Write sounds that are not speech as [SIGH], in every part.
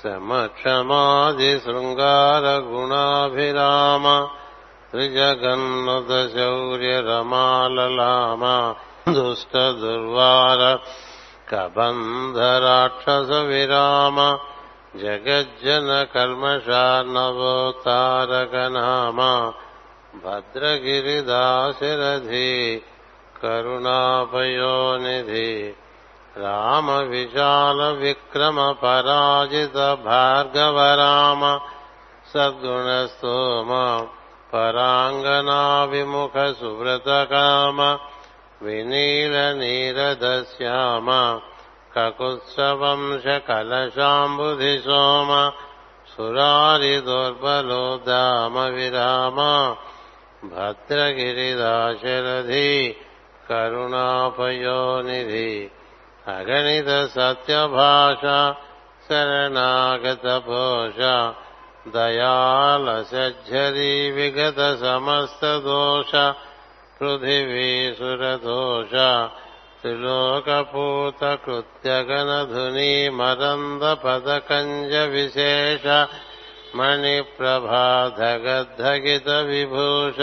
క్షమాది శృంగార గుణాభిరామ త్రిజగన్నుత శౌర్య రమాలలామ దుష్ట దుర్వార కబంధ రాక్షస విరామ జగజ్జన కల్మషార్ణవోతారకనామ భద్రగిరిదాశరథి కరుణాపయోనిధి రామ విశాల విక్రమ పరాజిత భార్గవ భార్గవరామ సద్గుణస్తోమ పరాంగనా విముఖ సువ్రతకామ వినీల నీరదశ్యామ కకుత్సవంశ కలశాంబుధి సోమ సురారి దోర్బలో దామ విరామ భద్రగిరిదాశరథి కరుణాపయోనిధి अगणितसत्यभाषा शरणागतभोष दयालसझरी विगतसमस्तदोष पृथिवीसुरदोष त्रिलोकपूतकृत्यगनधुनीमरन्दपदकञ्जविशेष मणिप्रभाधगद्धगितविभूष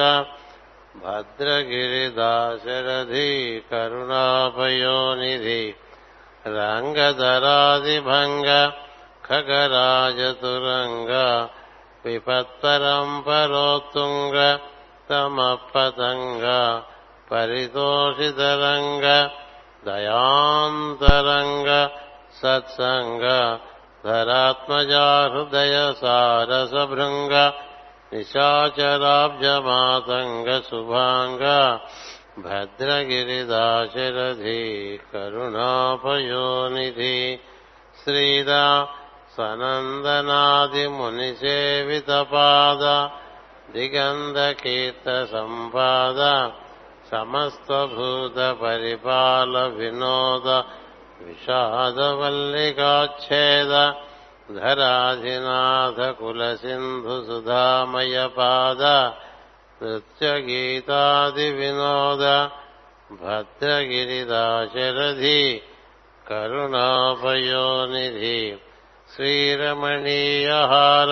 भद्रगिरिदाशरथी करुणापयोनिधि రంగధరాదిభంగ ఖగరాజతురంగ విపత్పరం పరోత్తుంగ తమపతంగ పరితోషితరంగ దయాంతరంగ సత్సంగ ధరాత్మజా హృదయ సారసభృంగ నిశాచరాబ్జమాతంగ శుభాంగ భద్రగిరిదాశరథి కరుణాపయోనిధి శ్రీదా సనందనాది మునిసేవితపాద దిగంధకీర్త సంపాద సమస్తభూత పరిపాల వినోద విషాదవల్లికాచ్ఛేద ధరాధినాథ కులసింధు సుధామయ పాద నృత్యగీతాదివినోద భద్రగిరిదాశరథి కరుణాపయోనిధి శ్రీరమణీయహార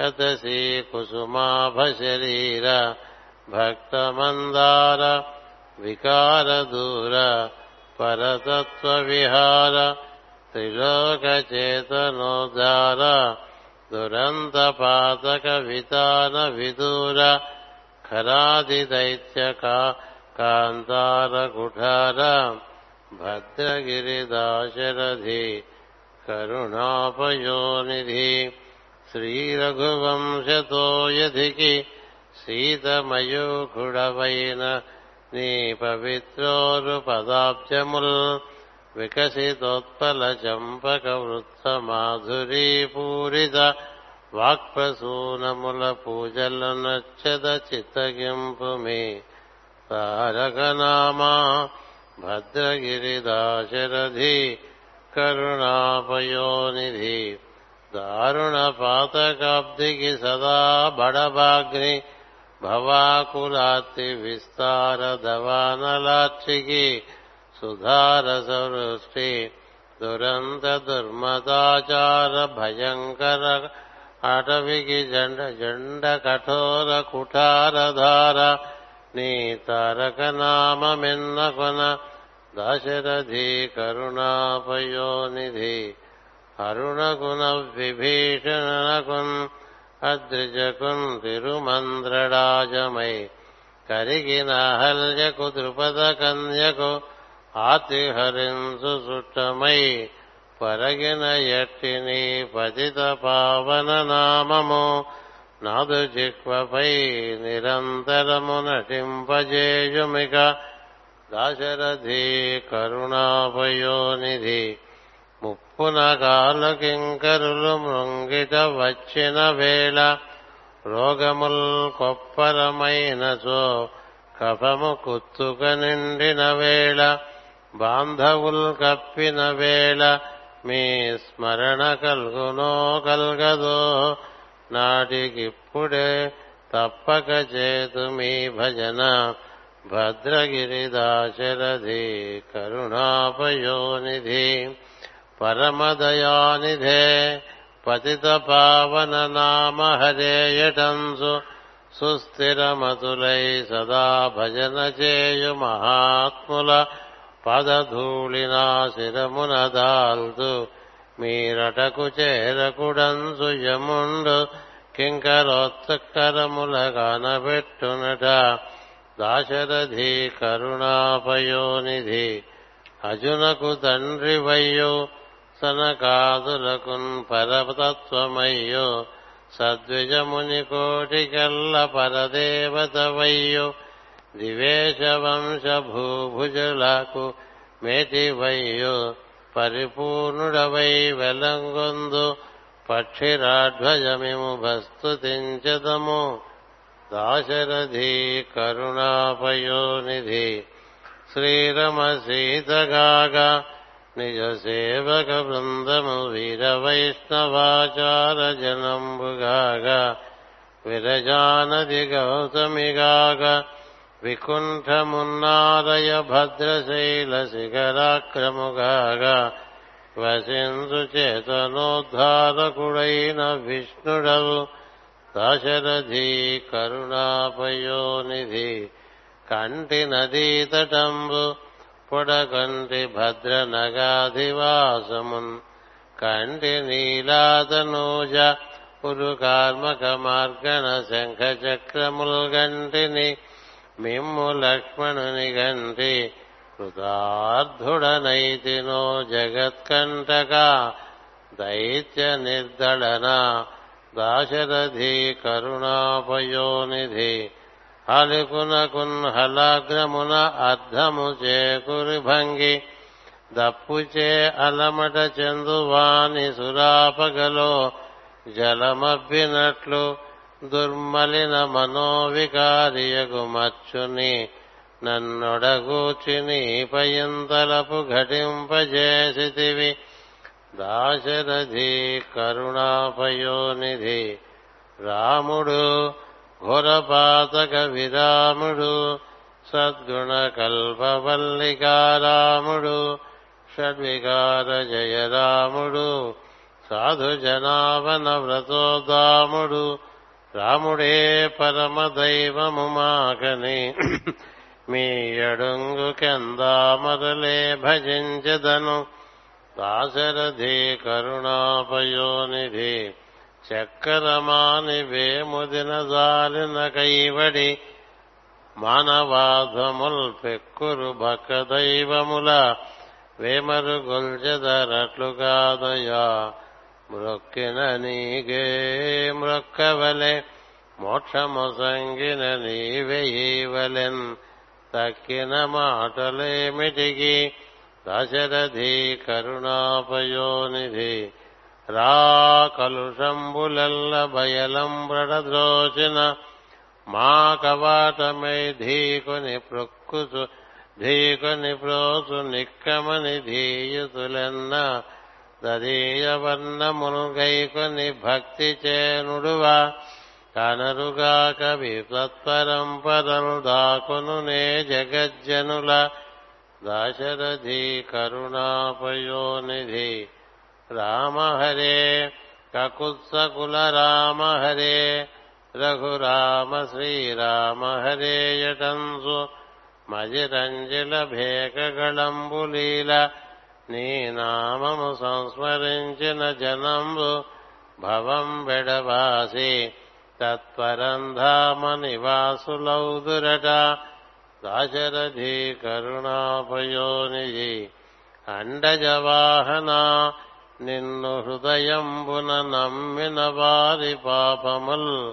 యతసీ కుసుమాభశరీర భక్తమందార వికారదూర పరతత్వవిహార త్రిలోకచేతనోదార దురంతపాతక వితాన విదూర ఖరాదిదైత్యకా కాంతారకుఠార భద్రగిరిదాశరథి కరుణాపయోనిధి శ్రీరఘువంశతోయధికి సీతమయూఖుడవైన నీ పవిత్రోరు పదాబ్జముల్ వికసితోత్పల చంపక వృత్త మాధురీ పూరిత వాక్ప్రసూనముల పూజలు నచ్చద చిత్తగింపు మీ తారకనామా భద్రగిరిదాశరథి కరుణాపయోనిధి దారుణ పాతకాబ్దికి సదా బడబాగ్ని భవాకులాతి విస్తార దవానలాక్షికి సుధారసవృష్టి దురంత దుర్మదాచార భయంకర అటవికి జండ జండ కఠోర కుఠారధార నీ తారక నామమెన్న కొన దశరథి కరుణాపయోనిధి అరుణగుణ విభీషణకున్ అద్రిజకున్ తిరుమంద్రడాజమై కరిగిన అహల్యకు ద్రుపద కన్యకు ఆతిహరించు సుట్టమై పరగిన ఎట్టిని పతిత పావన నామము నాదు జిక్వపై నిరంతరము నటింపజేయుమిక దాశరథి కరుణాపయోనిధి ముప్పున కాలకింకరులు మృంగిట వచ్చిన వేళ రోగముల్ కొప్పరమైనచో కఫము కుత్తుక నిండిన వేళ బాంధవుల్ కప్పిన వేళ మీ స్మరణ కల్గునో కల్గదో నాటికిప్పుడే తప్పక చేతు మీ భజన. భద్రగిరిదాశరథి కరుణాపయోనిధి పరమదయానిధే పతిత పావన నామ హరేయటంసు సుస్థిరమతులై సదా భజన చేయు మహాత్ముల పదధూళినా శిరమున దాల్తు మీరటకు చేరకుడంసు యముండు కింకరోత్కరముల కనబెట్టునట దాశరథి కరుణాపయోనిధి అజునకు తండ్రి వయ్యో సనకాదులకున్ పరతత్వమయ్యో సద్విజముని కోటికల్ల పరదేవత వయ్యో దివేశ వంశ మేటివయ్యో పరిపూర్ణుడవై వెలంగొందు పక్షిరాధ్వజమిము భస్తుతించదము దాశరథి కరుణాపయోనిధి శ్రీరమ సీతగాగా నిజ సేవక బృందము వీర వైష్ణవాచార జనంబుగాగా విరజానది గౌతమిగాగా వికుంఠమున్నారయ భద్రశైల శిఖరాక్రముగా వసిందు చేతనోద్ధారకుడైన విష్ణుడవు దశరథి కరుణాపయోనిధి కంటి నదీ తటంబు పొడకంటి భద్ర నగాధివాసమున్ కంటి నీలాతనూజ ఉరు కార్మక మార్గణ శంఖ చక్రముల్ గంటిని మిమ్ము లక్ష్మణుని గంటి కృతార్థుడనైతినో జగత్కంటక దైత్య నిర్దళన దాశరథి కరుణాపయోనిధి హలుకునకున్ హలాగ్రమున అర్ధము చేకురి భంగి దప్పుచే అలమట చందువాని సురాపగలో జలమబ్బినట్లు దుర్మలిన మనోవికారియగు మచ్చుని నన్నొడగూచి నీపయంతలపు ఘటింపజేసితివి. దాశరథి కరుణాపయోనిధి. రాముడు ఘోరపాతక విరాముడు సద్గుణ కల్పవల్లికారాముడు షడ్వికార జయరాముడు సాధు జనావన వ్రతోదాముడు రాముడే పరమ దైవము మాకని మీ అడుంగు కెందామరలే భజించదను. దాశరథి కరుణాపయోనిధి చక్కరమాని వేముదిన జాలిన కైవడి మానవాధముల్ పెక్కురు భక దైవముల వేమరు గొల్చెదరట్లు కాదయా మ్రొక్కిన నీగే మ్రొక్కవలె మోక్షము సంగిన తక్కిన మాటలేమిటికి దశరథి కరుణాపయోనిధి రా కలుషంబులెల్ల బయలంబ్రడద్రోచిన మా కవాటమై ధీకొని ప్రొక్కుసు ధీకొని ప్రోసు నిక్కమని ధీయుతులెన్న దదీయ గైకొని భక్తి చేనుడువా కనరుగాక విపత్పరంపరలు దాకును నే జగజ్జనుల దాశరథి కరుణాపయోనిధి. రామహరే కకుత్సకుల రామహరే రఘురామ శ్రీరామహరే యటన్సు యటంసు. మజిరంజిల భేకగళంబులీల నీ నామము సంస్మరించిన జనంబు భవం బెడవాసి తత్పరంధామ నివాసులౌదురట. దాశరథి కరుణాపయోనిధి అండజవాహన నిన్ను హృదయంబున నమ్మిన వారి పాపముల్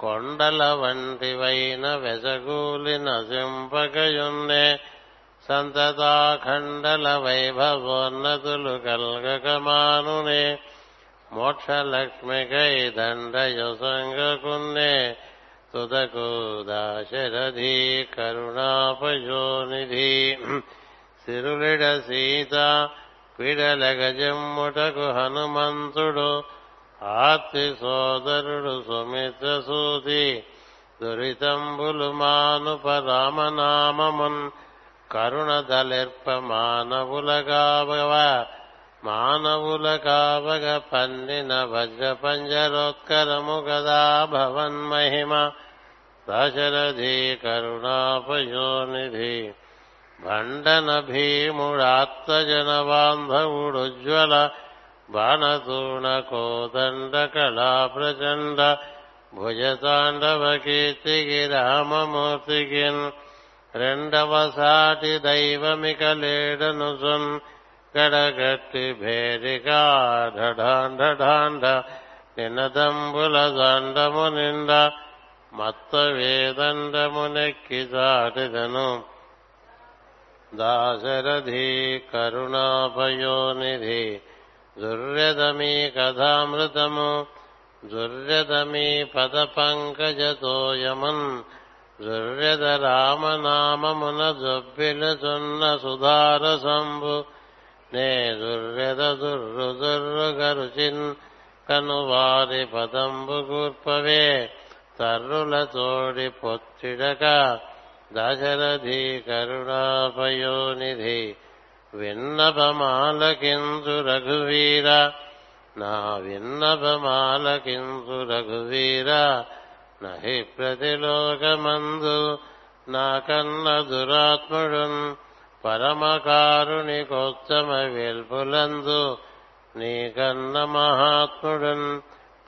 కొండల వంటివైన వెసగూలి నశింపకయున్నే. సంతతాఖండల వైభవోన్నతులు కల్గకమానునే మోక్షలక్ష్మికై దండయొసంగకున్నే తుదకు దాశరథి కరుణాపయోనిధి సిరులిడ సీత పిడలగజమ్ముటకు హనుమంతుడు ఆర్తి సోదరుడు సుమిత్ర సూతి దురితంబులు మానుప రామనామమున్ కరుణ దలిర్ప మానవులగావ మానవులకావగ పన్నిన వజ్ర పంజరోత్కరము గదా భవన్మహిమ. దశరథి కరుణాపయోనిధి భండన భీముడాత్మజన బాంధవుడుజ్వల బాణతూణ కోదండ కళా ప్రచండ భుజతాండవ కీర్తికి రామమూర్తికి రెండవ సాటి దైవమిక లేడను సున్ గడగట్టి భేరిగా ఢడాండ నినదంబుల దండము నిండ మత్త వేదండము నెక్కి చాటిదను దాశరథి కరుణాభయోనిధి దుర్యదమీ కథామృతము దుర్యదమీ పద పంకజతోయమున్ దుర్యద రామనామమున జొబ్బిలుచున్న సుధారసంబు నే దుర్యద దుర్రు దుర్రు కను వారి పదంబు కూర్పవే తర్రుల తోడి పొత్తిడక దశరథి కరుణాపయోనిధి విన్నపమాలకిందు రఘువీర నా విన్నపమాలకిందు రఘువీరా నహి ప్రతిలోకమందు నాకన్న దురాత్ముడున్ పరమకారుణికోత్తమ వెల్పులందు నీకన్న మహాత్ముడున్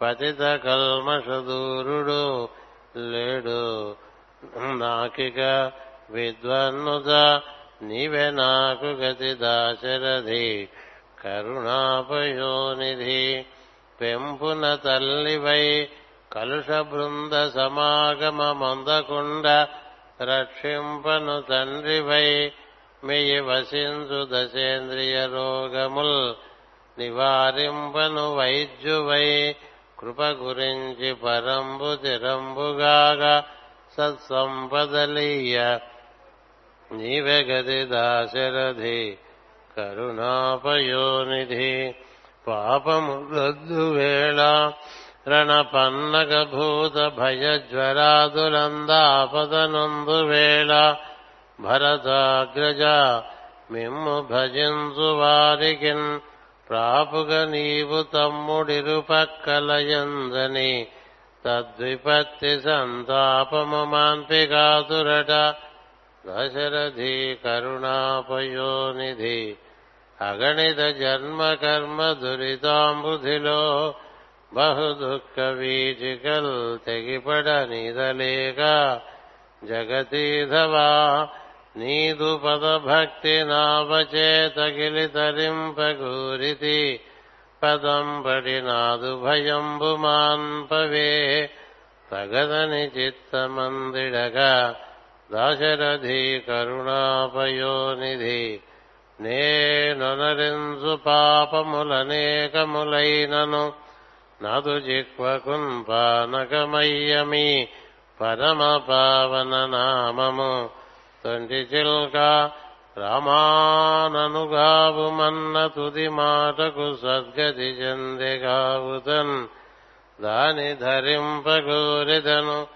పతిత కల్మషదూరుడు లేడు. నాకిక విద్వన్నుద నీవే నాకు గతి దాశరథి. కరుణాపయోనిధి పెంపున తల్లివై కలుష బృంద సమాగమ మందకుండ రక్షింపను తండ్రివై మెయ్యి వసించు దశేంద్రియ రోగముల్ నివారింపను వైద్యువై కృప గురించి పరంబు తిరంబుగాగా సత్సంపదలీయ. నీవే గది దాశరథి కరుణాపయోనిధి పాపము రద్దు వేళ రణపన్నగ భూత భయ జ్వరాదులందాపదనందు వేళ భరతాగ్రజ మిమ్ము భజించు వారికిన్ ప్రాపుగ నీవు తమ్ముడిరుపక్కలయందని తద్విపత్తి సంతాపము మాన్పిగాతురట దశరథి కరుణాపయోనిధి అగణిత జన్మ కర్మ దురితాంబుధిలో బహు దుఃఖ వీచికల్ తెగిపడ నీదలేక జగతీధవా నీదు పద భక్తి నావచే తగిలి తరింపగూరితి పదం పడి నాదు భయంబు మాన్పవే తగదని చిత్తమందిడగా దాశరథి కరుణాపయోనిధి నేనొనరించు పాపములనేకములైనను నదు జిక్వకున్ పానకమయ్యమి పరమ పావన నామము. తొంటి చిల్క రామాననుగావు మన్న తుది మాటకు సద్గతి చెందెగావుతన్ దాని ధరింపగోరిదను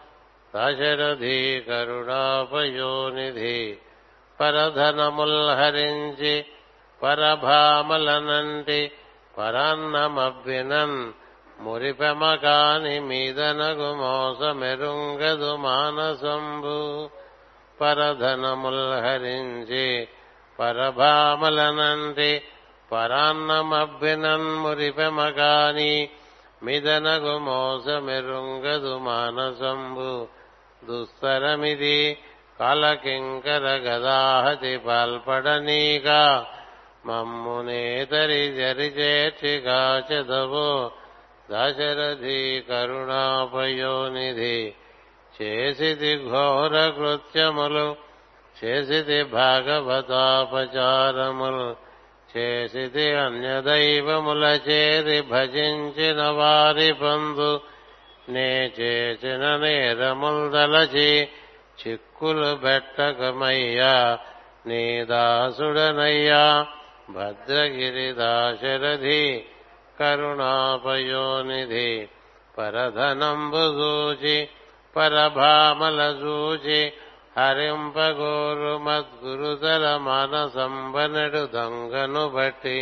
దశరథి కరుణాపయోనిధి. పరధనముల్హరించి పరభామలనంటి పరాన్నమభ్యునన్ మురిపెమ కాని మీదనగు మోసమెరుంగదు మానసంబు. పరధనముల్హరించి పరభామలనంటి పరాన్నమభ్యనన్ మురిపెమ కాని మిదనగు మోసమెరుంగదు మానసంబు. దుస్తరమిది కలకింకర గదాహతి పాల్పడనీగా. మమ్మునేతరి జరిచేర్చి కాచెదవో దశరథి కరుణాపయోనిధి చేసిది ఘోర కృత్యములు చేసిది భాగవతాపచారములు చేసిది అన్యదైవముల చేరి భజించిన వారి పందు నే చేసిన నేరముల్దలచి చిక్కులు బెట్టకమయ్యా. నీ దాసుడనయ్యా భద్రగిరి దాశరథి. కరుణాపయోనిధి పరధనంబుజూచి పరభామల చూచి హరింపగోరు మద్గురుతల మానసంబనడు దొంగను బట్టి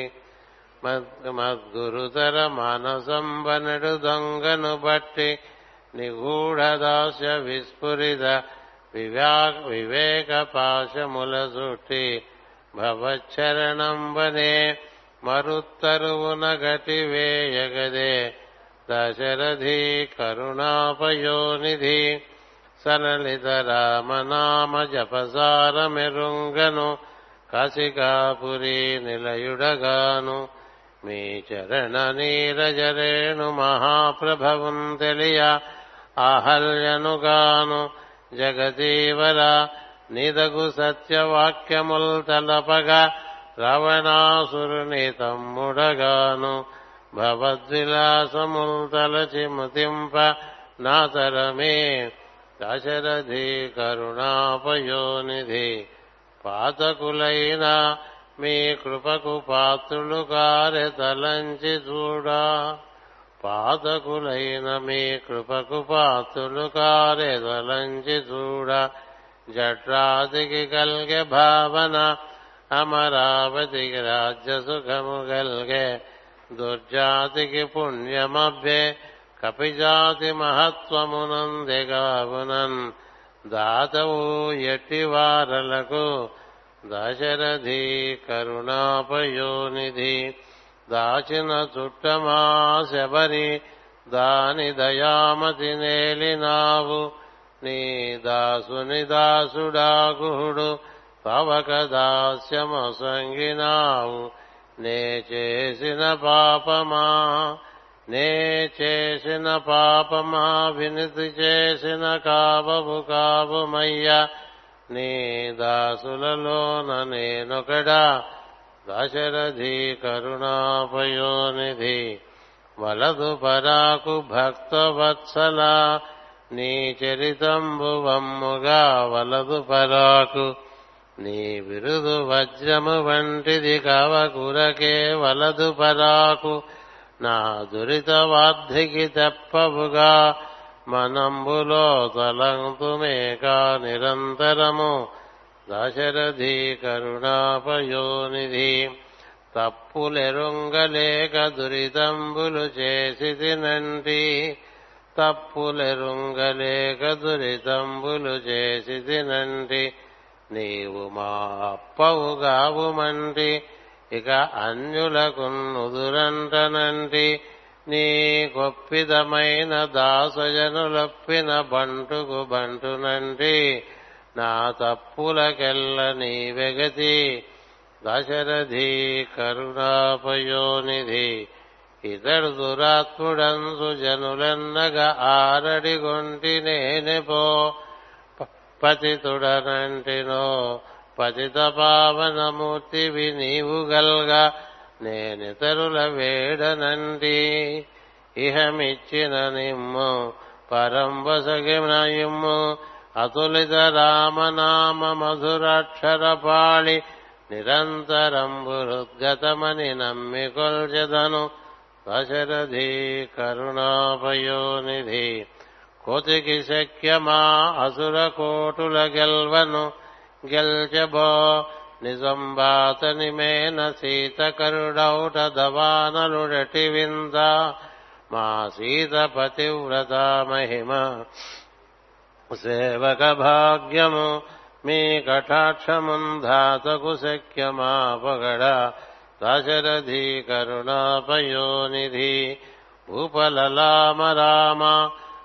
మద్గురుతర మానసంబనడు దొంగను బట్టి నిగూఢదాస్య విస్ఫురిత వివేక పాశముల చుట్టి భవచ్చరణంబనే మరుత్తరువున గతి వేయగదే దశరథి కరుణాపయోనిధి సనలిత రామనామ జపసార మెరుంగను కసికాపురి నిలయుడగాను మీ చరణ నీరజరేణు మహాప్రభవం తెలియ ఆహల్యనుగాను జగదీవర నిదగు సత్యవాక్యముల్ తలపగా రవణాసురుని తమ్ముడగాను భవద్విలాసముల్ తలచి ముతింప నాతరమే దశరథి కరుణాపయోనిధి పాతకులైన మీ కృపకు పాత్రులు కారె తలంచి చూడా. పాతకులైన మీ కృపకు పాత్రులు కారె తలంచి చూడ. జట్రాదికి కలిగే భావన అమరావతికి రాజ్య సుఖము గల్గే దుర్జాతికి పుణ్యమభ్యే కపిజాతి మహత్వమునందెగావునన్ దాతవు ఎట్టివారలకు దశరథి కరుణాపయోనిధి దాచిన చుట్టమా శబరి దాని దయామతి నేలినావు నీ దాసుని దాసుడాగుడు పవక దాస్యమసంగినావు నే చేసిన పాపమా నే చేసిన పాపమా వినితి చేసిన కావవు కాబుమయ్యా నీ దాసులలోన నేనొకడా దశరథి కరుణాపయోనిధి వలదు పరాకు భక్తవత్సల నీ చరితంబు వమ్ముగా వలదు పరాకు నీ విరుదు వజ్రము వంటిది కవకురకే వలదు పరాకు నా దురిత వార్ధికి తెప్పవుగా మనంబులో తలంతుమేకా నిరంతరము. దశరథి కరుణాపయోనిధి తప్పులెరుంగలేక దురితంబులు చేసి తినంటి తప్పులెరుంగలేక దురితంబులు చేసి తినంటి నీవు మా అప్పవుగావుమంటి ఇక అన్యులకు నుదురంటనంటి నీ గొప్పిదమైన దాసజనులొప్పిన బంటుకు బంటునంటి నా తప్పులకెల్ల నీ వెగతి దశరథి కరుణాపయోనిధి ఇతడు దురాత్ముడందు జనులన్నగా ఆరడిగొంటి నేనెపో పతితుడనంటినో పతిత పావనమూర్తి నీవు గల్గా నేనితరుల వేడనంటి. ఇహమిచ్చిన నిమ్ము పరంబసగినయుము అతులిత రామనామ మధురాక్షర పాళి నిరంతరంబురుద్గతమని నమ్మికొల్చెదను. దశరథి కరుణాపయోనిధి కోతికి శక్యమా అసుర కోటుల గెల్వను గెల్చబో నిజంబాతని మేన సీతకరుడౌట దవానలుడటి వింద మా సీత పతివ్రత మహిమ సేవక భాగ్యము మీ కటాక్షమున్ ధాతకు శక్యమా పగడ దశరథి కరుణాపయోనిధి భూపలలామ రామ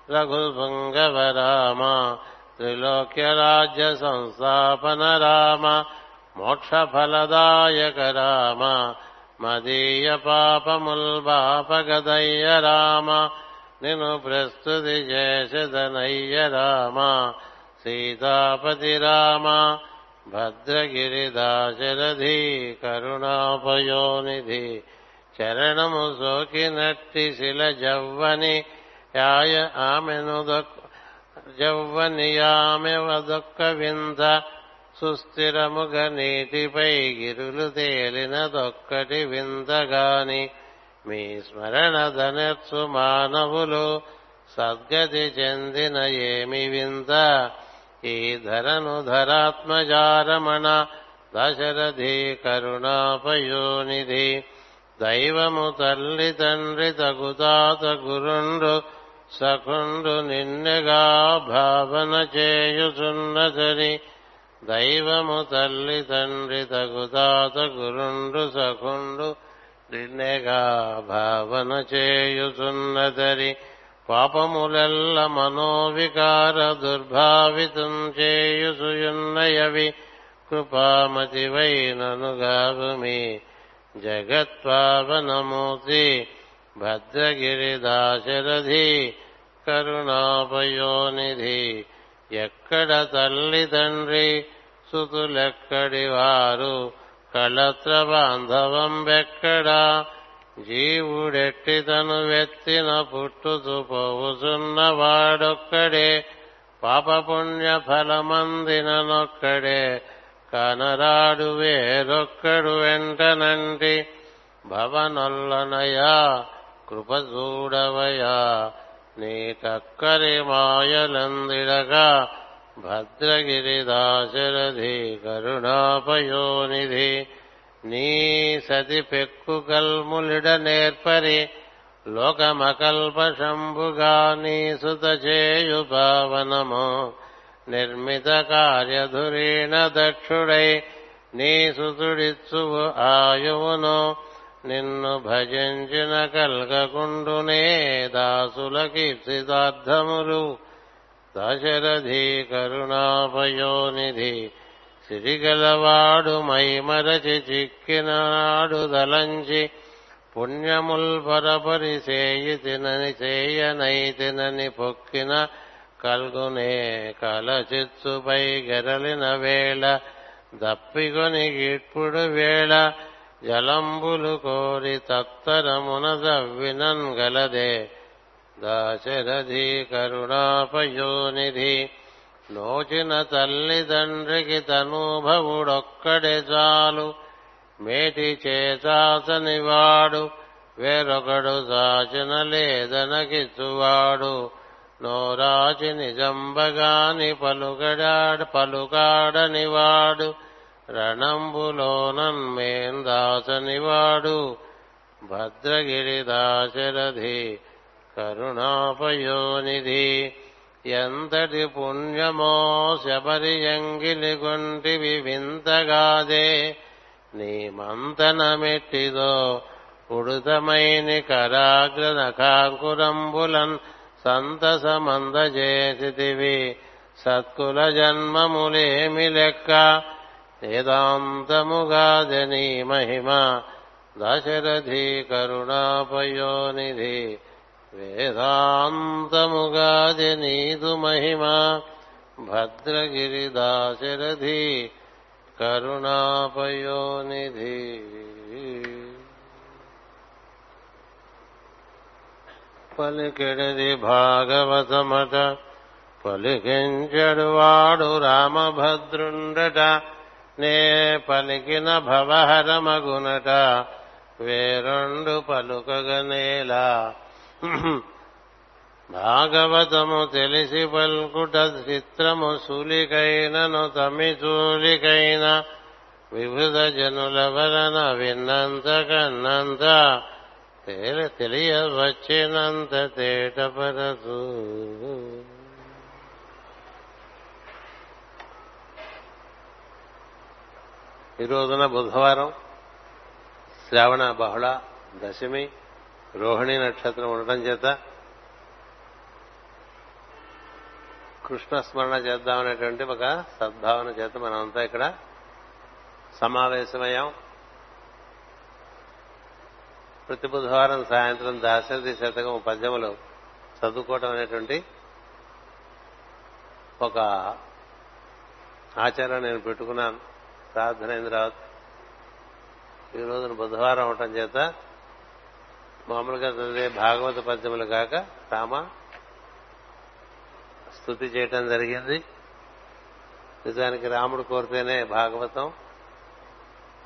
రఘుభంగవ రామ త్రిలోక్య రాజ్య సంస్థాపన రామ మోక్షఫలదాయక రామ మదీయ పాపముల్బాపగదయ్య రామ నిను ప్రస్తుతి చేసదనయ్య రామ సీతాపతి రామ భద్రగిరి దాశరథి కరుణాపయోనిధి చరణము సోకినట్టి శిల జవ్వని యాయ ఆమెను జవ్వనియామె వదొక్క వింత సుస్థిరముగ నీటిపై గిరులు తేలినదొక్కటి విందగాని మీ స్మరణ ధనర్సు మానవులు సద్గతి చెందిన ఏమి వింత ఈ ధరను ధరాత్మజారమణ దశరథి కరుణాపయోనిధి దైవము తల్లి తండ్రి తగుతాత గురుండు సకుండు నిన్నెగా భావన చేయుచున్నదని దైవము తల్లి తండ్రి తగుతాత గురుండు సకుండు నిన్నెగా భావన చేయుచున్నదరి పాపములెల్ల మనోవికార దుర్భావితం చేయుచుయున్నయవి కృపామతివైననుగావుమి జగత్పావనమూర్తి భద్రగిరిదాశరథి కరుణాపయోనిధి ఎక్కడ తల్లి తండ్రి సుతులెక్కడి వారు? కళత్ర బాంధవం వెక్కడా జీవుడెట్టి తను వెత్తిన పుట్టుతూ పోవుచున్నవాడొక్కడే పాపపుణ్య ఫలమందిననొక్కడే కనరాడు వేరొక్కడు వెంటనంటి భవనొల్లనయా? కృప నీకక్కరి నీటక్కరి మాయలందిడగా భద్రగిరిదాశరథి కరుణాపయోనిధి. నీ సతి పెక్కు కల్ములిడ నేర్పరి లోకమకల్ప శంభుగా నీ సుత చేయు భావనము నిర్మిత కార్యధురీణ దక్షుడై నీ సుతుడిచ్చువు ఆయువును నిన్ను భజించిన కల్గకుండునే దాసుల కీర్తిదార్థములు దశరథి కరుణాపయోనిధి సిరిగలవాడు మైమరచి చిక్కినాడు దలంచి పుణ్యముల్ పరపరి సేయి తినని చేయనై తినని పొక్కిన కల్గునే కలచిత్సుపై గెరలిన వేళ దప్పికొని గిప్పుడు వేళ జలంబులు కోరి తత్తరమున దవ్వినన్ గలదే. దాశరథి కరుణాపయోనిధి. నోచిన తల్లిదండ్రికి తనూభవుడొక్కడే చాలు. మేటి చేచాచని వేరొకడు దాచిన లేదనకిచ్చువాడు. నోరాచి నిజంబగాని పలుకడా పలుకాడనివాడు. వాడు రణంబులోనన్మేందాసని దాసనివాడు భద్రగిరి దాశరథి కరుణాపయోనిధి ఎంతటి పుణ్యమో శబరి ఎంగిలి గుంటివి వింతగాదే నీ మంతనమెట్టిదో ఉడుతమైని కరాగ్ర నఖాంకురంబులన్ సంతసమందజేసితివి సత్కుల జన్మములేమి లెక్క వేదాంతముగాదని మహిమ దశరథి కరుణాపయోనిధి వేదాంతముగాది నీదు మహిమ భద్రగిరి దాశరథి కరుణాపయోనిధి పలికెడది భాగవతమట పలికించడు వాడు రామభద్రుండట నే పలికిన భవహరమగునట వేరొండు పలుకగనేలా. భాగవతము తెలిసి పల్కుట చిత్రము సూలికైనను తమి చూలికైన వివిధ జనుల వలన విన్నంత కన్నంత తెలియవచ్చినంత తేటపరచు. ఈ రోజున బుధవారం శ్రావణ బహుళ దశమి రోహిణి నక్షత్రం ఉండటం చేత కృష్ణ స్మరణ చేద్దామనేటువంటి ఒక సద్భావన చేత మనమంతా ఇక్కడ సమావేశమయ్యాం. ప్రతి బుధవారం సాయంత్రం దాశరథి శతకం పద్యములు చదువుకోవటం అనేటువంటి ఒక ఆచారం నేను పెట్టుకున్నాను. ప్రార్థన అయిన తర్వాత ఈ రోజున బుధవారం అవటం చేత మామూలుగా చదివే భాగవత పద్యములు కాక రామ స్థుతి చేయటం జరిగింది. నిజానికి రాముడు కోరితేనే భాగవతం.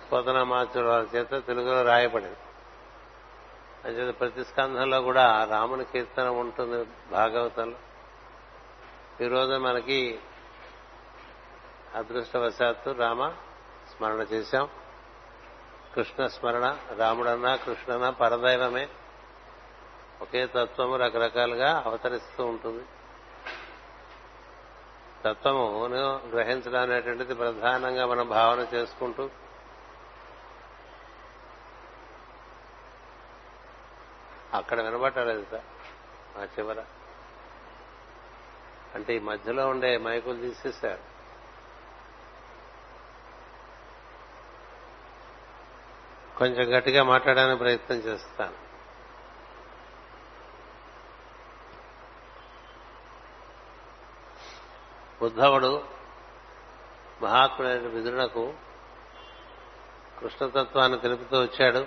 స్వతనమాచుల వారి చేత తెలుగులో రాయబడింది. అంచేత ప్రతి స్కంధంలో కూడా రాముని కీర్తన ఉంటుంది భాగవతంలో. ఈరోజు మనకి అదృష్టవశాత్తు రామ స్మరణ చేశాం. కృష్ణ స్మరణ రాముడన్నా కృష్ణన పరదైవమే. ఒకే తత్వము రకరకాలుగా అవతరిస్తూ ఉంటుంది. తత్వమును గ్రహించడం అనేటువంటిది ప్రధానంగా మనం భావన చేసుకుంటూ అక్కడ వినబట్టలేదు సార్ మా చివర. అంటే ఈ మధ్యలో ఉండే మైకులు తీసేశారు. కొంచెం గట్టిగా మాట్లాడడానికి ప్రయత్నం చేస్తాను. ఉద్ధవుడు మహాత్ముడైన విదురునకు కృష్ణతత్వాన్ని తెలుపుతూ వచ్చాడు.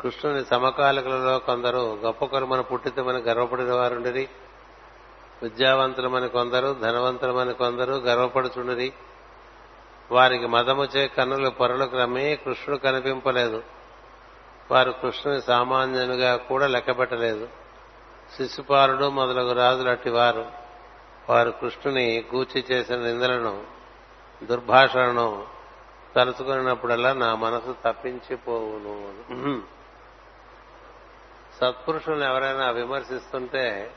కృష్ణుని సమకాలికలలో కొందరు గొప్ప కొరమని పుట్టితమని గర్వపడిన వారుండిరి విద్యావంతులమని కొందరు ధనవంతులమని కొందరు గర్వపడుచుండిరి. వారికి మదముచే కన్నులు పొరలకు రమ్మి కృష్ణుడు కనిపింపలేదు. వారు కృష్ణుని సామాన్యునిగా కూడా లెక్కపెట్టలేదు. శిశుపాలుడు మొదలగు రాజులు అట్టి వారు వారు కృష్ణుని గూచి చేసిన నిందలను దుర్భాషలను తలుచుకున్నప్పుడల్లా నా మనసు తప్పించిపోవును. సత్పురుషులను ఎవరైనా విమర్శిస్తుంటే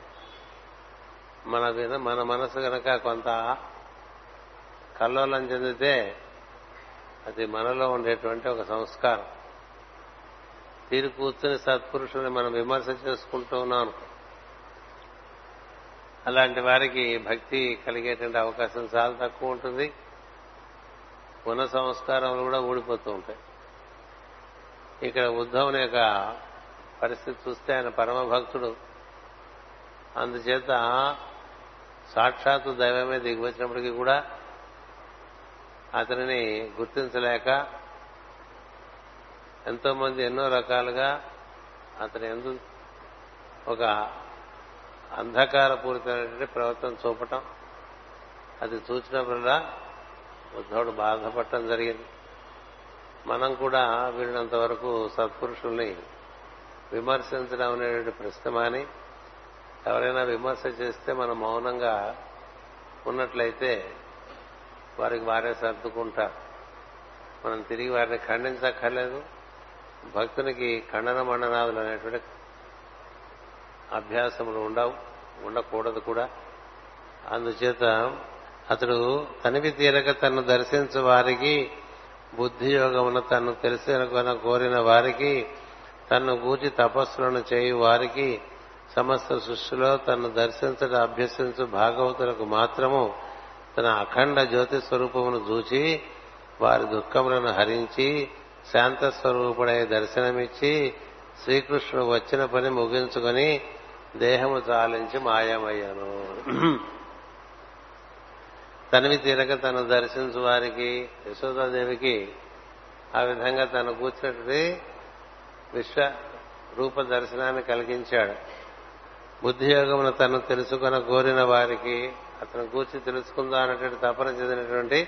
మన మన మనసు గనక కొంత కల్లోలం చెందితే అది మనలో ఉండేటువంటి ఒక సంస్కారం. తీరు కూర్చుని సత్పురుషుని మనం విమర్శ చేసుకుంటూ ఉన్నాం అలాంటి వారికి భక్తి కలిగేటువంటి అవకాశం చాలా తక్కువ ఉంటుంది. పునః సంస్కారములు కూడా ఊడిపోతూ ఉంటాయి. ఇక్కడ ఉద్ధవుని యొక్క పరిస్థితి చూస్తే ఆయన పరమభక్తుడు. అందుచేత సాక్షాత్తు దైవమే దిగివచ్చినప్పటికీ కూడా అతనిని గుర్తించలేక ఎంతో మంది ఎన్నో రకాలుగా అతని ఎందు ఒక అంధకారపూరితమైనటువంటి ప్రవర్తన చూపటం అది చూసినప్పుడల్లా ఉద్ధవుడు బాధపడటం జరిగింది. మనం కూడా వీళ్ళంత వరకు సత్పురుషుల్ని విమర్శించడం అనేటువంటి ప్రశ్న మాని ఎవరైనా విమర్శ చేస్తే మనం మౌనంగా ఉన్నట్లయితే వారికి వారే సర్దుకుంటారు. మనం తిరిగి వారిని ఖండించక్కర్లేదు. భక్తునికి ఖండన మండనాదులు అనేటువంటి అభ్యాసములు ఉండవు ఉండకూడదు కూడా. అందుచేత అతడు తనివి తీరక తను దర్శించు వారికి బుద్ధి యోగమున తను తెలిసిన కోరిన వారికి తను గూర్చి తపస్సులను చేయు వారికి సమస్త సృష్టిలో తను దర్శించడం అభ్యసించు భాగవతులకు మాత్రము తన అఖండ జ్యోతి స్వరూపమును చూచి వారి దుఃఖములను హరించి శాంత స్వరూపుడై దర్శనమిచ్చి శ్రీకృష్ణుడు వచ్చిన పని ముగించుకొని దేహము చాలించి మాయమయ్యాను. తనివి తీరక తను దర్శించు వారికి యశోదాదేవికి ఆ విధంగా తను కూర్చున్నటువంటి విశ్వ రూప దర్శనాన్ని కలిగించాడు. బుద్ధియోగమును తను తెలుసుకున్న కోరిన వారికి అతను కూర్చి తెలుసుకుందా అన్నటువంటి తపన చెందినటువంటి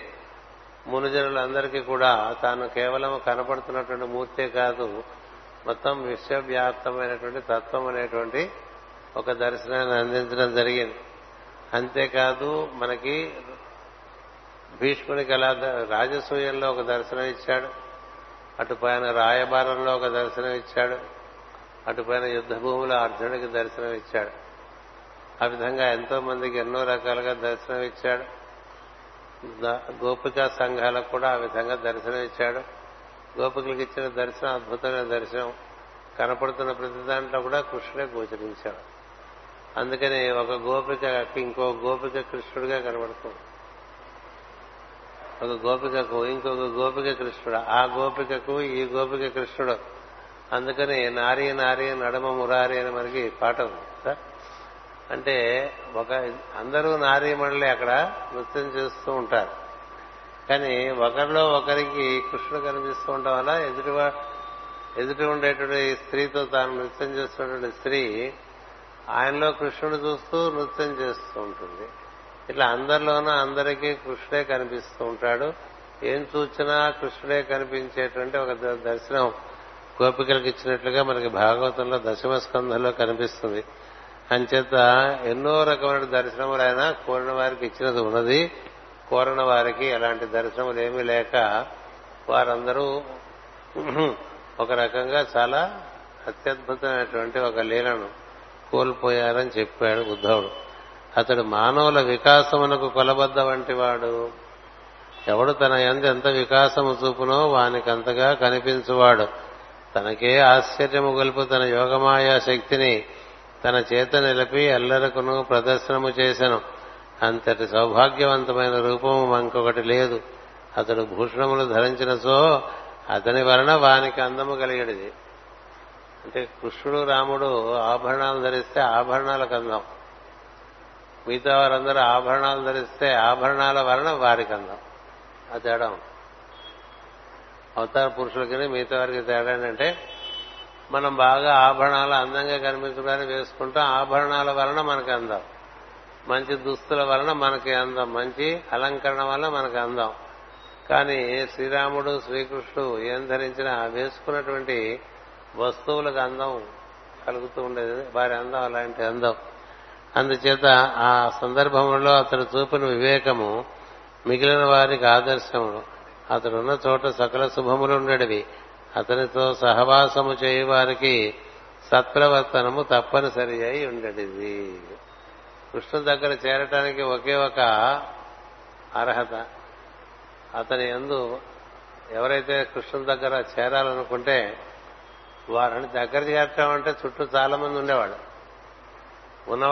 మునుజనులందరికీ కూడా తాను కేవలం కనపడుతున్నటువంటి మూర్తే కాదు మొత్తం విశ్వవ్యాప్తమైనటువంటి తత్వం అనేటువంటి ఒక దర్శనాన్ని అందించడం జరిగింది. అంతేకాదు మనకి భీష్మునికి అలా రాజసూయంలో ఒక దర్శనం ఇచ్చాడు అటుపైన రాయబారంలో ఒక దర్శనం ఇచ్చాడు అటు పైన భూమిలో అర్జునుడికి దర్శనం ఇచ్చాడు. ఆ విధంగా ఎంతో మందికి ఎన్నో రకాలుగా దర్శనం ఇచ్చాడు గోపికా సంఘాలకు కూడా ఆ విధంగా దర్శనం ఇచ్చాడు గోపికలకు ఇచ్చిన దర్శనం అద్భుతమైన దర్శనం. కనపడుతున్న ప్రతి దాంట్లో కూడా కృష్ణుడే గోచరించాడు. అందుకని ఒక గోపికకి ఇంకో గోపిక కృష్ణుడిగా కనబడుతుంది. ఒక గోపికకు ఇంకొక గోపిక కృష్ణుడు. ఆ గోపికకు ఈ గోపిక కృష్ణుడు. అందుకని నారీ నారీ నడమ మురారి అని మనకి పాట ఉంది. సార్ అంటే ఒక అందరూ నారీమణులే అక్కడ నృత్యం చేస్తూ ఉంటారు. కానీ ఒకరిలో ఒకరికి కృష్ణుడు కనిపిస్తూ ఉండడం వల్ల ఎదుటి ఎదుటి ఉండేటువంటి స్త్రీతో తాను నృత్యం చేస్తున్నటువంటి స్త్రీ ఆయనలో కృష్ణుడు చూస్తూ నృత్యం చేస్తూ ఉంటుంది. ఇట్లా అందరిలోనూ అందరికీ కృష్ణుడే కనిపిస్తూ ఉంటాడు. ఏం చూచినా కృష్ణుడే కనిపించేటువంటి ఒక దర్శనం గోపికలకు ఇచ్చినట్లుగా మనకి భాగవతంలో దశమ స్కంధంలో కనిపిస్తుంది. అంచేత ఎన్నో రకమైన దర్శనములు ఆయన కోరిన వారికి ఇచ్చినది ఉన్నది. కోరిన వారికి ఎలాంటి దర్శనములు ఏమీ లేక వారందరూ ఒక రకంగా చాలా అత్యద్భుతమైనటువంటి ఒక లీలను కోల్పోయారని చెప్పాడు ఉద్ధవుడు అతడు మానవుల వికాసమునకు కొలబద్ద వంటి వాడు. ఎవడు తన ఎందు ఎంత వికాసము చూపునో వానికంతగా కనిపించువాడు. తనకే ఆశ్చర్యము గొలుపు తన యోగమాయా శక్తిని తన చేత నిలిపి అల్లరకును ప్రదర్శనము చేశాను అంతటి సౌభాగ్యవంతమైన రూపము మనకొకటి లేదు. అతడు భూషణములు ధరించినచో అతని వలన వానికి అందము కలిగేది అంటే కృష్ణుడు రాముడు ఆభరణాలు ధరిస్తే ఆభరణాలకు అందం. మిగతా వారందరూ ఆభరణాలు ధరిస్తే ఆభరణాల వలన వారికి అందం. ఆ తేడా అవతార పురుషులకి మిగతా వారికి తేడా ఏంటంటే మనం బాగా ఆభరణాలు అందంగా కనిపించడానికి వేసుకుంటాం ఆభరణాల వలన మనకి అందం. మంచి దుస్తుల వలన మనకి అందం. మంచి అలంకరణ వలన మనకి అందం. కానీ శ్రీరాముడు శ్రీకృష్ణుడు ఏం ధరించినా వేసుకున్నటువంటి వస్తువులకు అందం కలుగుతూ ఉండేది. వారి అందం అలాంటి అందం. అందుచేత ఆ సందర్భంలో అతడు చూపిన వివేకము మిగిలిన వారికి ఆదర్శముడు అతడున్న చోట సకల శుభములు ఉండేవి అతనితో సహవాసము చేయువారికి సత్ప్రవర్తనము తప్పనిసరి అయి ఉండేది కృష్ణుని దగ్గర చేరటానికి ఒకే ఒక అర్హత. అతని ఎందు ఎవరైతే కృష్ణుని దగ్గర చేరాలనుకుంటే వారిని దగ్గర చేరటమంటే చుట్టూ చాలా మంది ఉండేవాడు ఉన్న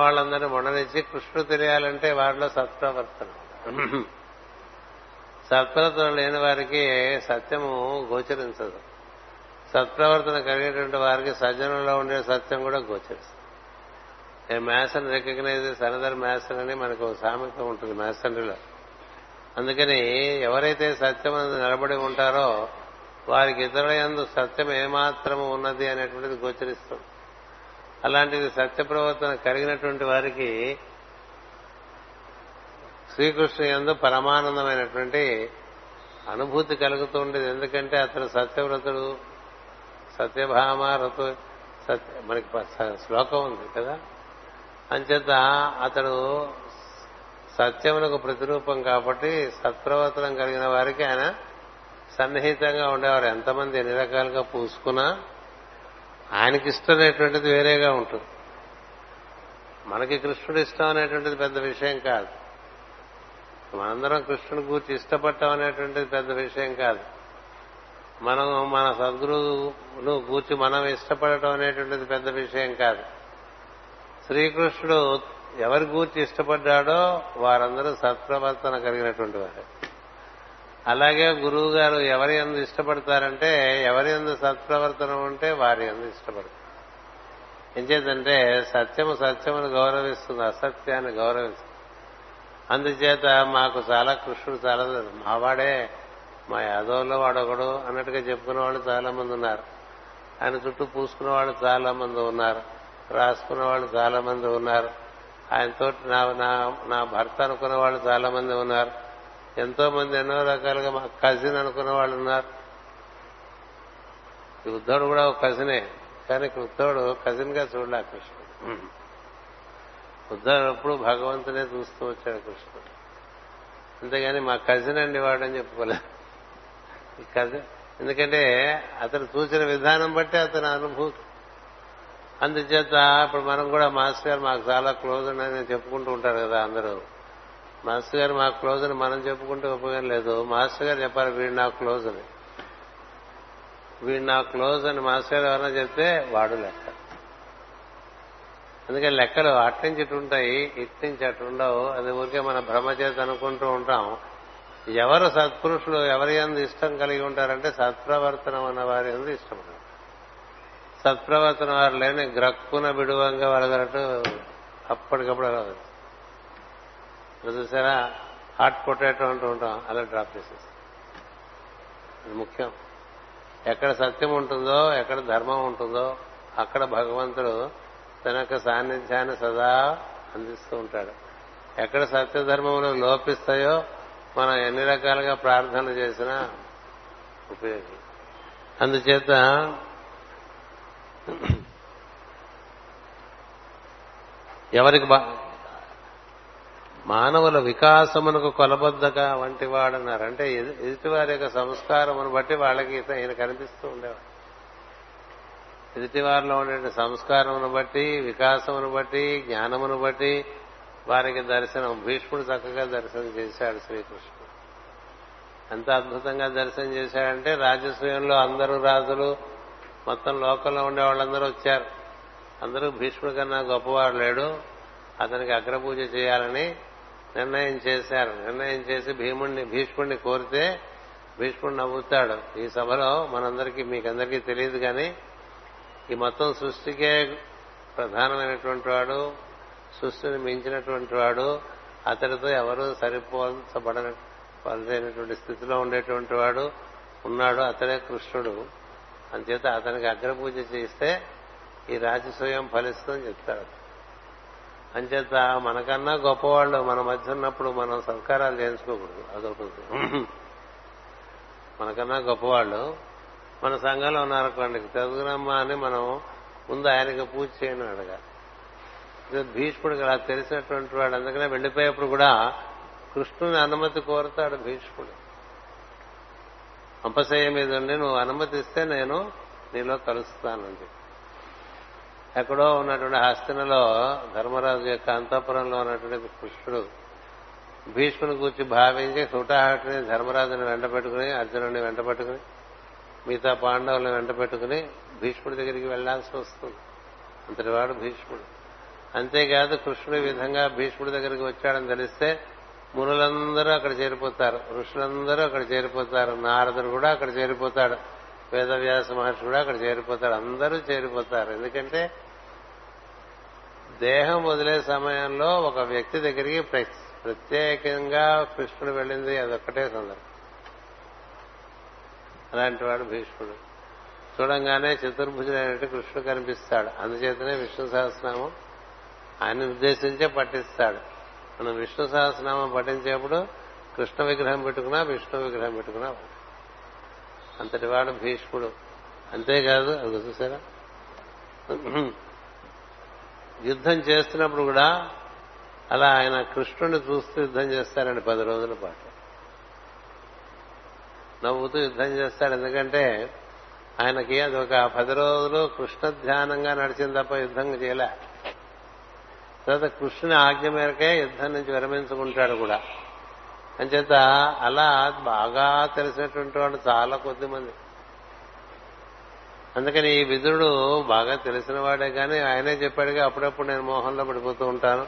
ఉండనిచ్చి కృష్ణుడు తెలియాలంటే వారిలో సత్ప్రవర్తన. సత్ప్రవర్తన లేని వారికి సత్యము గోచరించదు. సత్ప్రవర్తన కలిగేటువంటి వారికి సజ్జనంలో ఉండే సత్యం కూడా గోచరిస్తుంది. A mason recognize another mason అని మనకు సామెత ఉంటుంది మ్యాసనరీలో అందుకని ఎవరైతే సత్యం నిలబడి ఉంటారో వారికి ఇతరుల యందు సత్యం ఏమాత్రము ఉన్నది అనేటువంటిది గోచరిస్తుంది. అలాంటిది సత్య ప్రవర్తన కలిగినటువంటి వారికి శ్రీకృష్ణు ఎందు పరమానందమైనటువంటి అనుభూతి కలుగుతూ ఉండేది. ఎందుకంటే అతడు సత్యవ్రతుడు సత్యభామ రతు సత్య మనకి శ్లోకం ఉంది కదా? అంచేత అతడు సత్యమునకు ప్రతిరూపం కాబట్టి సత్ప్రవర్తనం కలిగిన వారికి ఆయన సన్నిహితంగా ఉండేవారు. ఎంతమంది ఎన్ని రకాలుగా పూసుకున్నా ఆయనకి ఇష్టమైనటువంటిది వేరేగా ఉంటుంది. మనకి కృష్ణుడు ఇష్టం అనేటువంటిది పెద్ద విషయం కాదు. మనందరం కృష్ణుని గూర్చి ఇష్టపడటం అనేటువంటిది పెద్ద విషయం కాదు. మనం మన సద్గురువును గూర్చి మనం ఇష్టపడటం అనేటువంటిది పెద్ద విషయం కాదు. శ్రీకృష్ణుడు ఎవరి గూర్చి ఇష్టపడ్డాడో వారందరూ సత్ప్రవర్తన కలిగినటువంటి వారు. అలాగే గురువు గారు ఎవరి ఎందు ఇష్టపడతారంటే ఎవరి ఎందు సత్ప్రవర్తన ఉంటే వారి ఎందు ఇష్టపడతారు. ఎంచేతంటే సత్యము సత్యమును గౌరవిస్తుంది అసత్యాన్ని గౌరవిస్తుంది. అందుచేత మాకు చాలా కృష్ణుడు చాలా మావాడే మా యాదవుల్లో వాడొకడు అన్నట్టుగా చెప్పుకునే వాళ్ళు చాలా మంది ఉన్నారు. ఆయన చుట్టూ పూసుకున్న వాళ్ళు చాలా మంది ఉన్నారు. రాసుకున్న వాళ్ళు చాలా మంది ఉన్నారు. ఆయనతో నా నా నా భర్త అనుకున్న వాళ్ళు చాలా మంది ఉన్నారు. ఎంతో మంది ఎన్నో రకాలుగా మా కజిన్ అనుకున్న వాళ్ళు ఉన్నారు. ఈ ఉద్ధవుడు కూడా ఒక కజినే కానీ ఉద్ధవుడు కజిన్గా చూడలే కృష్ణుడు. ఉద్ధవుడు ఎప్పుడు భగవంతునే చూస్తూ వచ్చాడు కృష్ణుడు. అంతేగాని మా కజిన్ అండి వాడని చెప్పుకోలేదు. ఈ ఎందుకంటే అతను చూసిన విధానం బట్టి అతని అనుభూతి. అందుచేత ఇప్పుడు మనం కూడా మాస్టర్ గారు మాకు చాలా క్లోజ్ అని చెప్పుకుంటూ ఉంటారు కదా అందరూ. మాస్టర్ గారు మాకు క్లోజ్ అని మనం చెప్పుకుంటే ఉపయోగం లేదు. మాస్టర్ గారు చెప్పారు వీడు నాకు క్లోజ్ అని. వీడు నాకు క్లోజ్ అని మాస్టర్ గారు ఎవరైనా చెప్తే వాడు లెక్క. అందుకని లెక్కలు అట్నుంచి ఇటు ఉంటాయి అటుండవు అటు ఉండవు అది ఊరికే మన భ్రమ చేత అనుకుంటూ ఉంటాం. ఎవరు సత్పురుషులు ఎవరి ఎందు ఇష్టం కలిగి ఉంటారంటే సత్ప్రవర్తనం అన్న వారి ఎందు ఇష్టం సత్ప్రవర్తన వారు లేని గ్రక్కున బిడువంగా వరదలట్టు అప్పటికప్పుడు అలా చూసారా హాట్ పొటాటో అంటూ ఉంటాం అలా డ్రాప్ చేసేస్తాం. అది ముఖ్యం. ఎక్కడ సత్యం ఉంటుందో ఎక్కడ ధర్మం ఉంటుందో అక్కడ భగవంతుడు తన యొక్క సాన్నిధ్యాన్ని సదా అందిస్తూ ఉంటాడు. ఎక్కడ సత్యధర్మములు లోపిస్తాయో మనం ఎన్ని రకాలుగా ప్రార్థన చేసినా ఉపయోగం. అందుచేత ఎవరికి మానవుల వికాసమునకు కొలబద్దక వంటి వాడన్నారు అంటే ఎదుటివారి యొక్క సంస్కారమును బట్టి వాళ్ళకి ఈయన కనిపిస్తూ ఉండేవాడు. ఎదుటివారిలో ఉండే సంస్కారమును బట్టి వికాసమును బట్టి జ్ఞానమును బట్టి వారికి దర్శనం భీష్ముడు చక్కగా దర్శనం చేశాడు శ్రీకృష్ణుడు. ఎంత అద్భుతంగా దర్శనం చేశాడంటే రాజస్వయంలో అందరూ రాజులు మొత్తం లోకంలో ఉండే వాళ్ళందరూ వచ్చారు. అందరూ భీష్ముడి కన్నా గొప్పవాడు లేడు. అతనికి అగ్రపూజ చేయాలని నిర్ణయం చేశారు. నిర్ణయం చేసి భీముడిని భీష్ముడిని కోరితే భీష్ముడు నవ్వుతాడు. ఈ సభలో మనందరికీ మీకందరికీ తెలియదు కానీ ఈ మొత్తం సృష్టికే ప్రధానమైనటువంటి వాడు సృష్టిని మించినటువంటి వాడు అతడితో ఎవరు సరిపోల్చబడన పలదైనటువంటి స్థితిలో ఉండేటువంటి వాడు ఉన్నాడు అతడే కృష్ణుడు. అంచేత అతనికి అగ్రపూజ చేస్తే ఈ రాజసూయం ఫలిస్తుందని చెప్తాడు. అంచేత మనకన్నా గొప్పవాళ్ళు మన మధ్య ఉన్నప్పుడు మనం సత్కారాలు చేయించుకోకూడదు. అదొకటి. మనకన్నా గొప్పవాళ్ళు మన సంఘంలో ఉన్నారనుకోండి తెలుగునమ్మా అని మనం ముందు ఆయనకి పూజ చేయను అడగాలి. భీష్ముడికి అలా తెలిసినటువంటి వాడు. అందుకనే వెళ్ళిపోయేప్పుడు కూడా కృష్ణుని అనుమతి కోరుతాడు భీష్ముడు. అంపశయ్య మీద ఉండి నువ్వు అనుమతిస్తే నేను నీలో కలుస్తానండి ఎక్కడో ఉన్నటువంటి హస్తినలో ధర్మరాజు యొక్క అంతఃపురంలో ఉన్నటువంటి కృష్ణుడు భీష్ముని కూర్చి భావించి సుటాహటిని ధర్మరాజుని వెంట పెట్టుకుని అర్జునుడిని వెంట పెట్టుకుని మిగతా పాండవులను వెంట పెట్టుకుని భీష్ముడి దగ్గరికి వెళ్ళాల్సి వస్తుంది. అంతటివాడు భీష్ముడు. అంతేకాదు కృష్ణుడు విధంగా భీష్ముడి దగ్గరికి వచ్చాడని తెలిస్తే మునులందరూ అక్కడ చేరిపోతారు. ఋషులందరూ అక్కడ చేరిపోతారు. నారదుడు కూడా అక్కడ చేరిపోతాడు. వేదవ్యాస మహర్షి కూడా అక్కడ చేరిపోతాడు. అందరూ చేరిపోతారు. ఎందుకంటే దేహం వదిలే సమయంలో ఒక వ్యక్తి దగ్గరికి ప్రత్యేకంగా కృష్ణుడు వెళ్ళింది. అదొక్కటే సందర్భం. అలాంటి వాడు భీష్ముడు. చూడంగానే చతుర్భుజుడైనట్టు కృష్ణుడు కనిపిస్తాడు. అందుచేతనే విష్ణు సహస్రనామం ఆయన ఉద్దేశించే పఠిస్తాడు. మనం విష్ణు సహస్రనామం పఠించేప్పుడు కృష్ణ విగ్రహం పెట్టుకున్నా విష్ణు విగ్రహం పెట్టుకున్నా అంతటి వాడు భీష్ముడు. అంతేకాదు అది చూసారా? యుద్ధం చేస్తున్నప్పుడు కూడా అలా ఆయన కృష్ణుడిని చూస్తూ యుద్ధం చేస్తారండి పది రోజుల పాటు. నవ్వుతూ యుద్ధం చేస్తాడు. ఎందుకంటే ఆయనకి అది ఒక పది రోజులు కృష్ణ ధ్యానంగా నడిచింది తప్ప యుద్ధం చేయలే. తర్వాత కృష్ణుని ఆజ్ఞ మేరకే యుద్ధం నుంచి విరమించుకుంటాడు కూడా. అంచేత అలా బాగా తెలిసినటువంటి వాడు చాలా కొద్ది మంది. అందుకని ఈ విదురుడు బాగా తెలిసిన వాడే కానీ ఆయనే చెప్పాడుగా అప్పుడప్పుడు నేను మోహంలో పడిపోతూ ఉంటాను.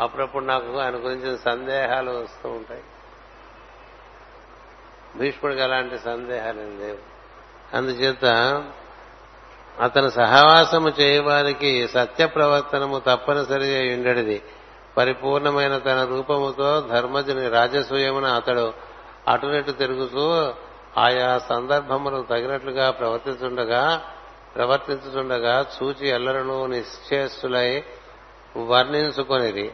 అప్పుడప్పుడు నాకు ఆయన గురించి సందేహాలు వస్తూ ఉంటాయి. భీష్ముడికి అలాంటి సందేహాలు ఏం లేవు. అందుచేత అతను సహవాసము చేయవారికి సత్య ప్రవర్తనము తప్పనిసరి ఉండడిది. పరిపూర్ణమైన తన రూపముతో ధర్మజుని రాజసూయమున అతడు అటునట్టు తిరుగుతూ ఆయా సందర్భములకు తగినట్లుగా ప్రవర్తిస్తుండగా ప్రవర్తించుతుండగా చూచి ఎల్లరను నిశ్చేస్తులై వర్ణించుకొనిది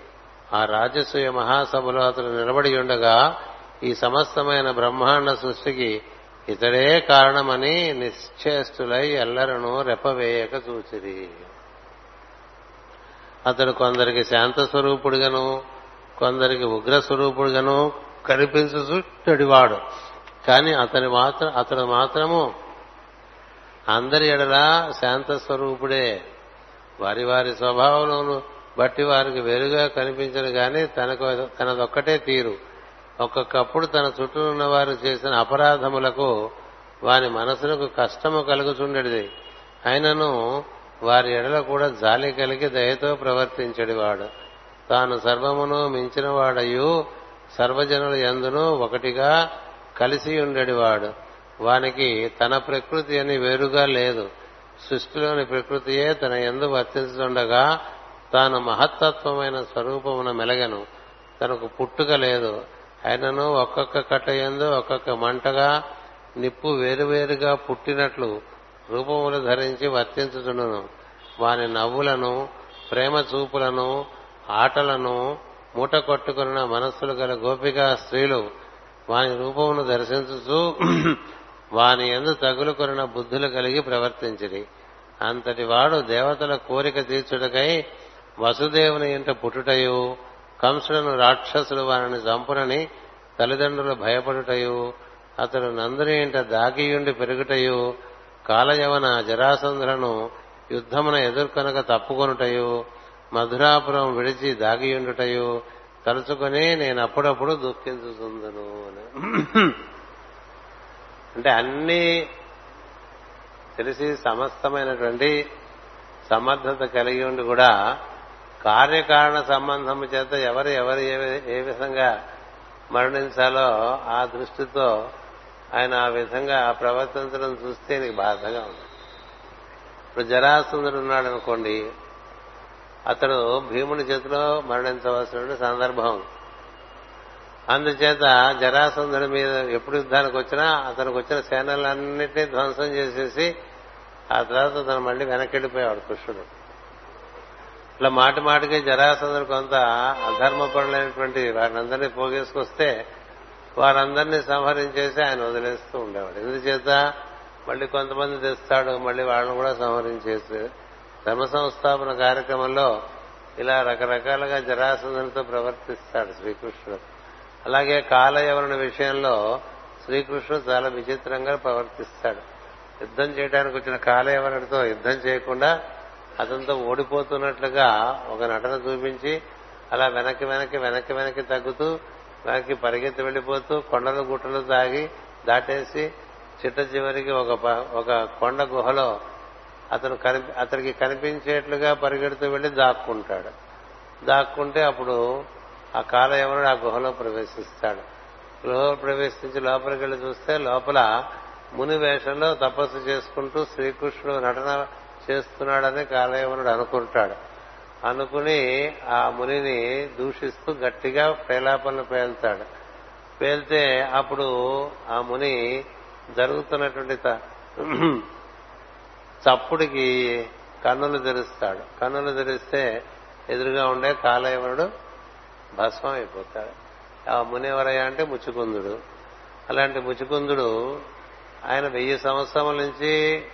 ఆ రాజసూయ మహాసభలో అతను నిలబడి ఉండగా ఈ సమస్తమైన బ్రహ్మాండ సృష్టికి ఇతడే కారణమని నిశ్చేష్టులై ఎల్లరను రెప్పవేయక చూచిరి. అతడు కొందరికి శాంత స్వరూపుడుగాను కొందరికి ఉగ్ర స్వరూపుడుగాను కనిపించుటడివాడు కానీ అతని మాత్రం అతడు మాత్రము అందరి ఎడలా శాంత స్వరూపుడే. వారి వారి స్వభావంలోను బట్టి వారికి వేరుగా కనిపించను గాని తనకు తనదొక్కటే తీరు. ఒక్కొక్కప్పుడు తన చుట్టూ ఉన్న వారు చేసిన అపరాధములకు వారి మనసులకు కష్టము కలుగుచుండేది అయినను వారి ఎడల కూడా జాలి కలిగి దయతో ప్రవర్తించడివాడు. తాను సర్వమును మించినవాడయు సర్వజనులు సర్వజనుల ఎందును ఒకటిగా కలిసి ఉండేవాడు వానికి తన ప్రకృతి అని వేరుగా లేదు. సృష్టిలోని ప్రకృతియే తన ఎందు వర్తించుండగా తాను మహత్తత్వమైన స్వరూపమున మెలగను. తనకు పుట్టుక లేదు. ఆయనను ఒక్కొక్క కట్ట ఎందు ఒక్కొక్క మంటగా నిప్పు వేరువేరుగా పుట్టినట్లు రూపములు ధరించి వర్తించుచుండును. వాని నవ్వులను ప్రేమ చూపులను ఆటలను మూట కొట్టుకున్న మనస్సులు గల గోపికా స్త్రీలు వాని రూపమును దర్శించుచు [CLEARS THROAT] వాని ఎందు తగులుకొనిన బుద్ధులు కలిగి ప్రవర్తించిరి. అంతటి వాడు దేవతల కోరిక తీర్చుటకై వసుదేవుని ఇంట పుట్టుటయు. కంసులను రాక్షసులు వారిని చంపునని తల్లిదండ్రులు భయపడుటయు అతడు నందుని ఇంట దాగియుండి పెరుగుటయు కాలయవన జరాసంధులను యుద్ధమున ఎదుర్కొనక తప్పుకొనుటయు మధురాపురం విడిచి దాగియుండుటయు తలుచుకొని నేను అప్పుడప్పుడు దుఃఖించుతుందను అని. అంటే అన్ని తెలిసి సమస్తమైనటువంటి సమర్థత కలిగి ఉండి కూడా కార్యకారణ సంబంధము చేత ఎవరు ఎవరు ఏ- ఏ విధంగా మరణించాలో ఆ దృష్టితో ఆయన ఆ విధంగా ప్రవర్తించడం చూస్తే నీకు బాధగా ఉంది. ఇప్పుడు జరాసుందరుడు ఉన్నాడు అనుకోండి అతడు భీముని చేతిలో మరణించవలసిన సందర్భం అందుచేత జరాసంధుడి మీద ఎప్పుడు యుద్ధానికి వచ్చినా అతనికి వచ్చిన సేనలన్నింటినీ ధ్వంసం చేసేసి ఆ తర్వాత అతను మళ్ళీ వెనక్కిడిపోయాడు కృష్ణుడు. ఇట్లా మాటి మాటికి జరాసందరు కొంత అధర్మపరులైనటువంటి వారినందరినీ పోగేసుకొస్తే వారందరినీ సంహరించేసి ఆయన వదిలేస్తూ ఉండేవాడు. ఎందుచేత? మళ్ళీ కొంతమంది తెస్తాడు మళ్ళీ వాళ్ళని కూడా సంహరించేసి. ధర్మ సంస్థాపన కార్యక్రమంలో ఇలా రకరకాలుగా జరాసంధునితో ప్రవర్తిస్తాడు శ్రీకృష్ణుడు. అలాగే కాలయవరణ విషయంలో శ్రీకృష్ణుడు చాలా విచిత్రంగా ప్రవర్తిస్తాడు. యుద్ధం చేయడానికి వచ్చిన కాలయవరుడితో యుద్ధం చేయకుండా అతనితో ఓడిపోతున్నట్లుగా ఒక నటన చూపించి అలా వెనక్కి వెనక్కి వెనక్కి వెనక్కి తగ్గుతూ వెనక్కి పరిగెత్తి వెళ్ళిపోతూ కొండలు గుట్టలు తాగి దాటేసి చిట్ట చివరికి ఒక ఒక కొండ గుహలో అతను కనిపి అతనికి కనిపించేట్లుగా పరిగెడుతూ వెళ్ళి దాక్కుంటాడు. దాక్కుంటే అప్పుడు ఆ కాలయవనుడు ఆ గుహలో ప్రవేశిస్తాడు. గుహలో ప్రవేశించి లోపలికి వెళ్ళి చూస్తే లోపల ముని వేషంలో తపస్సు చేసుకుంటూ శ్రీకృష్ణుడు నటన చేస్తున్నాడని కాలయవనుడు అనుకుంటాడు. అనుకుని ఆ మునిని దూషిస్తూ గట్టిగా ప్రేలాపనలు పేల్తాడు. పేల్తే అప్పుడు ఆ ముని జరుగుతున్నటువంటి చప్పుడికి కన్నులు తెరుస్తాడు. కన్నులు తెరిస్తే ఎదురుగా ఉండే కాలయవనుడు భస్మం అయిపోతాడు. ఆ ముని ఎవరయ్యా అంటే ముచ్చుకుందుడు అలాంటి ముచ్చుకుందుడు ఆయన వెయ్యి సంవత్సరం నుంచి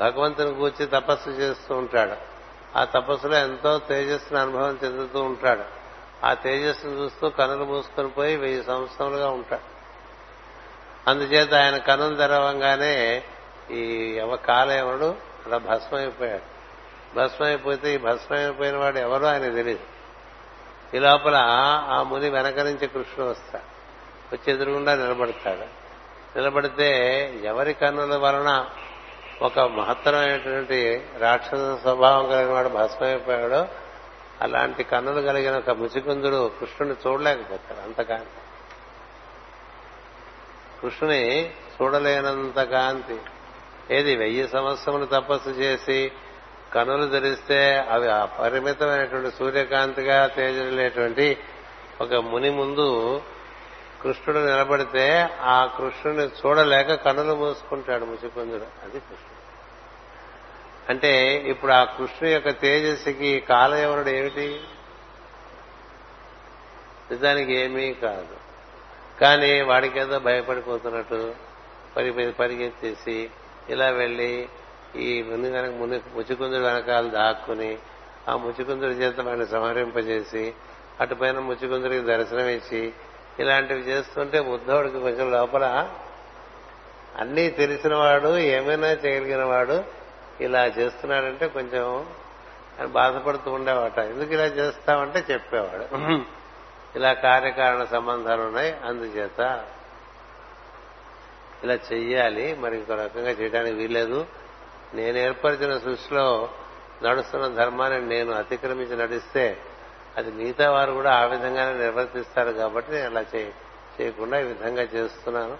భగవంతుని కూర్చి తపస్సు చేస్తూ ఉంటాడు. ఆ తపస్సులో ఎంతో తేజస్సును అనుభవం చెందుతూ ఉంటాడు. ఆ తేజస్సును చూస్తూ కనులు మూసుకొని పోయి వెయ్యి సంవత్సరాలుగా ఉంటాడు. అందుచేత ఆయన కనులు తెరవంగానే ఈ యవ కాలయవనుడు అలా భస్మైపోయాడు భస్మైపోతే ఈ భస్మైపోయిన వాడు ఎవరో ఆయన తెలియదు ఈ లోపల ఆ ముని వెనక నుంచి కృష్ణుడు వస్తాడు. వచ్చి ఎదురుగుండా నిలబడతాడు. నిలబడితే ఎవరి కన్నుల వలన ఒక మహత్తరమైనటువంటి రాక్షస స్వభావం కలిగిన వాడు భస్మైపోయాడో అలాంటి కన్నులు కలిగిన ఒక ముచికుందుడు కృష్ణుని చూడలేకపోతాడు అంత కాంతి కృష్ణుని చూడలేనంత కాంతి. ఏది వెయ్యి సంవత్సరములు తపస్సు చేసి కనులు ధరిస్తే అవి అపరిమితమైనటువంటి సూర్యకాంతిగా తేజలేటువంటి ఒక ముని ముందు కృష్ణుడు నిలబడితే ఆ కృష్ణుని చూడలేక కన్నులు మూసుకుంటాడు ముచికుందుడు అది కృష్ణుడు. అంటే ఇప్పుడు ఆ కృష్ణు యొక్క తేజస్సుకి కాలయవనుడు ఏమిటి? నిజానికి ఏమీ కాదు. కానీ వాడికి ఏదో భయపడిపోతున్నట్టు పరి పరిగెత్తేసి ఇలా వెళ్ళి ఈ ముందు వెనక ముని ముచికుందుడు వెనకాల దాక్కుని ఆ ముచికుందుడి చేత వాడిని సంహరింపజేసి అటుపైన ముచికుందుడికి దర్శనం ఇచ్చి ఇలాంటివి చేస్తుంటే ఉద్ధవుడికి కొంచెం లోపల అన్నీ తెలిసిన వాడు ఏమైనా చేయగలిగిన వాడు ఇలా చేస్తున్నాడంటే కొంచెం ఆయన బాధపడుతూ ఉండేవాట. ఎందుకు ఇలా చేస్తామంటే చెప్పేవాడు. ఇలా కార్యకారణ సంబంధాలు ఉన్నాయి అందుచేత ఇలా చెయ్యాలి. మరి ఇంకో రకంగా చేయడానికి వీలేదు నేను ఏర్పరిచిన సృష్టిలో నడుస్తున్న ధర్మాన్ని నేను అతిక్రమించి నడిస్తే అది మిగతా వారు కూడా ఆ విధంగానే నిర్వర్తిస్తారు కాబట్టి నేను అలా చేయ చేయకుండా ఈ విధంగా చేస్తున్నాను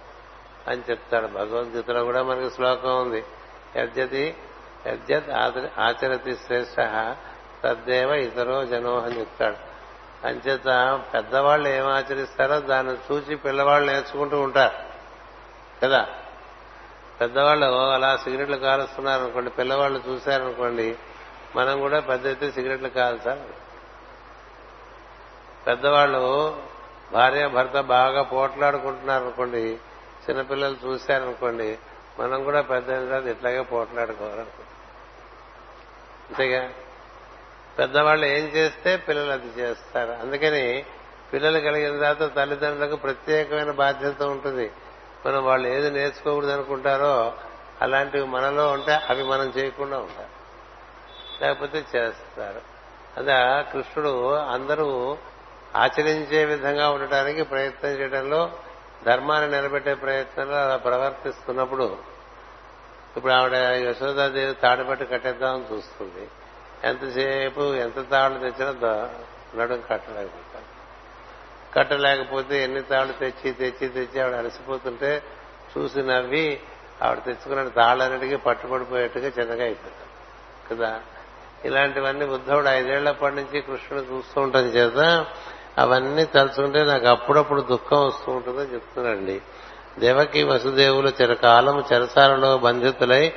అని చెప్తాడు భగవద్గీతలో కూడా మనకి శ్లోకం ఉంది. యద్యతి యద్యత్ ఆచరతి శ్రేష్ట తద్దేవ ఇతరో జనో అని చెప్తాడు. అంచేత పెద్దవాళ్ళు ఏం ఆచరిస్తారో దాన్ని చూసి పిల్లవాళ్ళు నేర్చుకుంటూ ఉంటారు. కదా? పెద్దవాళ్ళు అలా సిగరెట్లు కాలుస్తున్నారు అనుకోండి పిల్లవాళ్ళు చూశారనుకోండి మనం కూడా పెద్ద ఎత్తున సిగరెట్లు కాల్చాలి. పెద్దవాళ్ళు భార్య భర్త బాగా పోట్లాడుకుంటున్నారు అనుకోండి చిన్నపిల్లలు చూశారనుకోండి మనం కూడా పెద్ద తర్వాత ఇట్లాగే పోట్లాడుకోవాలనుకో అంతేగా? పెద్దవాళ్ళు ఏం చేస్తే పిల్లలు అది చేస్తారు. అందుకని పిల్లలు కలిగిన తర్వాత తల్లిదండ్రులకు ప్రత్యేకమైన బాధ్యత ఉంటుంది. మనం వాళ్ళు ఏది నేర్చుకోకూడదు అనుకుంటారో అలాంటివి మనలో ఉంటే అవి మనం చేయకుండా ఉంటారు. లేకపోతే చేస్తారు. అదా కృష్ణుడు అందరూ ఆచరించే విధంగా ఉండటానికి ప్రయత్నం చేయడంలో ధర్మాన్ని నిలబెట్టే ప్రయత్నంలో అలా ప్రవర్తిస్తున్నప్పుడు ఇప్పుడు ఆవిడ యశోదాదేవి తాడుపట్టి కట్టేద్దామని చూస్తుంది. ఎంతసేపు ఎంత తాళ్ళు తెచ్చినా నడుం కట్టలేకపోతాం. కట్టలేకపోతే ఎన్ని తాళ్ళు తెచ్చి తెచ్చి తెచ్చి ఆవిడ అలసిపోతుంటే చూసి నవ్వి ఆవిడ తెచ్చుకున్న తాళ్ళన్నిటికీ పట్టుబడిపోయేట్టుగా చిన్నగా అయిపోతాం. కదా? ఇలాంటివన్నీ ఉద్ధవుడు ఐదేళ్ళప్పటి నుంచి కృష్ణుడు చూస్తూ ఉంటాం చేత అవన్నీ తలుచుకుంటే నాకు అప్పుడప్పుడు దుఃఖం వస్తూ ఉంటుందని చెప్తున్నాడండి దేవకి వసుదేవులు చిరకాలము చెరసాలలో బంధితులై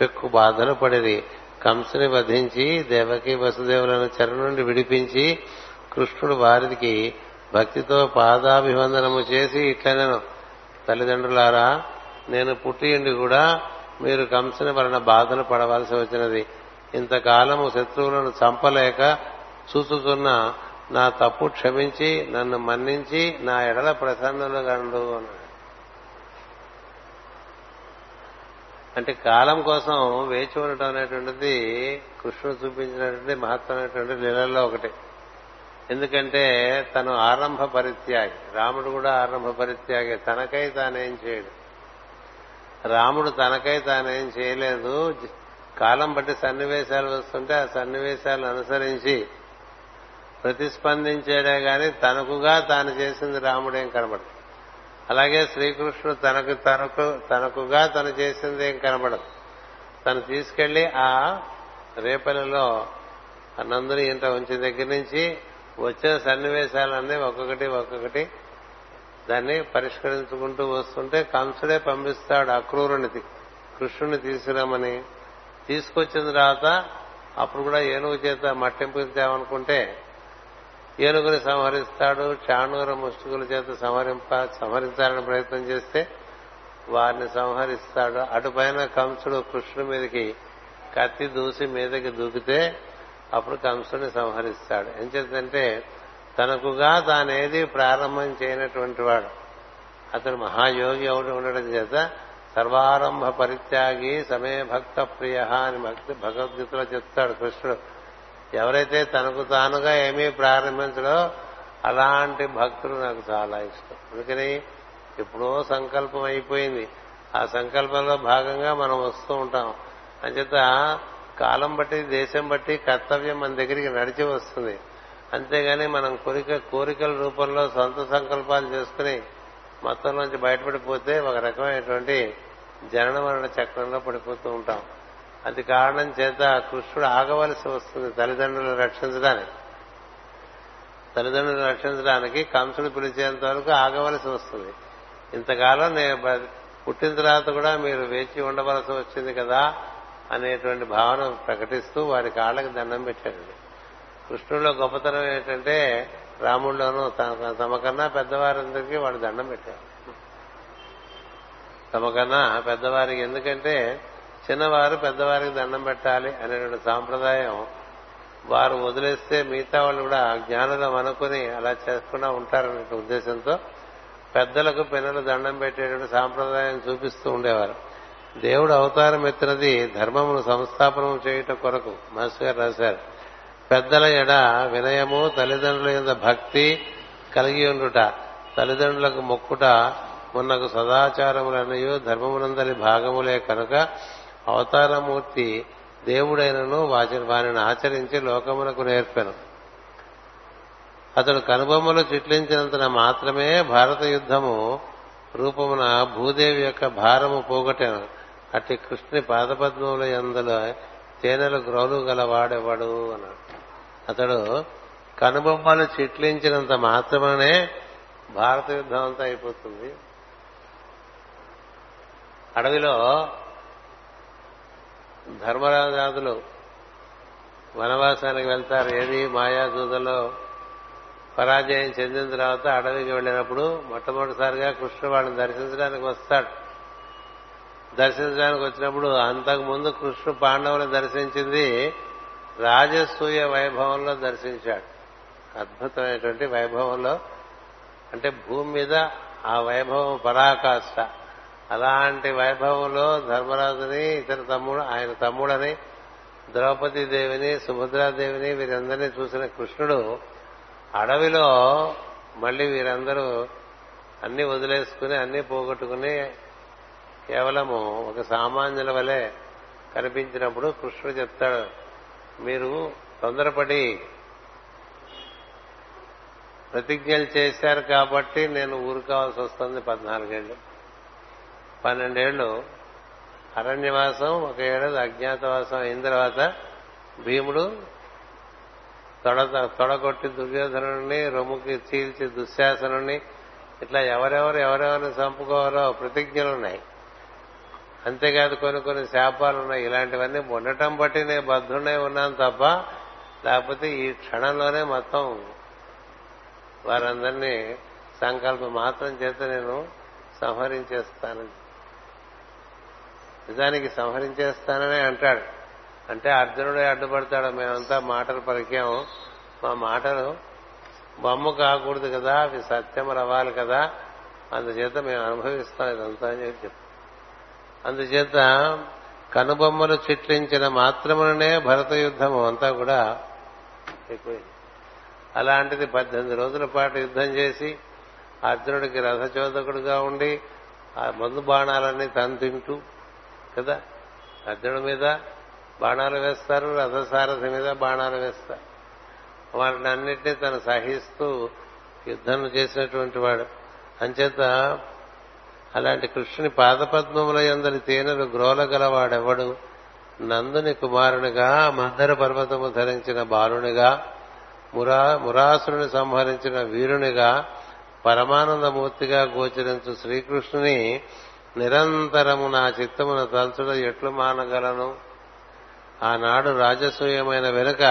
పెక్కు బాధలు పడిరి. కంసుని వధించి దేవకి వసుదేవులను చెర నుండి విడిపించి కృష్ణుడు వారికి భక్తితో పాదాభివందనము చేసి ఇట్లా నేను తల్లిదండ్రులారా నేను పుట్టిండి కూడా మీరు కంసుని వలన బాధలు పడవలసి వచ్చినది. ఇంతకాలము శత్రువులను చంపలేక చూచుతున్న నా తప్పు క్షమించి నన్ను మన్నించి నా ఎడల ప్రసన్నులు గండు అన్నాడు. అంటే కాలం కోసం వేచి ఉండటం అనేటువంటిది కృష్ణుడు చూపించినటువంటి మహత్తమైనటువంటి లీలల్లో ఒకటి. ఎందుకంటే తను ఆరంభ పరిత్యాగి. రాముడు కూడా ఆరంభ పరిత్యాగి. తనకై తానేం చేయడు. రాముడు తనకై తానేం చేయలేదు. కాలం బట్టి సన్నివేశాలు వస్తుంటే ఆ సన్నివేశాలను అనుసరించి ప్రతిస్పందించేదే గాని తనకుగా తాను చేసింది రాముడేం కనబడదు. అలాగే శ్రీకృష్ణుడు తనకు తనకు తనకుగా తను చేసింది ఏం కనబడదు. తను తీసుకెళ్ళి ఆ రేపలలో నందుని ఇంట ఉంచిన దగ్గర నుంచి వచ్చిన సన్నివేశాలన్నీ ఒక్కొక్కటి ఒక్కొక్కటి దాన్ని పరిష్కరించుకుంటూ వస్తుంటే కంసుడే పంపిస్తాడు అక్రూరుని కృష్ణుని తీసుకురామని తీసుకొచ్చిన తర్వాత అప్పుడు కూడా ఏనుగు చేత మట్టింపు మట్టింపుతామనుకుంటే ఏనుగుని సంహరిస్తాడు చాణూర ముష్టికుల చేత సంహరింప సంహరించాలని ప్రయత్నం చేస్తే వారిని సంహరిస్తాడు. అటుపైన కంసుడు కృష్ణుడి మీదకి కత్తి దూసి మీదకి దూకితే అప్పుడు కంసుడిని సంహరిస్తాడు. ఏం చేద్దంటే తనకుగా తానేది ప్రారంభం చేయనటువంటి వాడు. అతడు మహాయోగి అవుడు ఉండడం చేత సర్వారంభ పరిత్యాగి సమే భక్త ప్రియ అని భక్తి భగవద్గీతలో చెప్తాడు కృష్ణుడు. ఎవరైతే తనకు తానుగా ఏమీ ప్రారంభించడో అలాంటి భక్తులు నాకు చాలా ఇష్టం. అందుకని ఎప్పుడో సంకల్పం అయిపోయింది. ఆ సంకల్పంలో భాగంగా మనం వస్తూ ఉంటాం. అంచేత కాలం బట్టి దేశం బట్టి కర్తవ్యం మన దగ్గరికి నడిచి వస్తుంది. అంతేగాని మనం కోరిక కోరికల రూపంలో సొంత సంకల్పాలు చేసుకుని మొత్తంలోంచి బయటపడిపోతే ఒక రకమైనటువంటి జనన మరణ చక్రంలో పడిపోతూ ఉంటాం. అది కారణం చేత కృష్ణుడు ఆగవలసి వస్తుంది తల్లిదండ్రులను రక్షించడానికి. తల్లిదండ్రులను రక్షించడానికి కంసుడు పిలిచేంత వరకు ఆగవలసి వస్తుంది. ఇంతకాలం నేను పుట్టిన తర్వాత కూడా మీరు వేచి ఉండవలసి వచ్చింది కదా అనేటువంటి భావన ప్రకటిస్తూ వారి కాళ్ళకి దండం పెట్టాడండి కృష్ణుడిలో గొప్పతనం ఏంటంటే రాముడిలోనూ తమకన్నా పెద్దవారందరికీ వాడు దండం పెట్టారు తమకన్నా పెద్దవారికి ఎందుకంటే చిన్నవారు పెద్దవారికి దండం పెట్టాలి అనేటువంటి సాంప్రదాయం వారు వదిలేస్తే మిగతా వాళ్ళు కూడా జ్ఞానులం అనుకుని అలా చేసుకుండా ఉంటారనే ఉద్దేశంతో పెద్దలకు పిల్లలు దండం పెట్టేటువంటి సాంప్రదాయం చూపిస్తూ ఉండేవారు. దేవుడు అవతారం ఎత్తినది ధర్మమును సంస్థాపనం చేయటం కొరకు మాస్టర్ గారు రాశారు. పెద్దల ఎడ వినయము తల్లిదండ్రుల యొక్క భక్తి కలిగి ఉండుట తల్లిదండ్రులకు మొక్కుట మున్నకు సదాచారములన్నయు ధర్మమునందరి భాగములే కనుక అవతారమూర్తి దేవుడైనను వాచి వారిని ఆచరించి లోకమునకు నేర్పాను. అతడు కనుబొమ్మలు చిట్లించినంతన మాత్రమే భారత యుద్ధము రూపమున భూదేవి యొక్క భారము పోగొట్టాను. అట్టి కృష్ణుని పాదపద్మముల ఎందులో తేనెలు గ్రౌలు గలవాడెవడు అన్నాడు. అతడు కనుబొమ్మలు చిట్లించినంత మాత్రమే భారత యుద్ధం అంతా అయిపోతుంది. అడవిలో ధర్మరాజాదులు వనవాసానికి వెళ్తారు. ఏది? మాయాదూదలో పరాజయం చెందిన తర్వాత అడవికి వెళ్ళినప్పుడు మొట్టమొదటిసారిగా కృష్ణుడు వాళ్ళని దర్శించడానికి వస్తాడు. దర్శించడానికి వచ్చినప్పుడు అంతకు ముందు కృష్ణుడు పాండవుని దర్శించింది రాజసూయ వైభవంలో దర్శించాడు. అద్భుతమైనటువంటి వైభవంలో అంటే భూమి మీద ఆ వైభవం పరాకాష్ట. అలాంటి వైభవంలో ధర్మరాజుని ఇతర తమ్ముడు ఆయన తమ్ముడని ద్రౌపది దేవిని సుభద్రాదేవిని వీరందరినీ చూసిన కృష్ణుడు అడవిలో మళ్ళీ వీరందరూ అన్ని వదిలేసుకుని అన్ని పోగొట్టుకుని కేవలము ఒక సామాన్యుల వలె కనిపించినప్పుడు కృష్ణుడు చెప్తాడు మీరు తొందరపడి ప్రతిజ్ఞలు చేశారు కాబట్టి నేను ఊరుకోవాల్సి వస్తుంది పద్నాలుగేళ్ళు పన్నెండేళ్ళు అరణ్యవాసం ఒక ఏడాది అజ్ఞాతవాసం అయిన తర్వాత భీముడు తొడ తొడగొట్టి దుర్యోధనుని రొమ్ముకి చీల్చి దుశ్శాసనుని ఇట్లా ఎవరెవరు ఎవరెవరిని చంపుకోవాలో ప్రతిజ్ఞలున్నాయి. అంతేకాదు కొన్ని కొన్ని శాపాలు ఉన్నాయి ఇలాంటివన్నీ ఉండటం బట్టి నేను బద్ధుడే ఉన్నాను తప్ప లేకపోతే ఈ క్షణంలోనే మొత్తం వారందరినీ సంకల్పం మాత్రం చేత నేను సంహరించేస్తాను. నిజానికి సంహరించేస్తాననే అంటాడు. అంటే అర్జునుడే అడ్డుపడతాడు. మేమంతా మాటలు పలికాము మా మాటలు బొమ్మ కాకూడదు కదా అవి సత్యం రవ్వాలి కదా. అందుచేత మేము అనుభవిస్తాం ఇదంతా అని చెప్పి అందుచేత కనుబొమ్మలు చిట్లించిన మాత్రముననే భరత యుద్ధము అంతా కూడా ఎక్కువైంది అలాంటిది పద్దెనిమిది రోజుల పాటు యుద్ధం చేసి అర్జునుడికి రథచోదకుడుగా ఉండి ఆ మందు బాణాలన్నీ తను తింటూ కదా? అర్జునుడి మీద బాణాలు వేస్తారు రథసారథి మీద బాణాలు వేస్తారు. వాటిని అన్నిటినీ తను సహిస్తూ యుద్ధం చేసినటువంటి వాడు. అంచేత అలాంటి కృష్ణుని పాదపద్మముల ఎందరి తేనెలు గ్రోలగలవాడెవడు? నందుని కుమారునిగా మందర పర్వతము ధరించిన బాలునిగా మురా మురాసురుని సంహరించిన వీరునిగా పరమానందమూర్తిగా గోచరించు శ్రీకృష్ణుని నిరంతరము నా చిత్తమున తలుచుడ ఎట్లు మానగలను? ఆనాడు రాజసూయమైన వెనుక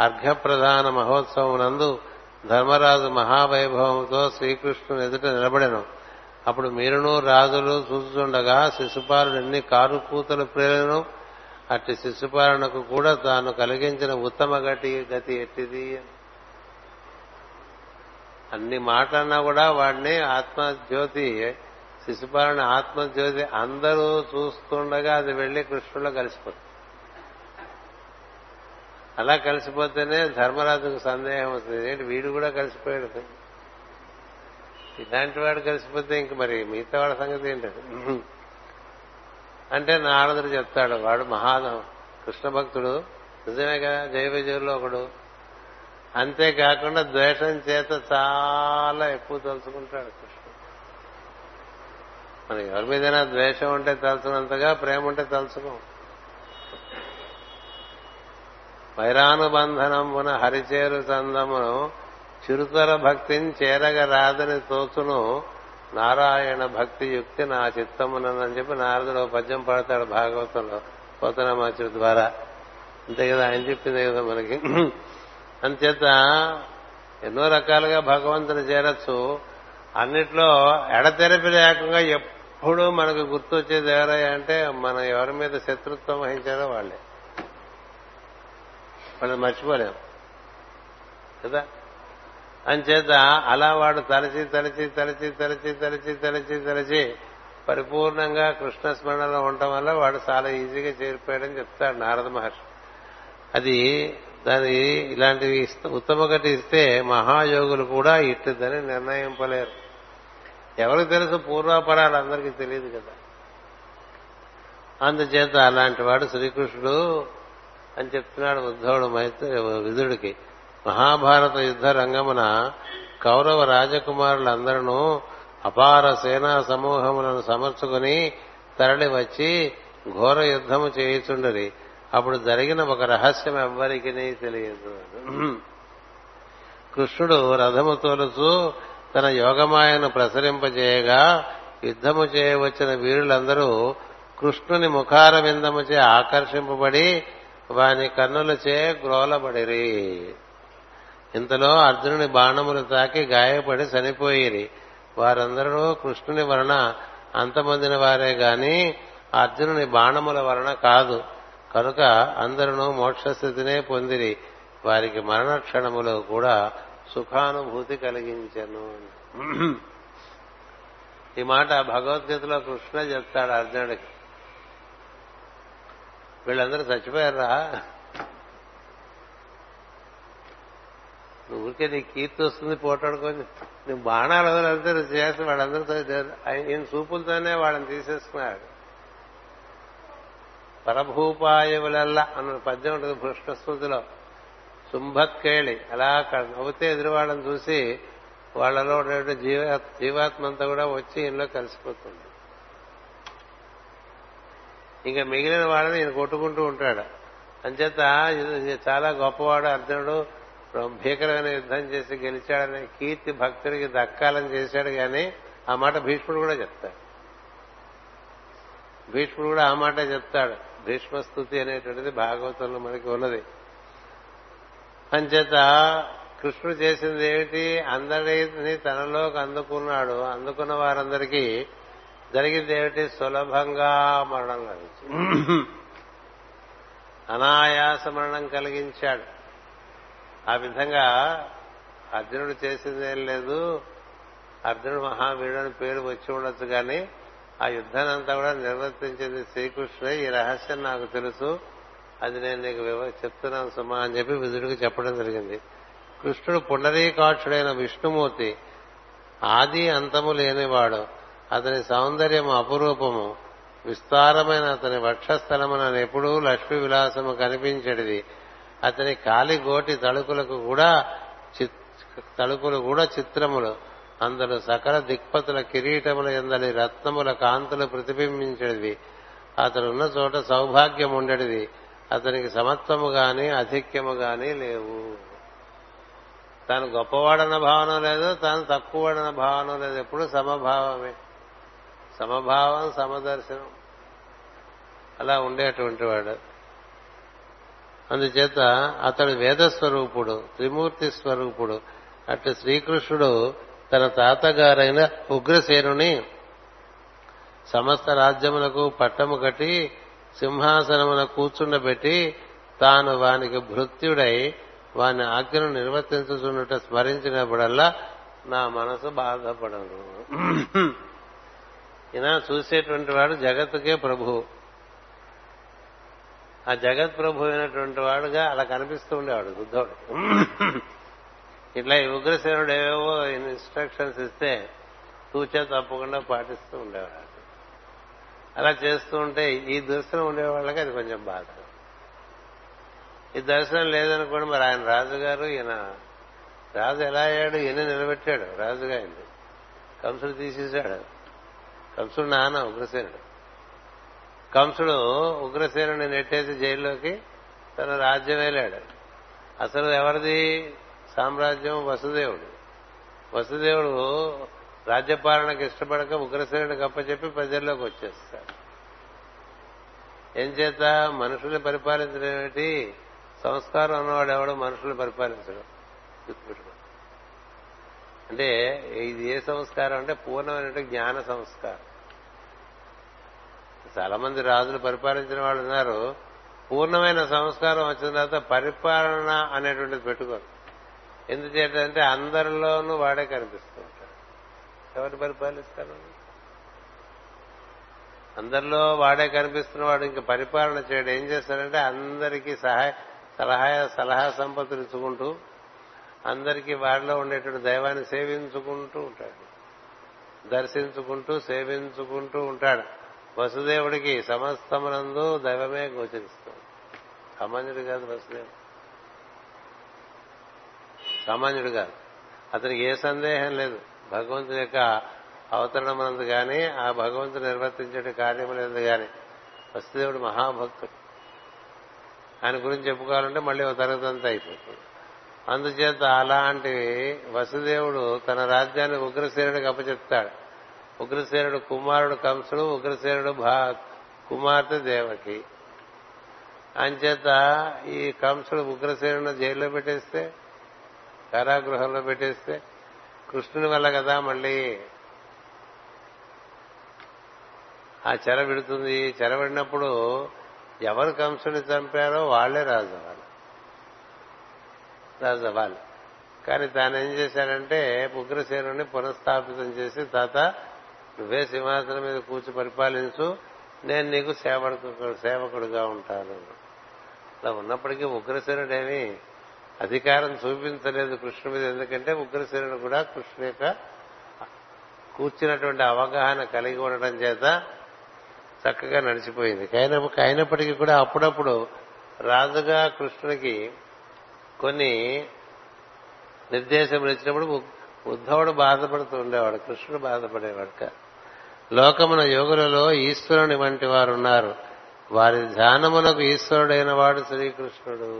అర్ఘ్యప్రధాన మహోత్సవమునందు ధర్మరాజు మహావైభవంతో శ్రీకృష్ణుని ఎదుట నిలబడెను. అప్పుడు మీరును రాజులు చూస్తుండగా శిశుపాలుడు ఎన్ని కారు కూతలు ప్రేరణను అట్టి శిశుపాలనకు కూడా తాను కలిగించిన ఉత్తమ గతి గతి ఎట్టిది? అన్ని మాటలన్నా కూడా వాడిని ఆత్మజ్యోతి శిశుపాలన ఆత్మజ్యోతి అందరూ చూస్తుండగా అది వెళ్ళి కృష్ణులో కలిసిపోతుంది. అలా కలిసిపోతేనే ధర్మరాజుకు సందేహం వస్తుంది. ఏంటి? వీడు కూడా కలిసిపోయాడు. ఇలాంటి వాడు కలిసిపోతే ఇంక మరి మిగతా వాడి సంగతి ఏంటి? అంటే నారదుడు చెప్తాడు వాడు మహాదం కృష్ణ భక్తుడు నిజమే కదా? జయ ఒకడు. అంతేకాకుండా ద్వేషం చేత చాలా ఎక్కువ తలుచుకుంటాడు. కృష్ణుడు మనకి ఎవరి మీదైనా ద్వేషం ఉంటే తలుచుకున్నంతగా ప్రేమ ఉంటే తలుచుకోం. వైరానుబంధనమున హరిచేరు చందమును చిరుతర భక్తిని చేరగ రాదని తోచును నారాయణ భక్తి యుక్తి నా చిత్తమునని చెప్పి నారదుడు పద్యం పాడతాడు భాగవతంలో పోతనామాచుడి ద్వారా. అంతే కదా ఆయన చెప్పింది కదా మనకి. అంచేత ఎన్నో రకాలుగా భగవంతుని చేరచ్చు. అన్నిట్లో ఎడతెరపి లేకుండా అప్పుడు మనకు గుర్తొచ్చేది ఎవరయ్యా అంటే మనం ఎవరి మీద శత్రుత్వం వహించారో వాళ్ళే. వాళ్ళని మర్చిపోలేం. కదా? అంచేత అలా వాడు తలచి తలచి తలచి తలచి తలచి తలచి తలచి పరిపూర్ణంగా కృష్ణ స్మరణలో ఉండటం వల్ల వాడు చాలా ఈజీగా చేరిపోయాడని చెప్తాడు నారద మహర్షి. అది దాని ఇలాంటివి ఉత్తమ గతి ఇస్తే మహాయోగులు కూడా ఇట్టిదని నిర్ణయింపలేరు. ఎవరికి తెలుసు? పూర్వాపరాలు అందరికీ తెలియదు కదా. అందుచేత అలాంటి వాడు శ్రీకృష్ణుడు అని చెప్తున్నాడు ఉద్ధవుడు మైత్రి విధుడికి. మహాభారత యుద్ధ రంగమున కౌరవ రాజకుమారులందరూ అపార సేనా సమూహములను సమర్చుకుని తరలి వచ్చి ఘోర యుద్ధము చేయుచుండరి. అప్పుడు జరిగిన ఒక రహస్యం ఎవ్వరికి తెలియదు. [CLEARS THROAT] కృష్ణుడు రథము తోలుచు తన యోగమాయను ప్రసరింపజేయగా యుద్ధము చేయవచ్చిన వీరులందరూ కృష్ణుని ముఖార విందముచే ఆకర్షింపబడి వాని కన్నులచే గ్రోలబడిరి. ఇంతలో అర్జునుని బాణములు తాకి గాయపడి చనిపోయిరి. వారందరూ కృష్ణుని వలన అంతమందిన వారే గాని అర్జునుని బాణముల వలన కాదు. కనుక అందరూ మోక్షస్థితినే పొందిరి. వారికి మరణ క్షణములో కూడా సుఖానుభూతి కలిగించను ఈ మాట భగవద్గీతలో కృష్ణ చెప్తాడు అర్జునుడికి. వీళ్ళందరూ చచ్చిపోయారా? నువ్వు ఊరికే నీ కీర్తి వస్తుంది పోటాడుకొని నువ్వు బాణాలు అందరూ చేసి వాళ్ళందరితో ఈయన చూపులతోనే వాళ్ళని తీసేసుకున్నాడు. పరభూపాయవులల్లా అన్న పద్యం ఉంటుంది భృష్టస్మృతిలో శుంభత్కేళి అలా నవ్వుతే ఎదురువాళ్ళని చూసి వాళ్ళలో ఉండే జీవా జీవాత్మంతా కూడా వచ్చి ఇంట్లో కలిసిపోతుంది. ఇంకా మిగిలిన వాళ్ళని ఈయన కొట్టుకుంటూ ఉంటాడు. అంచేత చాలా గొప్పవాడు అర్జునుడు భీకరమైన యుద్ధం చేసి గెలిచాడని కీర్తి భక్తుడికి దక్కాలని చేశాడు కానీ ఆ మాట భీష్ముడు కూడా చెప్తాడు. భీష్ముడు కూడా ఆ మాట చెప్తాడు. భీష్మస్తుతి అనేటువంటిది భాగవతంలో మనకి ఉన్నది. అంచేత కృష్ణుడు చేసింది ఏమిటి? అందరిని తనలోకి అందుకున్నాడు. అందుకున్న వారందరికీ జరిగింది ఏమిటి? సులభంగా మరణం లభించింది అనాయాస మరణం కలిగించాడు. ఆ విధంగా అర్జునుడు చేసిందేం లేదు. అర్జునుడు మహావీరుడు అని పేరు వచ్చి ఉండొచ్చు కానీ ఆ యుద్ధాన్ని అంతా కూడా నిర్వర్తించింది శ్రీకృష్ణుడే. ఈ రహస్యం నాకు తెలుసు. అది నేను నీకు చెప్తున్నాను సుమా అని చెప్పి విధుడికి చెప్పడం జరిగింది. కృష్ణుడు పుండరీకాక్షుడైన విష్ణుమూర్తి ఆది అంతము లేనివాడు. అతని సౌందర్యము అపురూపము. విస్తారమైన అతని వక్షస్థలమున ఎప్పుడూ లక్ష్మీ విలాసము కనిపించేది అతని కాలి గోటి తళుకులకు కూడా తళుకులు కూడా చిత్రములు. అందులో సకల దిక్పతుల కిరీటముల ఎందలి రత్నముల కాంతులు ప్రతిబింబించేది అతడున్న చోట సౌభాగ్యం ఉండేది అతనికి సమత్వము గాని అధిక్యము గాని లేవు. తాను గొప్పవాడన్న భావన లేదు తాను తక్కువవాడన్న భావన లేదు. ఎప్పుడు సమభావమే. సమభావం సమదర్శనం. అలా ఉండేటువంటి వాడు. అందుచేత అతడు వేదస్వరూపుడు త్రిమూర్తి స్వరూపుడు. అటు శ్రీకృష్ణుడు తన తాతగారైన ఉగ్రసేనుని సమస్త రాజ్యములకు పట్టము కట్టి సింహాసనమున కూర్చుండబెట్టి తాను వానికి భృత్యుడై వాని ఆజ్ఞను నిర్వర్తించుచున్నట్టు స్మరించినప్పుడల్లా నా మనసు బాధపడను ఇలా చూసేటువంటి వాడు జగత్తుకే ప్రభు. ఆ జగత్ ప్రభు అయినటువంటి వాడుగా అలా కనిపిస్తూ ఉండేవాడు బుద్ధుడు. ఇట్లా ఈ ఉగ్రసేనుడు ఏవేవో ఇన్స్ట్రక్షన్స్ ఇస్తే తూచా తప్పకుండా పాటిస్తూ ఉండేవాడు. అలా చేస్తూ ఉంటే ఈ దర్శనం ఉండేవాళ్ళకి అది కొంచెం బాధ. ఈ దర్శనం లేదనుకోండి మరి ఆయన రాజుగారు ఈయన రాజు ఎలా అయ్యాడు ఈయన నిలబెట్టాడు రాజుగా ఆయన కంసుడు తీసేశాడు. కంసుడు నాన్న ఉగ్రసేనుడు. కంసుడు ఉగ్రసేనుడిని నెట్టేసి జైల్లోకి తన రాజ్యం వెళ్ళాడు. అసలు ఎవరిది? సామ్రాజ్యం వసుదేవుడు. వసుదేవుడు రాజ్యపాలనకు ఇష్టపడక ఉగ్రసేనుడికి అప్పచెప్పి ప్రజల్లోకి వచ్చేస్తాడు ఏం చేత? మనుషుల్ని పరిపాలించడం ఏమిటి? సంస్కారం ఉన్నవాడు ఎవడు? మనుషుల్ని పరిపాలించడం. అంటే ఇది ఏ సంస్కారం అంటే పూర్ణమైన జ్ఞాన సంస్కారం. చాలా మంది రాజులు పరిపాలించిన వాళ్ళు ఉన్నారు. పూర్ణమైన సంస్కారం వచ్చిన తర్వాత పరిపాలన అనేటువంటిది పెట్టుకోరు. ఎందుచేతంటే అందరిలోనూ వాడే కనిపిస్తుంది. ఎవరు పరిపాలిస్తారు అందరిలో వాడే కనిపిస్తున్నవాడు ఇంకా పరిపాలన చేయడం. ఏం చేస్తాడంటే అందరికీ సహాయ సలహా సలహా సంపత్తులు ఇచ్చుకుంటూ అందరికీ వాడిలో ఉండేటువంటి దైవాన్ని సేవించుకుంటూ ఉంటాడు. దర్శించుకుంటూ సేవించుకుంటూ ఉంటాడు. వసుదేవుడికి సమస్తమునందు దైవమే గోచరిస్తుంది సామాన్యుడు కాదు వసుదేవుడు. సామాన్యుడు కాదు. అతనికి ఏ సందేహం లేదు. భగవంతుని యొక్క అవతరణమునందు గాని ఆ భగవంతుడు నిర్వర్తించే కార్యములందు గాని. వసుదేవుడు మహాభక్తుడు. ఆయన గురించి చెప్పుకోవాలంటే మళ్ళీ ఒక తరగతి అంతా అయిపోతుంది. అందుచేత అలాంటి వసుదేవుడు తన రాజ్యాన్ని ఉగ్రసేనుడికి అప్పచెప్తాడు. ఉగ్రసేనుడు కుమారుడు కంసుడు ఉగ్రసేనుడు భా కుమార్తె దేవకి. అంచేత ఈ కంసుడు ఉగ్రసేనుడు జైల్లో పెట్టేస్తే కారాగృహంలో పెట్టేస్తే కృష్ణుని వల్ల కదా మళ్ళీ ఆ చెర విడుతుంది. చెర విడినప్పుడు ఎవరు కంసుని చంపారో వాళ్ళే రాజు అవ్వాలి రాజు అవ్వాలి కానీ తాను ఏం చేశాడంటే ఉగ్రసేనుని పునఃస్థాపితం చేసి తాత నువ్వే సింహాసనం మీద కూర్చు పరిపాలించు నేను నీకు సేవకుడు సేవకుడుగా ఉంటాను. అలా ఉన్నప్పటికీ ఉగ్రసేనుడేమి అధికారం చూపించలేదు కృష్ణు మీద ఎందుకంటే ఉగ్రసేనుడు కూడా కృష్ణ యొక్క కూర్చున్నటువంటి అవగాహన కలిగి ఉండటం చేత చక్కగా నడిచిపోయింది. అయినప్పటికీ కూడా అప్పుడప్పుడు రాజుగా కృష్ణునికి కొన్ని నిర్దేశములు ఇచ్చినప్పుడు ఉద్ధవుడు బాధపడుతూ ఉండేవాడు కృష్ణుడు బాధపడేవాడు లోకమున యోగులలో ఈశ్వరుని వంటి వారు ఉన్నారు వారి ధ్యానమునకు ఈశ్వరుడైన వాడు శ్రీకృష్ణుడు.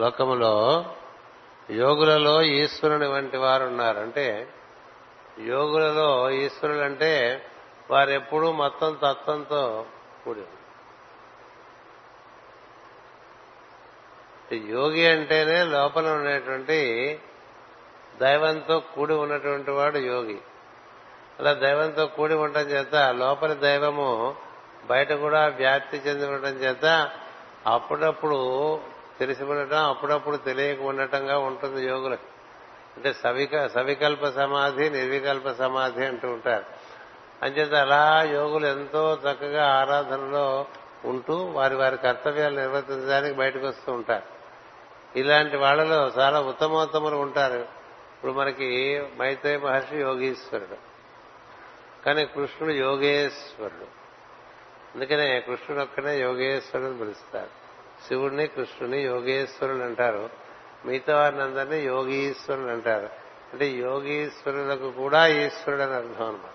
లోకములో యోగులలో ఈశ్వరుని వంటి వారు ఉన్నారు అంటే యోగులలో ఈశ్వరులు అంటే వారెప్పుడూ మొత్తం తత్వంతో కూడి యోగి అంటేనే లోపల ఉండేటువంటి దైవంతో కూడి ఉన్నటువంటి వాడు యోగి. అలా దైవంతో కూడి ఉండటం చేత లోపలి దైవము బయట కూడా వ్యాప్తి చెంది ఉండటం చేత అప్పుడప్పుడు తెలిసి ఉండటం అప్పుడప్పుడు తెలియక ఉండటంగా ఉంటుంది యోగులకు అంటే సవిక సవికల్ప సమాధి నిర్వికల్ప సమాధి అంటూ ఉంటారు. అంచేత అలా యోగులు ఎంతో చక్కగా ఆరాధనలో ఉంటూ వారి వారి కర్తవ్యాలు నిర్వర్తించడానికి బయటకు వస్తూ ఉంటారు. ఇలాంటి వాళ్ళలో చాలా ఉత్తమోత్తములు ఉంటారు. ఇప్పుడు మనకి మైత్రేయ మహర్షి యోగీశ్వరుడు. కానీ కృష్ణుడు యోగేశ్వరుడు. అందుకనే కృష్ణుడు ఒక్కనే యోగేశ్వరుడు పిలుస్తారు. శివుడిని కృష్ణుని యోగేశ్వరులు అంటారు. మిగతా వారిని అందరినీ యోగీశ్వరులు అంటారు. అంటే యోగీశ్వరులకు కూడా ఈశ్వరుడు అని అర్థం అనమాట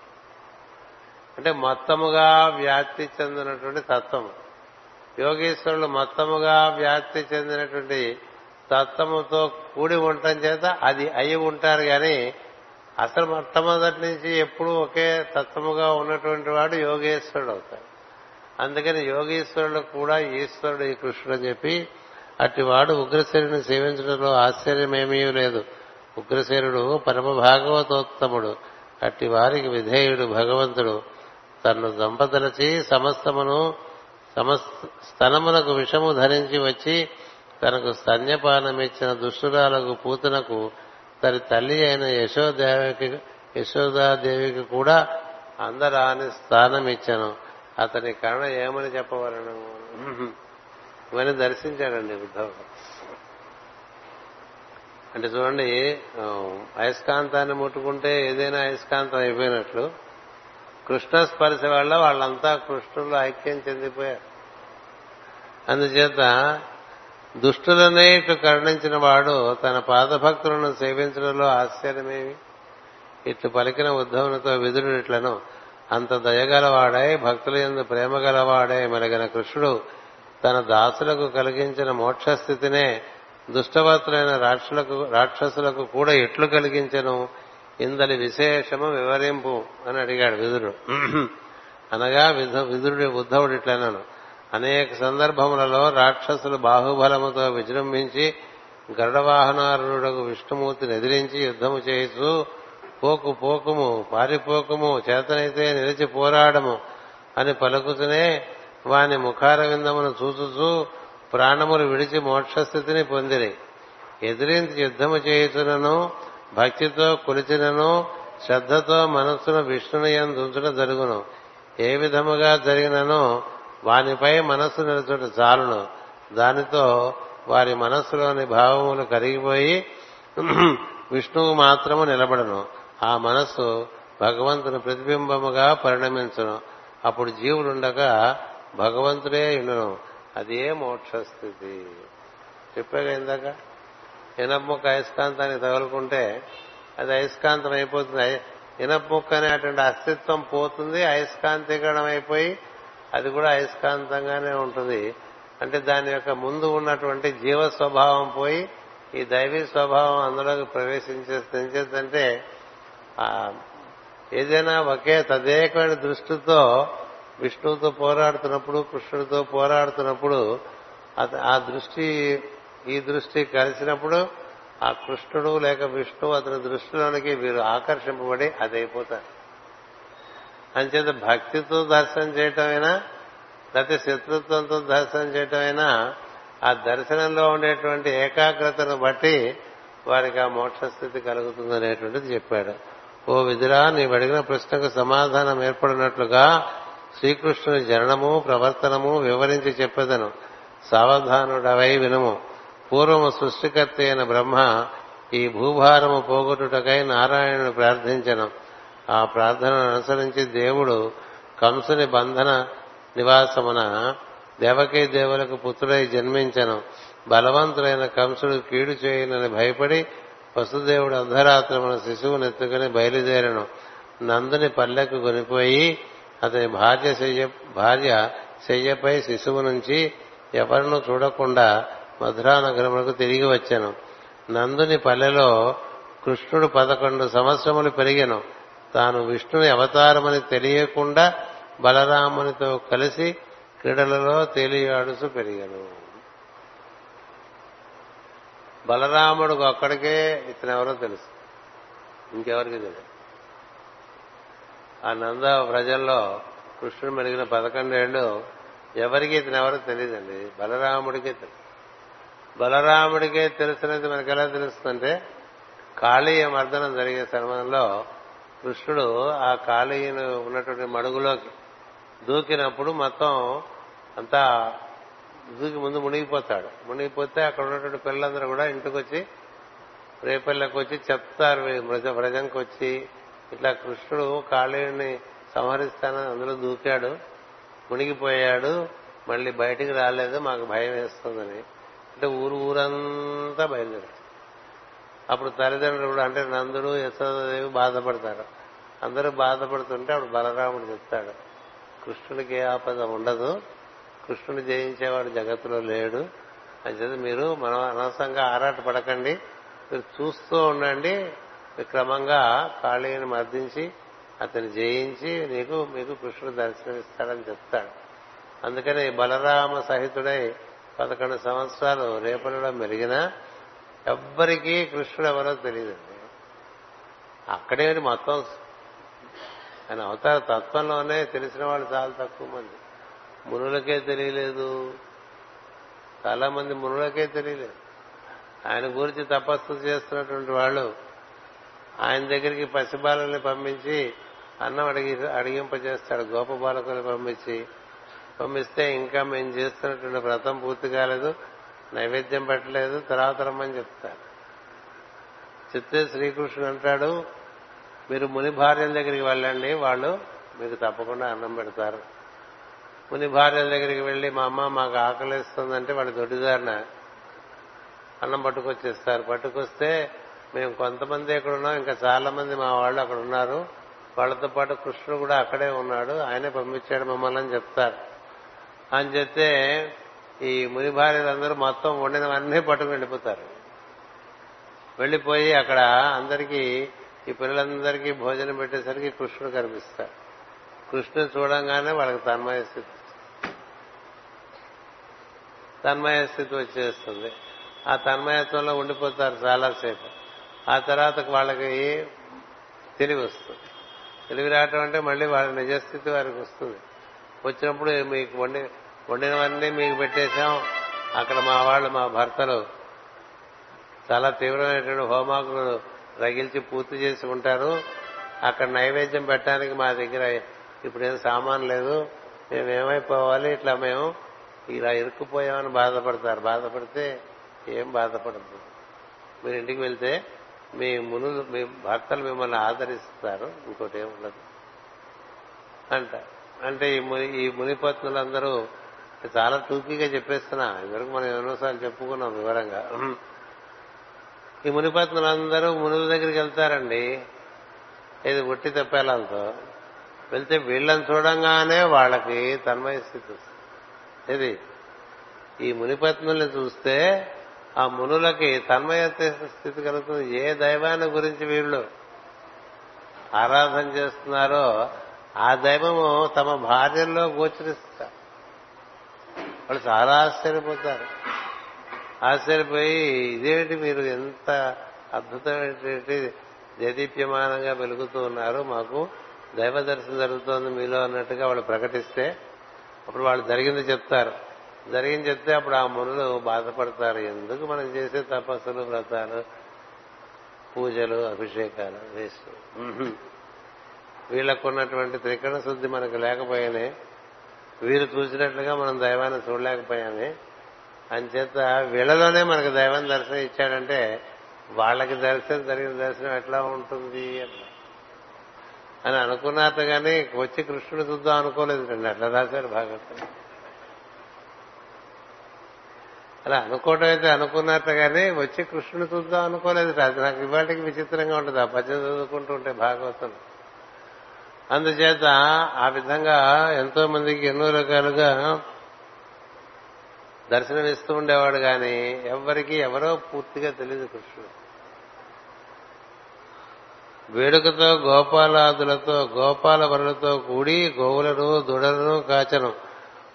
అంటే మొత్తముగా వ్యాప్తి చెందినటువంటి తత్వము. యోగీశ్వరులు మొత్తముగా వ్యాప్తి చెందినటువంటి తత్వముతో కూడి ఉండటం చేత అది అయి ఉంటారు కానీ అసలు మొట్టమొదటి నుంచి ఎప్పుడూ ఒకే తత్వముగా ఉన్నటువంటి వాడు యోగేశ్వరుడు అవుతాడు. అందుకని యోగీశ్వరుడు కూడా ఈశ్వరుడు ఈ కృష్ణుడు అని చెప్పి అట్టివాడు ఉగ్రశరుని సేవించడంలో ఆశ్చర్యమేమీ లేదు. ఉగ్రశరుడు పరమ భాగవతోత్తముడు అట్టి వారికి విధేయుడు భగవంతుడు. తన్ను దంపతలచి సమస్తమును స్తనమునకు విషము ధరించి వచ్చి తనకు స్తన్యపానమిచ్చిన దుష్టురాలకు పూతనకు తన తల్లి అయిన యశోదేవికి యశోదాదేవికి కూడా అందరాని స్థానమిచ్చాను. అతని కరుణ ఏమని చెప్పవలను ఇవన్నీ దర్శించాడండి ఉద్ధవుడు అంటే చూడండి అయస్కాంతాన్ని ముట్టుకుంటే ఏదైనా అయస్కాంతం అయిపోయినట్లు కృష్ణ స్పర్శ వల్ల వాళ్ళంతా కృష్ణులు ఐక్యం చెందిపోయారు. అందుచేత దుష్టులనే ఇటు కరుణించిన వాడు తన పాదభక్తులను సేవించడంలో ఆశ్చర్యమేమి? ఇట్లు పలికిన ఉద్ధవునితో విదురునిట్లను అంత దయగలవాడై భక్తుల ఎందు ప్రేమ గలవాడై మెలగిన కృష్ణుడు తన దాసులకు కలిగించిన మోక్షస్థితినే దుష్టవత్తులైన రాక్షసులకు రాక్షసులకు కూడా ఎట్లు కలిగించను? ఇందలి విశేషము వివరింపు అని అడిగాడు విదురుడు. అనగా విదురుడి ఉద్ధవుడు ఇట్లనను. అనేక సందర్భములలో రాక్షసులు బాహుబలముతో విజృంభించి గరుడవాహనారుడకు విష్ణుమూర్తిని ఎదిరించి యుద్ధము చేస్తూ పోకు పోకుము పారిపోకుము చేతనైతే నిలిచి పోరాడము అని పలుకుతూనే వాని ముఖార విందమును చూచుచూ ప్రాణములు విడిచి మోక్షస్థితిని పొందిరి. ఎదిరించి యుద్ధము చేయుచునను భక్తితో కొలిచినను శ్రద్ధతో మనస్సును విష్ణుని దుంచడం జరుగును. ఏ విధముగా జరిగినను వానిపై మనస్సు నిలుచుట చాలును. దానితో వారి మనస్సులోని భావములు కరిగిపోయి [CLEARS THROAT] విష్ణువు మాత్రము నిలబడను. ఆ మనస్సు భగవంతుని ప్రతిబింబముగా పరిణమించడం అప్పుడు జీవుడుండగా భగవంతుడే ఉండును అదే మోక్షస్థితి. చెప్పాగా ఇందాక? ఇనపముక్క అయస్కాంతాన్ని తగులుకుంటే అది అయస్కాంతం అయిపోతుంది. ఇనపముక్క అనేటువంటి అస్తిత్వం పోతుంది అయస్కాంతీకరణం అయిపోయి అది కూడా అయస్కాంతంగానే ఉంటుంది. అంటే దాని యొక్క ముందు ఉన్నటువంటి జీవ స్వభావం పోయి ఈ దైవీ స్వభావం అందులోకి ప్రవేశించేస్తే ఏదైనా ఒకే తదేకమైన దృష్టితో విష్ణువుతో పోరాడుతున్నప్పుడు కృష్ణుడితో పోరాడుతున్నప్పుడు ఆ దృష్టి ఈ దృష్టి కలిసినప్పుడు ఆ కృష్ణుడు లేక విష్ణువు అతని దృష్టిలోనికి వీరు ఆకర్షింపబడి అది అయిపోతారు అంచేత భక్తితో దర్శనం చేయటమైనా లేకపోతే శత్రుత్వంతో దర్శనం చేయటమైనా ఆ దర్శనంలో ఉండేటువంటి ఏకాగ్రతను బట్టి వారికి ఆ మోక్ష స్థితి కలుగుతుంది చెప్పాడు. ఓ విదురా నీవు అడిగిన ప్రశ్నకు సమాధానం ఏర్పడినట్లుగా శ్రీకృష్ణుని జననము ప్రవర్తనము వివరించి చెప్పదను. సావధానుడవై వినుము. పూర్వము సృష్టికర్త అయిన బ్రహ్మ ఈ భూభారము పోగొట్టుటకై నారాయణుని ప్రార్థించను. ఆ ప్రార్థనను అనుసరించి దేవుడు కంసుని బంధన నివాసమున దేవకీ దేవులకు పుత్రుడై జన్మించను. బలవంతుడైన కంసుడు కీడు చేయనని భయపడి వసుదేవుడు అర్ధరాత్రమున శిశువును ఎత్తుకుని బయలుదేరను. నందుని పల్లెకు కొనిపోయి అతని భార్య శయ్య భార్య శయ్యపై శిశువు నుంచి ఎవరినూ చూడకుండా మధురానగరములకు తిరిగి వచ్చాను. నందుని పల్లెలో కృష్ణుడు పదకొండు సంవత్సరములు పెరిగాను. తాను విష్ణుని అవతారమని తెలియకుండా బలరామునితో కలిసి క్రీడలలో తేలియాడుసు పెరిగాను. బలరాముడు ఒక్కడికే ఇతను ఎవరో తెలుసు. ఇంకెవరికి తెలియదు ఆ నంద ప్రజల్లో కృష్ణుడు మెరిగిన పదకొండేళ్ళు ఎవరికి ఇతను ఎవరో తెలియదండి బలరాముడికే తెలుసు. బలరాముడికే తెలిసినది మనకు ఎలా తెలుస్తుందంటే కాళీయ మర్దనం జరిగే సమయంలో కృష్ణుడు ఆ కాళీయను ఉన్నటువంటి మడుగులోకి దూకినప్పుడు మొత్తం అంతా దూకి ముందు మునిగిపోతాడు. మునిగిపోతే అక్కడ ఉన్నటువంటి పిల్లలందరూ కూడా ఇంటికి వచ్చి రేపల్లకి వచ్చి చెప్తారు వ్రజ వ్రజంకి వచ్చి ఇట్లా కృష్ణుడు కాళీయుడిని సంహరిస్తానని అందులో దూకాడు. మునిగిపోయాడు. మళ్ళీ బయటికి రాలేదు. మాకు భయం వేస్తుందని. అంటే ఊరు ఊరంతా బయలుదేరారు అప్పుడు తల్లిదండ్రులు కూడా అంటే నందుడు యశోదేవి బాధపడతారు. అందరూ బాధపడుతుంటే అప్పుడు బలరాముడు చెప్తాడు కృష్ణుడికి ఏ ఆపద ఉండదు. కృష్ణుని జయించేవాడు జగత్తులో లేడు. అని చెప్పి మీరు మనం అనవసరంగా ఆరాట పడకండి. మీరు చూస్తూ ఉండండి. క్రమంగా కాళీని మర్దించి అతను జయించి నీకు మీకు కృష్ణుడు దర్శనమిస్తాడని చెప్తాడు. అందుకని బలరామ సహితుడై పదకొండు సంవత్సరాలు రేపటిలో మెరిగినా ఎవ్వరికీ కృష్ణుడు ఎవరో తెలియదండి. అక్కడే మొత్తం ఆయన అవతార తత్వంలోనే తెలిసిన వాళ్ళు చాలా తక్కువ మంది. మునులకే తెలియలేదు. చాలా మంది మునులకే తెలియలేదు. ఆయన గురించి తపస్సు చేస్తున్నటువంటి వాళ్ళు ఆయన దగ్గరికి పసిబాలని పంపించి అన్నం అడిగి అడిగింపజేస్తాడు గోప బాలకుని పంపించి. పంపిస్తే ఇంకా మేము చేస్తున్నటువంటి వ్రతం పూర్తి కాలేదు నైవేద్యం పెట్టలేదు తర్వాత రమ్మని చెప్తారు. చెప్తే శ్రీకృష్ణుడు అంటాడు మీరు ముని భార్యల దగ్గరికి వెళ్ళండి వాళ్ళు మీకు తప్పకుండా అన్నం పెడతారు. ముందు భార్యల దగ్గరికి వెళ్ళి మా అమ్మ మాకు ఆకలిస్తుందంటే వాళ్ళు దొడ్డిదారిన అన్నం పట్టుకొచ్చేస్తారు. పట్టుకొస్తే మేము కొంతమంది ఎక్కడున్నాం ఇంకా చాలా మంది మా వాళ్ళు అక్కడ ఉన్నారు. వాళ్ళతో పాటు కృష్ణుడు కూడా అక్కడే ఉన్నాడు. ఆయనే పంపించాడు మమ్మల్ని అని చెప్తారు. అని చెప్తే ఈ ముని భార్యలందరూ మొత్తం వండినవన్నీ పట్టుకుని వెళ్ళిపోతారు. వెళ్ళిపోయి అక్కడ అందరికీ ఈ పిల్లలందరికీ భోజనం పెట్టేసరికి కృష్ణుడు కనిపిస్తాడు. కృష్ణుని చూడంగానే వాళ్ళకి తన్మయ స్థితి. తన్మయ స్థితి వచ్చేస్తుంది. ఆ తన్మయత్వంలో ఉండిపోతారు చాలాసేపు. ఆ తర్వాత వాళ్ళకి తెలివి వస్తుంది. తెలివి రావటం అంటే మళ్ళీ వాళ్ళ నిజస్థితి వారికి వస్తుంది. వచ్చినప్పుడు మీకు వండి వండినవన్నీ మీకు పెట్టేశాం. అక్కడ మా వాళ్ళు మా భర్తలు చాలా తీవ్రమైనటువంటి హోమాకులు రగిల్చి పూర్తి చేసి ఉంటారు. అక్కడ నైవేద్యం పెట్టడానికి మా దగ్గర ఇప్పుడేం సామాన్ లేదు మేము ఏమైపోవాలి ఇట్లా మేము ఇలా ఇరుక్కుపోయామని బాధపడతారు. బాధపడితే ఏం బాధపడదు మీరు ఇంటికి వెళ్తే మీ మునులు మీ భర్తలు మిమ్మల్ని ఆదరిస్తారు ఇంకోటి ఏం ఉండదు. అంట. అంటే ఈ ముని ఈ మునిపత్నులందరూ చాలా టూకీగా చెప్పేస్తున్నా. ఇవరకు మనం ఎన్నోసార్లు చెప్పుకున్నాం వివరంగా. ఈ మునిపత్నులందరూ మునుల దగ్గరికి వెళ్తారండి. ఇది ఒట్టి తెప్పేలాలతో వెళ్తే వీళ్ళని చూడంగానే వాళ్ళకి తన్మయ స్థితి వస్తుంది. ఇది ఈ మునిపత్నుల్ని చూస్తే ఆ మునులకి తన్మయ స్థితి కలుగుతుంది. ఏ దైవాన్ని గురించి వీళ్ళు ఆరాధన చేస్తున్నారో ఆ దైవము తమ భార్యల్లో గోచరిస్తారు వాళ్ళు చాలా ఆశ్చర్యపోతారు. ఆశ్చర్యపోయి ఇదేమిటి మీరు ఎంత అద్భుతమైనటువంటి దేదీప్యమానంగా వెలుగుతూ ఉన్నారు మాకు? దైవ దర్శనం జరుగుతోంది మీలో అన్నట్టుగా వాళ్ళు ప్రకటిస్తే అప్పుడు వాళ్ళు జరిగింది చెప్తారు. జరిగింది చెప్తే అప్పుడు ఆ మునులు బాధపడతారు. ఎందుకు మనం చేసే తపస్సులు వ్రతాలు పూజలు అభిషేకాలు వేస్ట్. వీళ్ళకున్నటువంటి త్రికరణ శుద్ధి మనకు లేకపోయానే వీరు చూసినట్లుగా మనం దైవాన్ని చూడలేకపోయామే. అంచేత వీళ్ళలోనే మనకు దైవం దర్శనం ఇచ్చాడంటే వాళ్ళకి దర్శనం జరిగిన దర్శనం ఎట్లా ఉంటుంది అట్లా అని అనుకున్నారట కానీ వచ్చి కృష్ణుడు చూద్దాం అనుకోలేదు రండి అట్లా రాశారు భాగవతం. అలా అనుకోవటం అయితే అనుకున్నట్టు కానీ వచ్చి కృష్ణుడు చూద్దాం అనుకోలేదు. అది నాకు ఇవాటికి విచిత్రంగా ఉంటుంది. ఆ పద్యం చదువుకుంటూ ఉంటే భాగవతం. అందుచేత ఆ విధంగా ఎంతో మందికి ఎన్నో రకాలుగా దర్శనమిస్తూ ఉండేవాడు కానీ ఎవరికి ఎవరో పూర్తిగా తెలియదు కృష్ణుడు. వేడుకతో గోపాలాదులతో గోపాల వరులతో కూడి గోవులను దుడలను కాచను.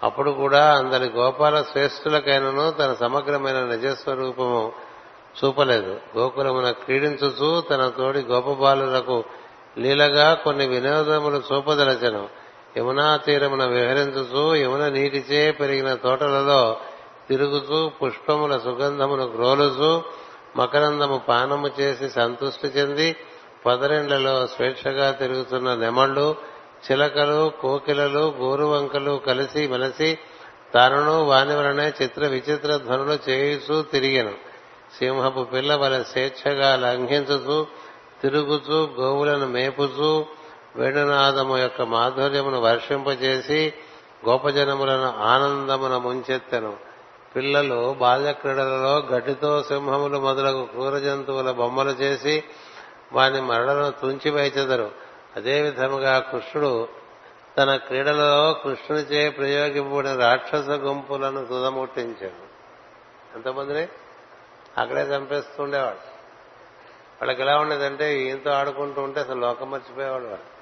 అప్పుడు కూడా అందరి గోపాల శ్రేష్ఠులకైనను తన సమగ్రమైన నిజస్వరూపము చూపలేదు. గోకులమున క్రీడించుచు తన తోడి గోపబాలులకు లీలగా కొన్ని వినోదములు చూపదలచను. యమునా తీరమున విహరించుచు యమున నీటిచే పెరిగిన తోటలలో తిరుగుతూ పుష్పముల సుగంధమును గ్రోలుచు మకరందము పానము చేసి సంతృష్టి చెంది పొదరిండ్లలో స్వేచ్ఛగా తిరుగుతున్న నెమళ్ళు చిలకలు కోకిలలు గోరువంకలు కలిసి మెలసి తనను వాని వలనే చిత్ర విచిత్ర ధ్వనులు చేయుచూ తిరిగను. సింహపు పిల్ల వల స్వేచ్ఛగా లంఘించుతూ తిరుగుచూ గోవులను మేపుచూ వేణునాదము యొక్క మాధుర్యమును వర్షింపజేసి గోపజనములను ఆనందమున ముంచెత్తెను. పిల్లలు బాల్యక్రీడలలో గడ్డితో సింహములు మొదలగు క్రూర జంతువుల బొమ్మలు చేసి వాని మరలను తుంచి వేచెదరు. అదే విధముగా కృష్ణుడు తన క్రీడలో కృష్ణునిచే ప్రయోగింపబడిన రాక్షస గుంపులను తుదముట్టించాడు ఎంతమందిని? అక్కడే చంపేస్తుండేవాడు. వాళ్ళకి ఎలా ఉండేదంటే ఈయనతో ఆడుకుంటూ ఉంటే అసలు లోకం మర్చిపోయేవాడు వాడు.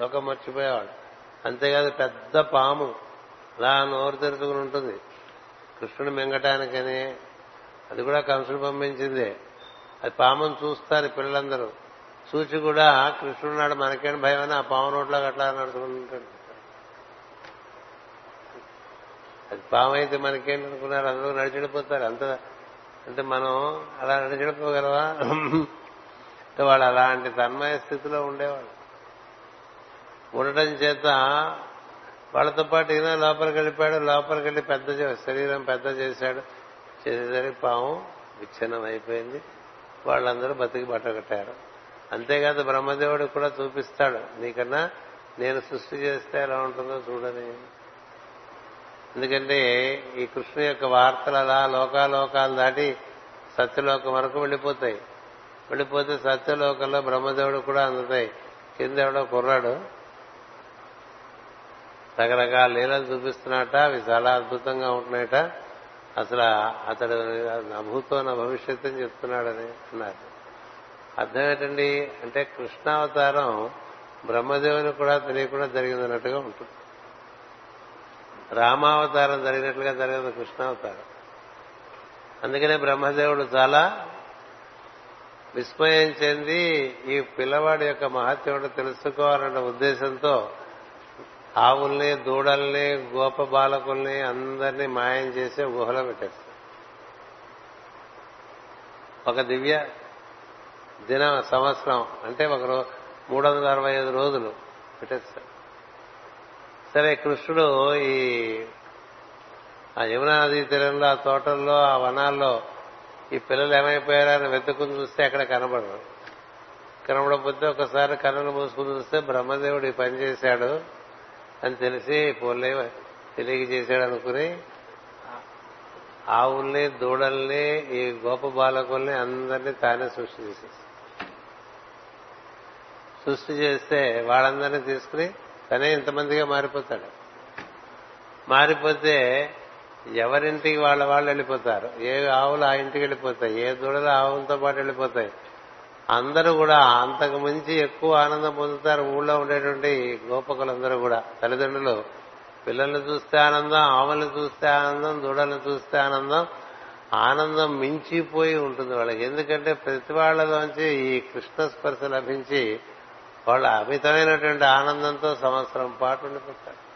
లోకం మర్చిపోయేవాడు. అంతేకాదు పెద్ద పాము అలా నోరు తెరుచుకుని ఉంటుంది. కృష్ణుడు మింగటానికని అది కూడా కంసుడు పంపించిందే. అది పామును చూస్తారు పిల్లలందరూ. చూచి కూడా కృష్ణుడు నాడు మనకేం భయం అని ఆ పాము నోట్లో అట్లా నడుచుకుంటాడు అది పాము అయితే మనకేంటి అనుకున్నారు? అందరూ నడిచిడిపోతారు అంత అంటే మనం అలా నడిచిడిపోగలవా అంటే వాళ్ళు అలాంటి తన్మయ స్థితిలో ఉండేవాళ్ళు. ఉండటం చేత వాళ్ళతో పాటు ఈయన లోపలికి వెళ్ళిపోయాడు లోపలికి వెళ్ళి పెద్ద శరీరం పెద్ద చేశాడు. చేసేసరికి పాము విచ్ఛిన్నం అయిపోయింది వాళ్ళందరూ బతికి బట్టగట్టారు అంతేకాదు బ్రహ్మదేవుడు కూడా చూపిస్తాడు. నీకన్నా నేను సృష్టి చేస్తే ఎలా ఉంటుందో చూడని. ఎందుకంటే ఈ కృష్ణు యొక్క వార్తలు అలా లోకాలోకాలు దాటి సత్యలోకం వరకు వెళ్ళిపోతాయి. వెళ్ళిపోతే సత్యలోకంలో బ్రహ్మదేవుడు కూడా అందుతాయి. కింద ఎవడో కుర్రాడు. రకరకాల లీలలు చూపిస్తున్నట అవి చాలా అద్భుతంగా ఉంటున్నాయట. అసలు అతడు నభూతో నా భవిష్యత్తు అని చెప్తున్నాడని అన్నారు. అర్థం ఏంటండి? అంటే కృష్ణావతారం బ్రహ్మదేవుని కూడా తెలియకుండా జరిగిందన్నట్టుగా ఉంటుంది. రామావతారం జరిగినట్లుగా జరిగింది కృష్ణావతారం. అందుకనే బ్రహ్మదేవుడు చాలా విస్మయం చెంది ఈ పిల్లవాడి యొక్క మహత్యం తెలుసుకోవాలన్న ఉద్దేశంతో ఆవుల్ని దూడల్ని గోప బాలకుల్ని అందరినీ మాయం చేసి గుహలో పెట్టేస్తారు ఒక దివ్య దిన సంవత్సరం అంటే ఒక మూడు వందల అరవై ఐదు రోజులు పెట్టేస్తారు సరే కృష్ణుడు ఈ ఆ యమునా నదీ తీరంలో ఆ తోటల్లో ఆ వనాల్లో ఈ పిల్లలు ఏమైపోయారని వెతుకుని చూస్తే అక్కడ కనబడరు. కనబడకపోతే ఒకసారి కన్నులు మూసుకుని చూస్తే బ్రహ్మదేవుడు ఈ పని చేశాడు. అని తెలిసి పోలే తెలియజేశాడు అనుకుని ఆవుల్ని దూడల్ని ఈ గోప బాలకుల్ని అందరినీ తానే సృష్టి చేసేసి. సృష్టి చేస్తే వాళ్ళందరినీ తీసుకుని తనే ఇంతమందిగా మారిపోతాడు. మారిపోతే ఎవరింటికి వాళ్ళ వాళ్ళు వెళ్ళిపోతారు? ఏ ఆవులు ఆ ఇంటికి వెళ్ళిపోతాయి? ఏ దూడలు ఆవులతో పాటు వెళ్ళిపోతాయి? అందరూ కూడా అంతకు మించి ఎక్కువ ఆనందం పొందుతారు ఊళ్ళో ఉండేటువంటి గోపకులందరూ కూడా. తల్లిదండ్రులు పిల్లల్ని చూస్తే ఆనందం ఆవులను చూస్తే ఆనందం దూడలను చూస్తే ఆనందం. ఆనందం మించిపోయి ఉంటుంది వాళ్ళకి. ఎందుకంటే ప్రతి వాళ్ళలోంచి ఈ కృష్ణ స్పర్శ లభించి వాళ్ళు అమితమైనటువంటి ఆనందంతో సంవత్సరం పాటు ఉండిపోతారు.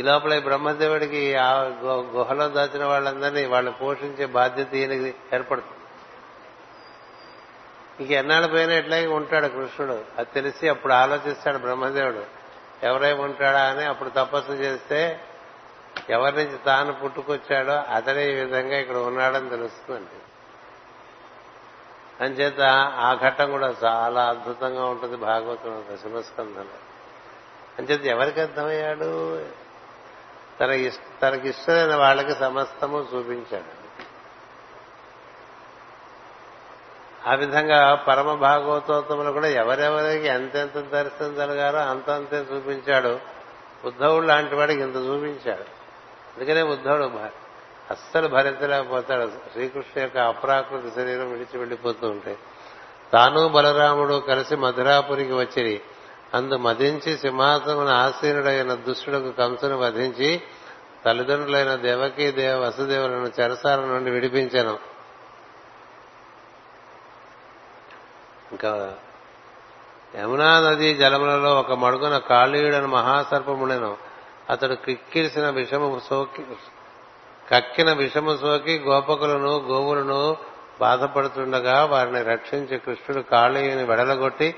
ఈ లోపల ఈ బ్రహ్మదేవుడికి ఆ గుహలో దాచిన వాళ్ళందరినీ వాళ్ళని పోషించే బాధ్యత ఈయనకి ఏర్పడుతుంది. ఇంక ఎన్నాళ్ళు పైన ఎట్లాగే ఉంటాడు కృష్ణుడు? అది తెలిసి అప్పుడు ఆలోచిస్తాడు బ్రహ్మదేవుడు. ఎవరై ఉంటాడా అని అప్పుడు తపస్సు చేస్తే ఎవరి నుంచి తాను పుట్టుకొచ్చాడో అతడే ఈ విధంగా ఇక్కడ ఉన్నాడని తెలుస్తుందండి. అంచేత ఆ ఘట్టం కూడా చాలా అద్భుతంగా ఉంటుంది భాగవతం దశమస్కంధంలో అంచేత ఎవరికి అర్థమయ్యాడు? తన ఇష్ట తనకి ఇష్టమైన వాళ్ళకి సమస్తము చూపించాడు. ఆ విధంగా పరమ భాగవతోత్తములు కూడా ఎవరెవరికి ఎంతెంత దర్శనం జరగాలో అంతంతే చూపించాడు. ఉద్ధవుడు లాంటి వాడికి ఇంత చూపించాడు. అందుకనే ఉద్ధవుడు అస్సలు భరించలేకపోతాడు. శ్రీకృష్ణ యొక్క అప్రాకృతి శరీరం విడిచి వెళ్ళిపోతూ ఉంటే. తాను బలరాముడు కలిసి మధురాపురికి వచ్చిరి అందు మదించి సింహాసనం ఆసీనుడైన దుష్టుడుకు కంసును వధించి తల్లిదండ్రులైన దేవకీ దేవ వసుదేవులను చెరసాల నుండి విడిపించను. ఇంకా యమునా నది జలములలో ఒక మడుగున కాళీయుడని మహాసర్పముడెను. అతడు కిక్కిరిసిన విషము సోకి కక్కిన విషము సోకి గోపకులను గోవులను బాధపడుతుండగా వారిని రక్షించి కృష్ణుడు కాళీయుని వెడలగొట్టి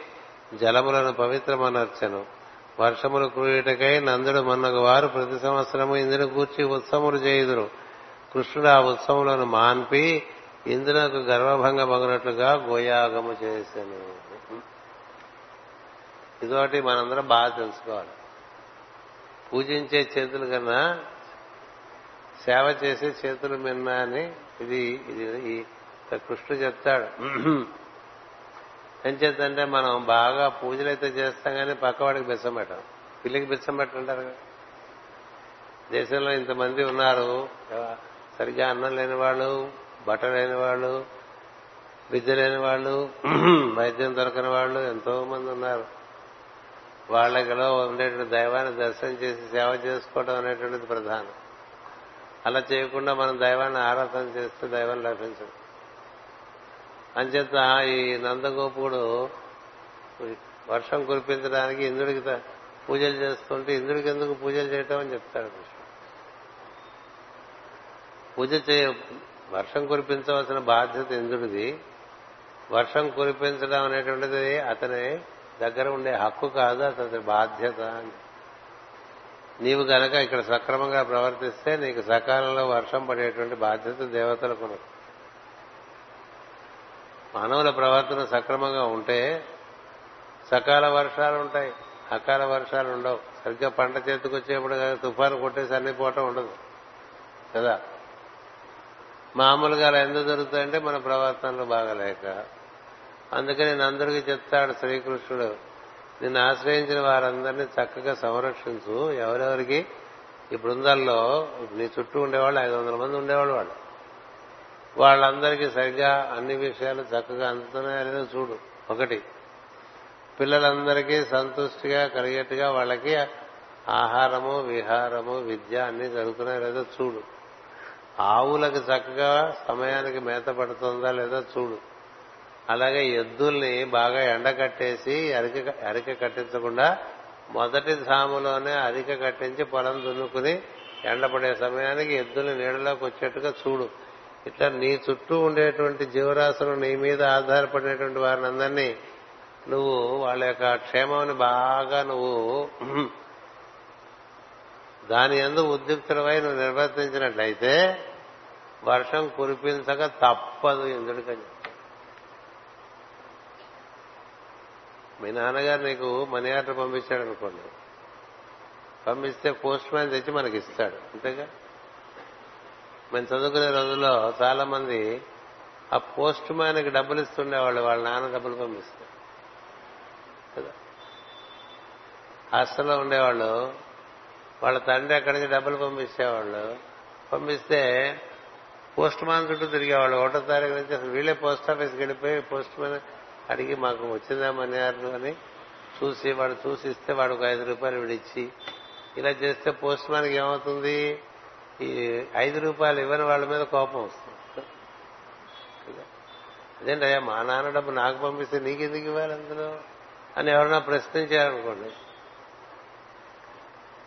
జలములను పవిత్రమనర్చెను. వర్షములు కురియుటకై నందుడు మన్నగు వారు ప్రతి సంవత్సరము ఇందును కూర్చి ఉత్సవములు చేయుదురు. కృష్ణుడు ఆ ఉత్సవములను మాన్పి ఇందునకు గర్వభంగమగినట్లుగా గోయాగము చేశాను ఇదొకటి మనందరం బాగా తెలుసుకోవాలి. పూజించే చేతులు కన్నా సేవ చేసే చేతులు మిన్న అని ఇది ఇది కృష్ణుడు చెప్తాడు. ఏం చేద్దంటే మనం బాగా పూజలు అయితే చేస్తాం కానీ పక్కవాడికి బిచ్చం పెట్టం. పిల్లికి బిచ్చం పెట్టంటారు కదా. దేశంలో ఇంతమంది ఉన్నారు. సరిగ్గా అన్నం లేని వాళ్ళు బట్ట లేని వాళ్ళు విద్య లేని వాళ్ళు వైద్యం దొరకని వాళ్ళు ఎంతో మంది ఉన్నారు. వాళ్ళకిలో ఉండేటువంటి దైవాన్ని దర్శనం చేసి సేవ చేసుకోవడం అనేటువంటిది ప్రధానం. అలా చేయకుండా మనం దైవాన్ని ఆరాధన చేస్తే దైవం లభించదు. అంచేత ఈ నందగోపుడు వర్షం కురిపించడానికి ఇంద్రుడికి పూజలు చేస్తుంటే ఇంద్రుడికి ఎందుకు పూజలు చేయటం అని చెప్తాడు పూజ చేయ వర్షం కురిపించవలసిన బాధ్యత ఇంద్రుడిది వర్షం కురిపించడం అనేటువంటిది అతని దగ్గర ఉండే హక్కు కాదు అతని బాధ్యత అని. నీవు గనక ఇక్కడ సక్రమంగా ప్రవర్తిస్తే నీకు సకాలంలో వర్షం పడేటువంటి బాధ్యత దేవతలకు మానవుల ప్రవర్తన సక్రమంగా ఉంటే సకాల వర్షాలు ఉంటాయి అకాల వర్షాలు ఉండవు. సరిగ్గా పంట చేతికి వచ్చేప్పుడు కదా తుఫాను కొట్టేసి అన్ని పోవటం ఉండదు. కదా? మామూలుగా అలా ఎందుకు జరుగుతాయంటే మన ప్రవర్తనలు బాగలేక. అందుకని అందరికీ చెప్తాడు శ్రీకృష్ణుడు నిన్ను ఆశ్రయించిన వారందరినీ చక్కగా సంరక్షించు. ఎవరెవరికి? ఈ బృందాల్లో నీ చుట్టూ ఉండేవాళ్ళు ఐదు వందల మంది ఉండేవాళ్ళు వాళ్ళు. వాళ్ళందరికీ సరిగ్గా అన్ని విషయాలు చక్కగా అందుతున్నాయో చూడు. ఒకటి పిల్లలందరికీ సంతృష్టిగా కలిగేట్టుగా వాళ్ళకి ఆహారము విహారము విద్య అన్ని జరుగుతున్నాయో లేదో చూడు. ఆవులకు చక్కగా సమయానికి మేత పడుతుందా లేదో చూడు. అలాగే ఎద్దుల్ని బాగా ఎండ కట్టేసి అరిక అరిక కట్టించకుండా మొదటి ధాములోనే అరిక కట్టించి పొలం దున్నుకుని ఎండపడే సమయానికి ఎద్దుల్ని నీడలోకి వచ్చేట్టుగా చూడు. ఇట్లా నీ చుట్టూ ఉండేటువంటి జీవరాశులు నీ మీద ఆధారపడినటువంటి వారిని అందరినీ నువ్వు వాళ్ళ యొక్క క్షేమాన్ని బాగా నువ్వు దాని ఎందు ఉద్యుక్తులవై నువ్వు నిర్వర్తించినట్లయితే వర్షం కురిపించక తప్పదు ఎందుకని? మీ నాన్నగారు నీకు మనీ ఆర్డర్ పంపించాడు అనుకోండి. పంపిస్తే పోస్ట్ మ్యాన్ తెచ్చి మనకి ఇస్తాడు. అంతేగా? మేము చదువుకునే రోజుల్లో చాలా మంది ఆ పోస్ట్ మ్యాన్కి డబ్బులు ఇస్తుండేవాళ్ళు వాళ్ళ నాన్న డబ్బులు పంపిస్తారు. కదా? హాస్టల్లో ఉండేవాళ్ళు వాళ్ళ తండ్రి అక్కడి నుంచి డబ్బులు పంపించేవాళ్ళు పంపిస్తే పోస్ట్ మ్యాన్ చుట్టూ తిరిగేవాళ్ళు. ఒకటో తారీఖు నుంచి అసలు వీళ్ళే పోస్ట్ ఆఫీస్కి వెళ్ళిపోయి పోస్ట్ మ్యాన్ అడిగి మాకు వచ్చిందా మనియారు అని చూసి వాడు చూసి ఇస్తే వాడు ఒక ఐదు రూపాయలు విడిచి ఇలా చేస్తే పోస్ట్ మ్యాన్కి ఏమవుతుంది? ఈ ఐదు రూపాయలు ఇవ్వని వాళ్ళ మీద కోపం వస్తుంది. అదేంటయ్యా మా నాన్న డబ్బు నాకు పంపిస్తే నీకెందుకు ఇవ్వాలి అందులో? అని ఎవరన్నా ప్రశ్నించారనుకోండి.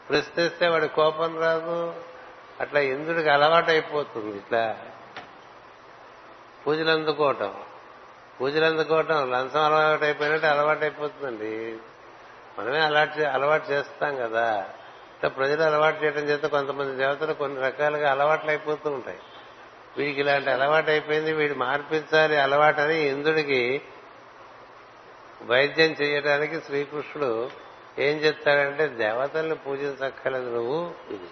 ప్రశ్నిస్తే వాడి కోపం రాదు. అట్లా ఇంద్రుడికి అలవాటు అయిపోతుంది ఇట్లా. పూజలు అందుకోవటం. పూజలు అందుకోవటం లంచం అలవాటు అయిపోయినట్టు అలవాటు అయిపోతుందండి మనమే అలవాటు అలవాటు చేస్తాం కదా. ఇట్లా ప్రజలు అలవాటు చేయడం చేత కొంతమంది దేవతలు కొన్ని రకాలుగా అలవాట్లు అయిపోతూ ఉంటాయి. వీడికి ఇలాంటి అలవాటు అయిపోయింది వీడు మార్పించాలి అలవాటని ఇంద్రుడికి వైద్యం చేయడానికి శ్రీకృష్ణుడు ఏం చెప్తాడంటే దేవతల్ని పూజించక్కర్లేదు నువ్వు ఇది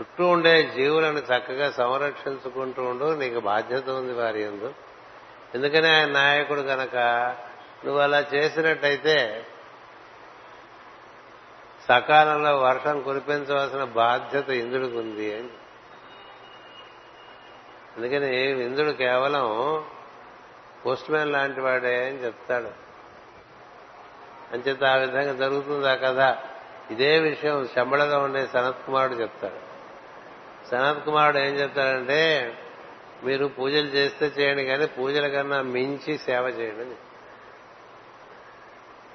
చుట్టూ ఉండే జీవులను చక్కగా సంరక్షించుకుంటూ ఉండు నీకు బాధ్యత ఉంది వారి ఎందు. ఎందుకని ఆయన నాయకుడు కనుక నువ్వు అలా చేసినట్టయితే సకాలంలో వర్షం కురిపించవలసిన బాధ్యత ఇంద్రుడికి ఉంది అని అందుకని ఇంద్రుడు కేవలం పోస్ట్ మ్యాన్ లాంటి వాడే అని చెప్తాడు. అంచేత ఆ విధంగా జరుగుతుంది ఆ కథ. ఇదే విషయం శంబళలో ఉండే సనత్ కుమారుడు చెప్తాడు. సనత్ కుమారుడు ఏం చెప్తాడంటే మీరు పూజలు చేస్తే చేయండి కానీ పూజల కన్నా మించి సేవ చేయండి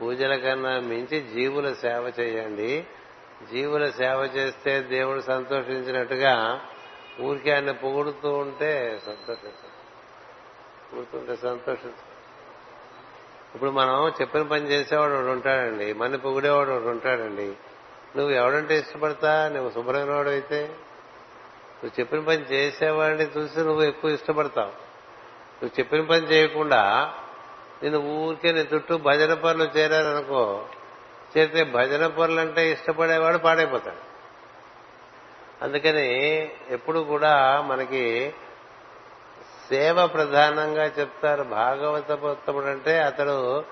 పూజల కన్నా మించి జీవుల సేవ చేయండి. జీవుల సేవ చేస్తే దేవుడు సంతోషించినట్టుగా ఊరికే ఆయన పొగుడుతూ ఉంటే సంతోషిస్తాడు పొగుడుతుంటే సంతోషిస్తాడు ఇప్పుడు మనం చెప్పిన పని చేసేవాడు ఒకడు ఉంటాడండి మన పొగిడేవాడు ఒకడు ఉంటాడండి. నువ్వు ఎవడంటే ఇష్టపడతా? నువ్వు శుభ్రమైనవాడు అయితే? నువ్వు చెప్పిన పని చేసేవాడిని చూసి నువ్వు ఎక్కువ ఇష్టపడతావు. నువ్వు చెప్పిన పని చేయకుండా నేను ఊరికే నీ చుట్టూ భజన పనులు చేరారనుకో చేస్తే భజన పనులు అంటే ఇష్టపడేవాడు పాడైపోతాడు. అందుకని ఎప్పుడు కూడా మనకి సేవ ప్రధానంగా చెప్తారు. భాగవతోత్తముడు అంటే అతడు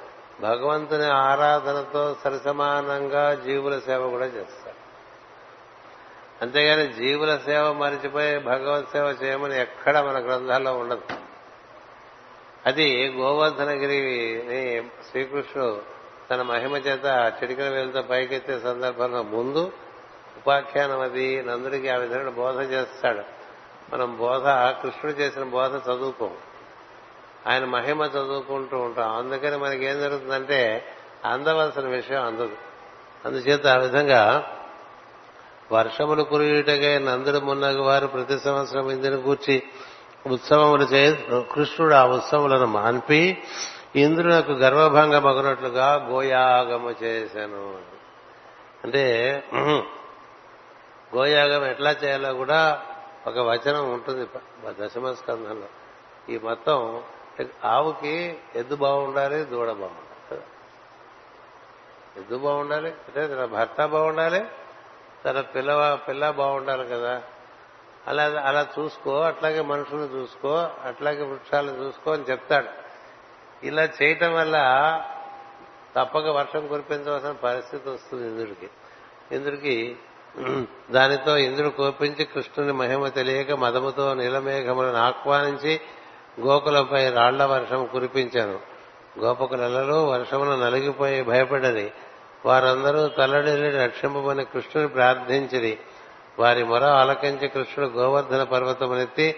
భగవంతుని ఆరాధనతో సరిసమానంగా జీవుల సేవ కూడా చేస్తాడు. అంతేగాని జీవుల సేవ మరిచిపోయి భగవత్ సేవ చేయమని ఎక్కడ మన గ్రంథాల్లో ఉండదు. అది గోవర్ధనగిరిని శ్రీకృష్ణుడు తన మహిమ చేత చిటికల వేలతో పైకెత్తే సందర్భంలో ముందు ఉపాఖ్యానం అది నందుడికి ఆ విధంగా బోధ చేస్తాడు. మనం బోధ కృష్ణుడు చేసిన బోధ చదువుకోం. ఆయన మహిమ చదువుకుంటూ ఉంటాం. అందుకని మనకి ఏం జరుగుతుందంటే అందవలసిన విషయం అందదు. అందుచేత ఆ విధంగా వర్షములు కురియుటగా నందుడు మున్నగు వారు ప్రతి సంవత్సరం ఇందుని కూర్చి ఉత్సవములు చే కృష్ణుడు ఆ ఉత్సవములను మాన్పి ఇంద్రునకు గర్వభంగమగునట్లుగా గోయాగము చేశాను అంటే గోయాగం ఎట్లా చేయాలో కూడా ఒక వచనం ఉంటుంది దశమ స్కంధంలో ఈ మొత్తం ఆవుకి ఎద్దు బాగుండాలి దూడ బాగుండాలి. ఎద్దు బాగుండాలి అంటే తన భర్త బాగుండాలి తన పిల్ల పిల్ల బాగుండాలి కదా. అలా అలా చూసుకో అట్లాగే మనుషులను చూసుకో అట్లాగే వృక్షాలను చూసుకో అని చెప్తాడు. ఇలా చేయటం వల్ల తప్పక వర్షం కురిపించవలసిన పరిస్థితి వస్తుంది ఇంద్రుడికి. ఇంద్రుడికి దానితో ఇంద్రుడు కోపించి కృష్ణుని మహిమ తెలియక మదముతో నీలమేఘములను ఆహ్వానించి గోకులపై రాళ్ళ వర్షం కురిపించాను. గోపకులలో వర్షమును నలిగిపోయి భయపడది వారందరూ తల్లడిల్లి రక్షింపమని కృష్ణుని ప్రార్థించిరి. వారి మొర ఆలకించి కృష్ణుడు గోవర్ధన పర్వతమునెత్తి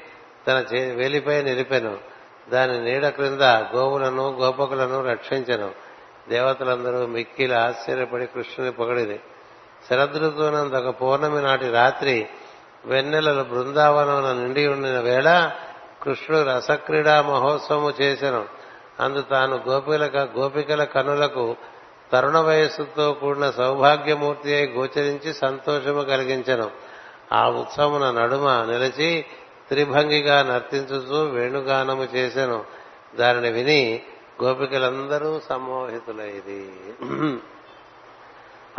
తన వేలిపై నిలిపెను. దాని నీడ క్రింద గోవులను గోపకులను రక్షించను. దేవతలందరూ మిక్కిలి ఆశ్చర్యపడి కృష్ణుని పొగడిరి. శరదృతువునందు ఒక పౌర్ణమి నాటి రాత్రి వెన్నెలలు బృందావనం నిండి ఉండిన వేళ కృష్ణుడు రసక్రీడా మహోత్సవము చేసెను. అందు తాను గోపికల గోపికల కనులకు తరుణ వయస్సుతో కూడిన సౌభాగ్యమూర్తి అయి గోచరించి సంతోషము కలిగించను. ఆ ఉత్సవమున నడుమ నిలిచి త్రిభంగిగా నర్తించుతూ వేణుగానము చేసెను. దానిని విని గోపికలందరూ సమ్మోహితులైది.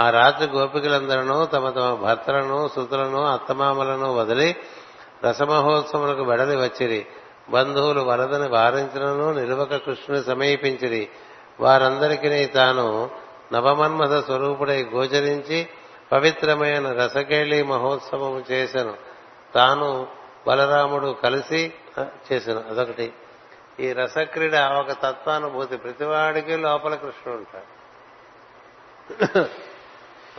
ఆ రాత్రి గోపికలందరూ తమ తమ భర్తలను సుతులను అత్తమామలను వదిలి రసమహోత్సవములకు వెడలి వచ్చిరి. బంధువులు వరదని వారించినను నిలువక కృష్ణుని సమీపించిరి. వారందరికీ తాను నవమన్మథ స్వరూపుడై గోచరించి పవిత్రమైన రసకేళి మహోత్సవం చేశాను తాను బలరాముడు కలిసి చేశాను అదొకటి. ఈ రసక్రీడ ఒక తత్వానుభూతి. ప్రతివాడికి లోపల కృష్ణుడు ఉంటాడు.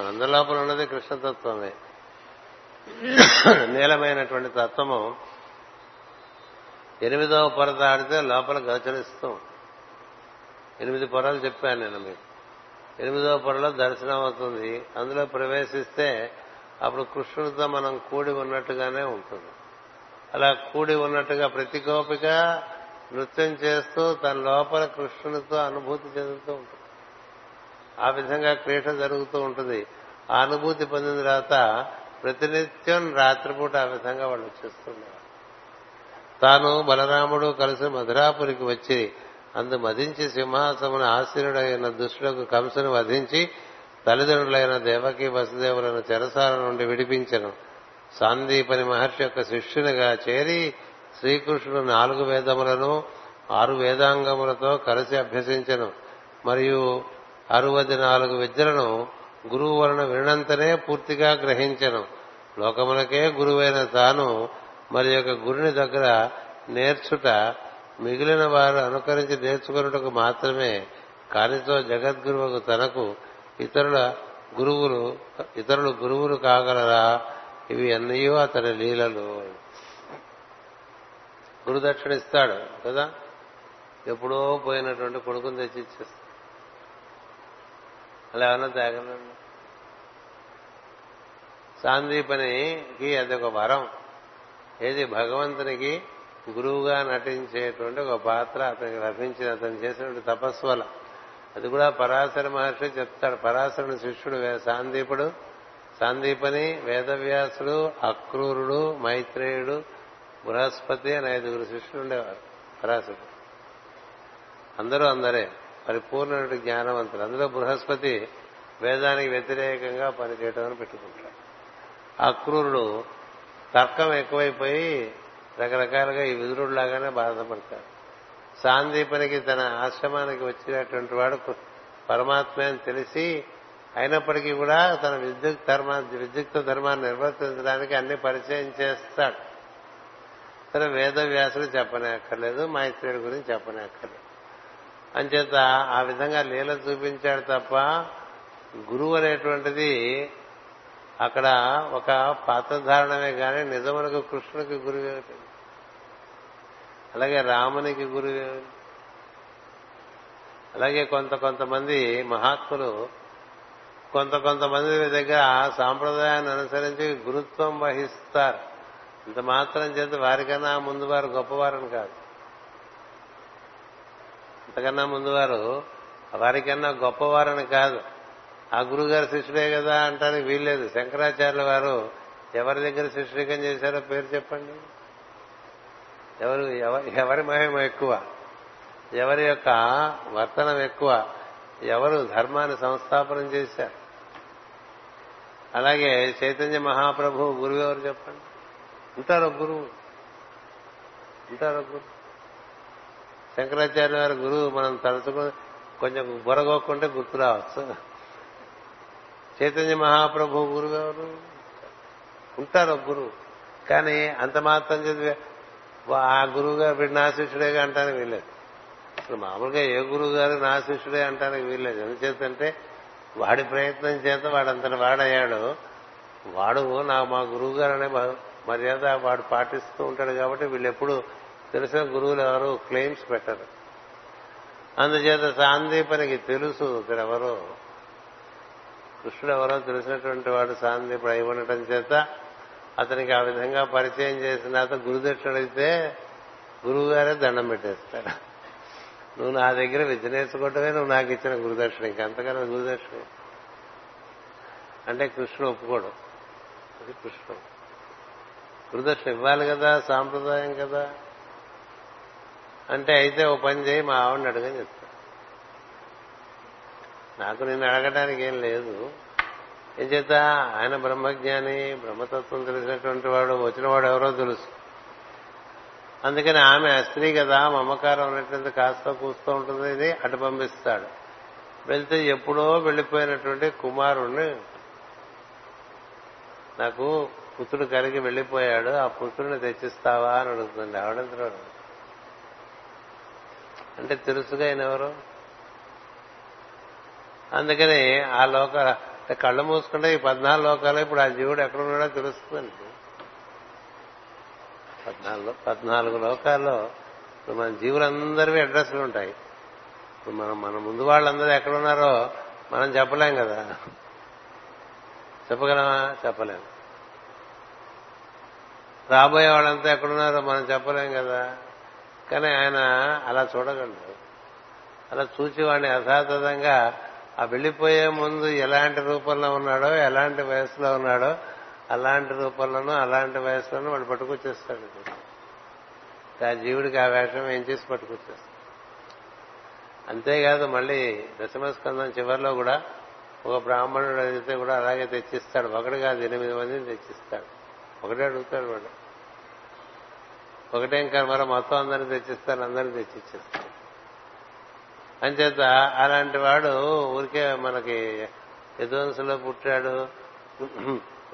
మనందరి లోపల ఉన్నది కృష్ణతత్వమే. నీలమైనటువంటి తత్వము ఎనిమిదవ పొర దాడితే లోపల గోచరిస్తూ ఎనిమిది పొరలు చెప్పాను నేను మీకు. ఎనిమిదవ పొరలో దర్శనం అవుతుంది. అందులో ప్రవేశిస్తే అప్పుడు కృష్ణుడితో మనం కూడి ఉన్నట్టుగానే ఉంటుంది. అలా కూడి ఉన్నట్టుగా ప్రతి గోపిక నృత్యం చేస్తూ తన లోపల కృష్ణునితో అనుభూతి చెందుతూ ఉంటుంది. ఆ విధంగా క్రీడ జరుగుతూ ఉంటుంది. ఆ అనుభూతి పొందిన తర్వాత ప్రతినిత్యం రాత్రిపూట ఆ విధంగా వాళ్ళు చేస్తున్నారు తాను బలరాముడు కలిసి మధురాపురికి వచ్చి అందు మదించి సింహాసమున ఆశీనుడైన దుష్టులకు కంసును వధించి తల్లిదండ్రులైన దేవకి వసుదేవులను చెరసాల నుండి విడిపించను. సాందీపని మహర్షి యొక్క శిష్యునిగా చేరి శ్రీకృష్ణుడు నాలుగు వేదములను ఆరు వేదాంగములతో కలిసి అభ్యసించను. మరియు అరవది నాలుగు విద్యలను గురువు వలన వినంతనే పూర్తిగా గ్రహించను. లోకములకే గురువైన తాను మరి యొక్క గురుని దగ్గర నేర్చుట మిగిలిన వారు అనుకరించి నేర్చుకున్నటకు మాత్రమే కానితో జగద్గురువుకు తనకు ఇతరుల గురువులు ఇతరులు గురువులు కాగలరా? ఇవి ఎన్నయో అతని లీలలు. గురుదక్షిణ ఇస్తాడు కదా? ఎప్పుడో పోయినటువంటి కొడుకుని తెచ్చి ఇచ్చేస్తాడు అలా ఏమన్నా తాగలండి సాందీపనికి అదొక వరం. ఏది భగవంతునికి గురువుగా నటించేటువంటి ఒక పాత్ర అతనికి లభించిన అతను చేసినటువంటి తపస్సు వల్ల. అది కూడా పరాశర మహర్షి చెప్తాడు. పరాశరుని శిష్యుడు సాందీపుడు. సాందీపని వేదవ్యాసుడు అక్రూరుడు మైత్రేయుడు బృహస్పతి అని ఐదుగురు శిష్యులు ఉండేవారు. పరాశరుడు. అందరూ అందరే. పరిపూర్ణ జ్ఞానవంతులు. అందులో బృహస్పతి వేదానికి వ్యతిరేకంగా పనిచేయటం అని పెట్టుకుంటాడు అక్రూరుడు తర్కం ఎక్కువైపోయి రకరకాలుగా ఈ విదురుడిలాగానే బాధపడతాడు. సాందీపనికి తన ఆశ్రమానికి వచ్చినటువంటి వాడు పరమాత్మ అని తెలిసి అయినప్పటికీ కూడా తన విద్యుత్ ధర్మ విద్యుక్త ధర్మాన్ని నిర్వర్తించడానికి అన్ని పరిచయం చేస్తాడు. తన వేదవ్యాసుడు చెప్పనే అక్కర్లేదు మైత్రేయుడి గురించి చెప్పనే అక్కర్లేదు అంచేత ఆ విధంగా లీల చూపించాడు తప్ప గురువు అనేటువంటిది అక్కడ ఒక పాత్రధారణమే కానీ నిజమునకు కృష్ణునికి గురువు అలాగే రామునికి గురువు. అలాగే కొంత కొంతమంది మహాత్ములు కొంత కొంతమంది దగ్గర సాంప్రదాయాన్ని అనుసరించి గురుత్వం వహిస్తారు. ఇంత మాత్రం చేత వారికన్నా ముందు వారు గొప్పవారని కాదు. అంతకన్నా ముందు వారు వారికన్నా గొప్పవారని కాదు. ఆ గురుగారు శిష్యుడే కదా అంటానికి వీల్లేదు. శంకరాచార్యుల వారు ఎవరి దగ్గర శిష్యుడికం చేశారో పేరు చెప్పండి. ఎవరు ఎవరి మహిమ ఎక్కువ? ఎవరి యొక్క వర్తనం ఎక్కువ? ఎవరు ధర్మాన్ని సంస్థాపనం చేశారు? అలాగే చైతన్య మహాప్రభు గురువు ఎవరు చెప్పండి? ఉంటారు గురువు. ఉంటారు గురువు. శంకరాచార్య వారి గురువు మనం తలుచుకుని కొంచెం బొరగోకుంటే గుర్తు రావచ్చు. చైతన్య మహాప్రభు గురు గారు ఉంటారు ఒక గురువు. కానీ అంత మాత్రం చదివే ఆ గురువు గారు వీడు నా శిష్యుడేగా అంటానికి వీల్లేదు. ఇప్పుడు మామూలుగా ఏ గురువు గారు నా శిష్యుడే అంటానికి వీల్లేదు. ఎందుచేతంటే వాడి ప్రయత్నం చేత వాడంతటి వాడయ్యాడు. వాడు నా మా గురువు గారు అనే మర్యాద వాడు పాటిస్తూ ఉంటాడు కాబట్టి వీళ్ళెప్పుడు ఎప్పుడు తెలిసిన గురువులు ఎవరు క్లెయిమ్స్ పెట్టరు. అందుచేత సాందీపనికి తెలుసు ఇక్కడెవరో కృష్ణుడు ఎవరో తెలిసినటువంటి వాడు సాందీపుడు అయి ఉండటం చేత అతనికి ఆ విధంగా పరిచయం చేసిన తర్వాత గురుదక్షిణ అడిగితే గురువు గారే దండం పెట్టేస్తాడు నువ్వు నా దగ్గర విద్య నేర్చుకోవటమే నువ్వు నాకు ఇచ్చిన గురుదక్షిణ. ఇంకంతకన్నా గురుదక్షిణ. అంటే కృష్ణుడు ఒప్పుకోడు. అది కృష్ణుడు. గురుదక్షిణ ఇవ్వాలి కదా సాంప్రదాయం కదా. అంటే అయితే ఓ పని చేయి మా ఆవిడని అడగని చెప్తా. నాకు నిన్ను అడగడానికి ఏం లేదు. ఏం చేత ఆయన బ్రహ్మజ్ఞాని బ్రహ్మతత్వం తెలిసినటువంటి వాడు వచ్చినవాడు ఎవరో తెలుసు. అందుకని ఆమె స్త్రీ కదా మమకారం ఉన్నట్టు కాస్త కూస్తూ ఉంటుంది ఇది అటు పంపిస్తాడు. వెళ్తే ఎప్పుడో వెళ్ళిపోయినటువంటి కుమారుణ్ణి నాకు పుత్రుడు కలిగి వెళ్ళిపోయాడు ఆ పుత్రుడిని తెచ్చిస్తావా అని అడుగుతుంది. ఆవిడంతరాడు అంటే తెలుసుగా ఆయన ఎవరు అందుకని ఆ లోక కళ్ళు మూసుకుంటే ఈ పద్నాలుగు లోకాలు ఇప్పుడు ఆ జీవుడు ఎక్కడున్నాడో తెలుస్తుందండి. పద్నాలుగు పద్నాలుగు లోకాల్లో ఇప్పుడు మన జీవులందరివి అడ్రస్లు ఉంటాయి. ఇప్పుడు మనం మన ముందు వాళ్ళందరూ ఎక్కడున్నారో మనం చెప్పలేం కదా. చెప్పగలమా? చెప్పలేం. రాబోయే వాళ్ళంతా ఎక్కడున్నారో మనం చెప్పలేం కదా. కానీ ఆయన అలా చూడగలడు అలా చూచేవాడిని యథాతథంగా ఆ వెళ్ళిపోయే ముందు ఎలాంటి రూపంలో ఉన్నాడో ఎలాంటి వయసులో ఉన్నాడో అలాంటి రూపంలోనూ అలాంటి వయసులోనూ వాడు పట్టుకొచ్చేస్తాడు ఆ జీవుడికి ఆ వేషం ఏం చేసి పట్టుకొచ్చేస్తాడు? అంతేకాదు మళ్ళీ దశమస్కందం చివరిలో కూడా ఒక బ్రాహ్మణుడు అడిగితే కూడా అలాగే తెచ్చిస్తాడు. ఒకటి కాదు ఎనిమిది మందిని తెచ్చిస్తాడు. ఒకటే అడుగుతాడు వాడు. ఒకటేం ఇంకా మొత్తం అందరిని తెచ్చిస్తారు అందరిని తెచ్చిచ్చేస్తారు. అంచేత అలాంటి వాడు ఊరికే మనకి యదువంశంలో పుట్టాడు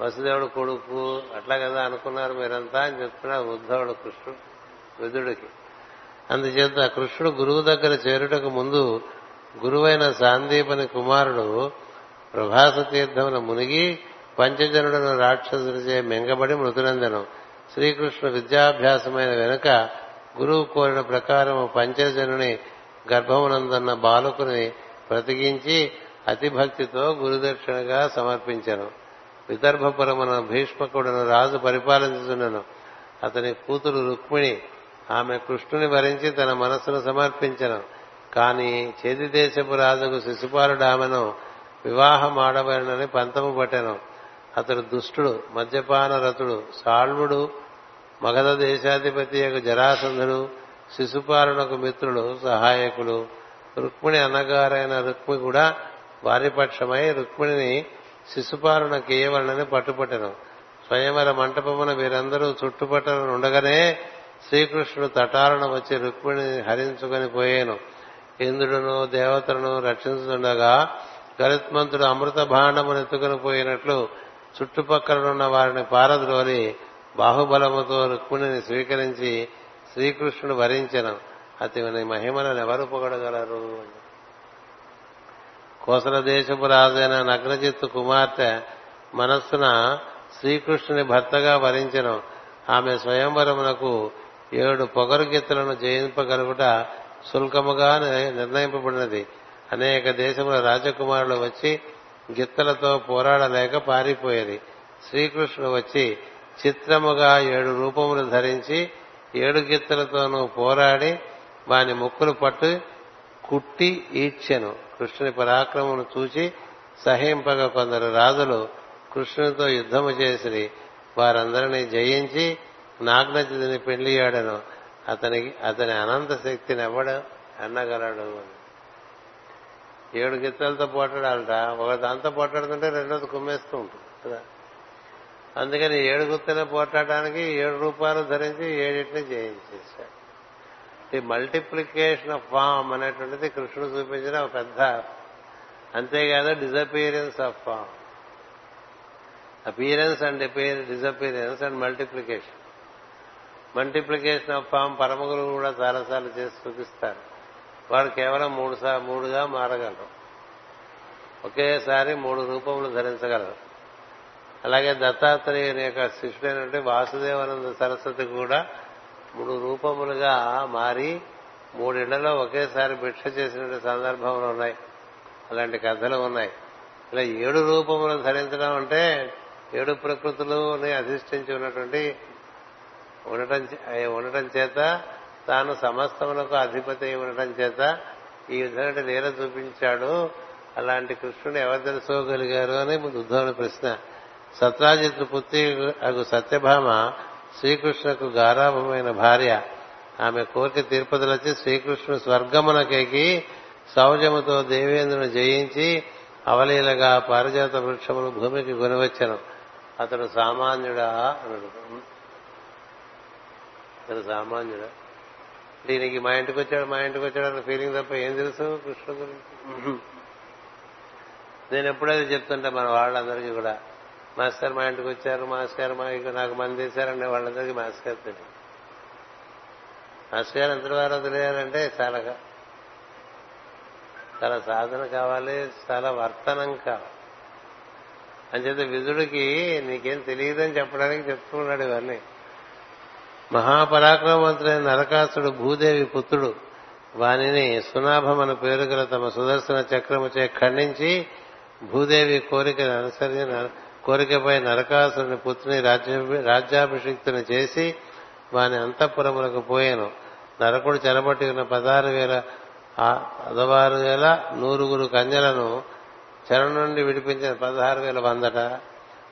వసుదేవుడు కొడుకు అట్లా కదా అనుకున్నారు మీరంతా అని చెప్తున్నారు ఉద్ధవుడు కృష్ణుడు విధుడికి అందుచేత కృష్ణుడు గురువు దగ్గర చేరుటకు ముందు గురువైన సాందీపని కుమారుడు ప్రభాస తీర్థమున మునిగి పంచజనుడను రాక్షసుడిచే మింగబడి మృతునందనం. శ్రీకృష్ణ విద్యాభ్యాసమైన వెనుక గురువు కోరిన ప్రకారం పంచజనుని గర్భమునందన్న బాలకుని బ్రతికించి అతిభక్తితో గురుదక్షిణగా సమర్పించను. విదర్భపురమున భీష్మకుడును రాజు పరిపాలించుతున్నను అతని కూతురు రుక్మిణి ఆమె కృష్ణుని భరించి తన మనస్సును సమర్పించను. కాని చేతి దేశపు రాజుకు శిశుపాలుడు ఆమెను వివాహమాడబడినని పంతము పట్టెను. అతడు దుష్టుడు మద్యపాన రతుడు సాళ్వుడు మగధ దేశాధిపతి యొక్క జరాసంధుడు శిశుపాలనకు మిత్రుడు సహాయకుడు. రుక్మిణి అన్నగారైన రుక్మి కూడా వారి పక్షమై రుక్మిణిని శిశుపాలన కేయవలనని పట్టుపట్టెను. స్వయంవర మంటపమున వీరందరూ చుట్టుపట్టలను ఉండగానే శ్రీకృష్ణుడు తటాలను వచ్చి రుక్మిణిని హరించుకొని పోయాను. ఇంద్రుడును దేవతలను రక్షించుండగా గరుత్మంతుడు అమృత భాండమును ఎత్తుకుని పోయినట్లు చుట్టుపక్కలనున్న వారిని పారద్రోలి బాహుబలముతో రుక్మిణిని స్వీకరించి శ్రీకృష్ణుడు వరించను. అతని మహిమలను ఎవరు పొగడగలరు? కోసల దేశపు రాజైన నగ్నజిత్తు కుమార్తె మనస్సున శ్రీకృష్ణుని భర్తగా వరించను. ఆమె స్వయంవరమునకు ఏడు పొగరు గిత్తలను జయింపగలుగుట శుల్కముగా నిర్ణయింపబడినది. అనేక దేశముల రాజకుమారులు వచ్చి గిత్తలతో పోరాడలేక పారిపోయేది. శ్రీకృష్ణుడు వచ్చి చిత్రముగా ఏడు రూపములు ధరించి ఏడు గిత్తలతోనూ పోరాడి వాని ముక్కులు పట్టు కుట్టి ఈడ్చెను. కృష్ణుని పరాక్రమను చూచి సహింపగా కొందరు రాజులు కృష్ణునితో యుద్ధము చేసి వారందరినీ జయించి నాగ్నతిని పెళ్ళియాడను అతనికి అతని అనంత శక్తిని ఎవడు అన్నగలడు ఏడు గిత్తలతో పోటాడాలట ఒక దాంతో పోటాడుతుంటే రెండోది కుమ్మేస్తూ ఉంటుంది కదా? అందుకని ఏడు గుత్తలు పోటాడడానికి ఏడు రూపాయలు ధరించి ఏడింటిని జయించేశాడు. ఈ మల్టిప్లికేషన్ ఆఫ్ ఫామ్ అనేటువంటిది కృష్ణుడు చూపించిన ఒక పెద్ద అంతేకాదు disappearance of form. Appearance and disappearance and multiplication. Multiplication of form పరమ గురువు కూడా చాలాసార్లు చేసి చూపిస్తారు. వారు కేవలం మూడు మూడుగా మారగలరు. ఒకేసారి మూడు రూపములు ధరించగలరు. అలాగే దత్తాత్రేయుని యొక్క శిష్యుడైనటువంటి వాసుదేవానంద సరస్వతి కూడా మూడు రూపములుగా మారి మూడిళ్ళలో ఒకేసారి భిక్ష చేసినటువంటి సందర్భంలో ఉన్నాయి. అలాంటి కథలు ఉన్నాయి. ఇలా ఏడు రూపములు ధరించడం అంటే ఏడు ప్రకృతులని అధిష్ఠించి ఉన్నటువంటి ఉండటం ఉండటం చేత తాను సమస్తములకు అధిపతి అయి ఉండటం చేత ఈ విధంగా నేల చూపించాడు. అలాంటి కృష్ణుడు ఎవరు తెలుసుకోగలిగారు అని ఉద్ధవుని ప్రశ్న. సత్రాజిత్ పుత్రి అగు సత్యభామ శ్రీకృష్ణకు గారాభమైన భార్య. ఆమె కోరిక తీర్పదలొచ్చి శ్రీకృష్ణుడు స్వర్గమునకెక్కి సౌజముతో దేవేంద్రుని జయించి అవలీలగా పారిజాత వృక్షమును భూమికి గునివచ్చను అతడు సామాన్యుడా అతడు సామాన్యుడా? దీనికి మా ఇంటికి వచ్చాడు మా ఇంటికి వచ్చాడు అన్న ఫీలింగ్ తప్ప ఏం తెలుసు కృష్ణ గురించి? [LAUGHS] నేను ఎప్పుడైతే చెప్తుంటా మన వాళ్ళందరికీ కూడా. మాస్టర్ మా ఇంటికి వచ్చారు మాస్టర్ మా ఇక నాకు మంది తీశారంటే వాళ్ళందరికీ మాస్టర్ తెలియదు. మాస్టర్ గారు ఎంత వారో తెలియాలంటే చాలా చాలా సాధన కావాలి చాలా వర్తనం కావాలి. అంచేత విధుడికి నీకేం తెలియదని చెప్పడానికి చెప్తున్నాడు ఇవన్నీ. మహాపరాక్రమవంతుడైన నరకాసుడు భూదేవి పుత్రుడు వానిని సునాభమన పేరు గల తమ సుదర్శన చక్రముచే ఖండించి భూదేవి కోరిక అనుసరి కోరికపై నరకాసుని పుత్రుని రాజ్యాభిషిక్తుని చేసి వాని అంతఃపురములకు పోయాను. నరకుడు చెరబట్టి ఉన్న పదహారు వేల పదహారు వేల నూరుగురు కన్యలను చెర నుండి విడిపించిన పదహారు వేల వందట.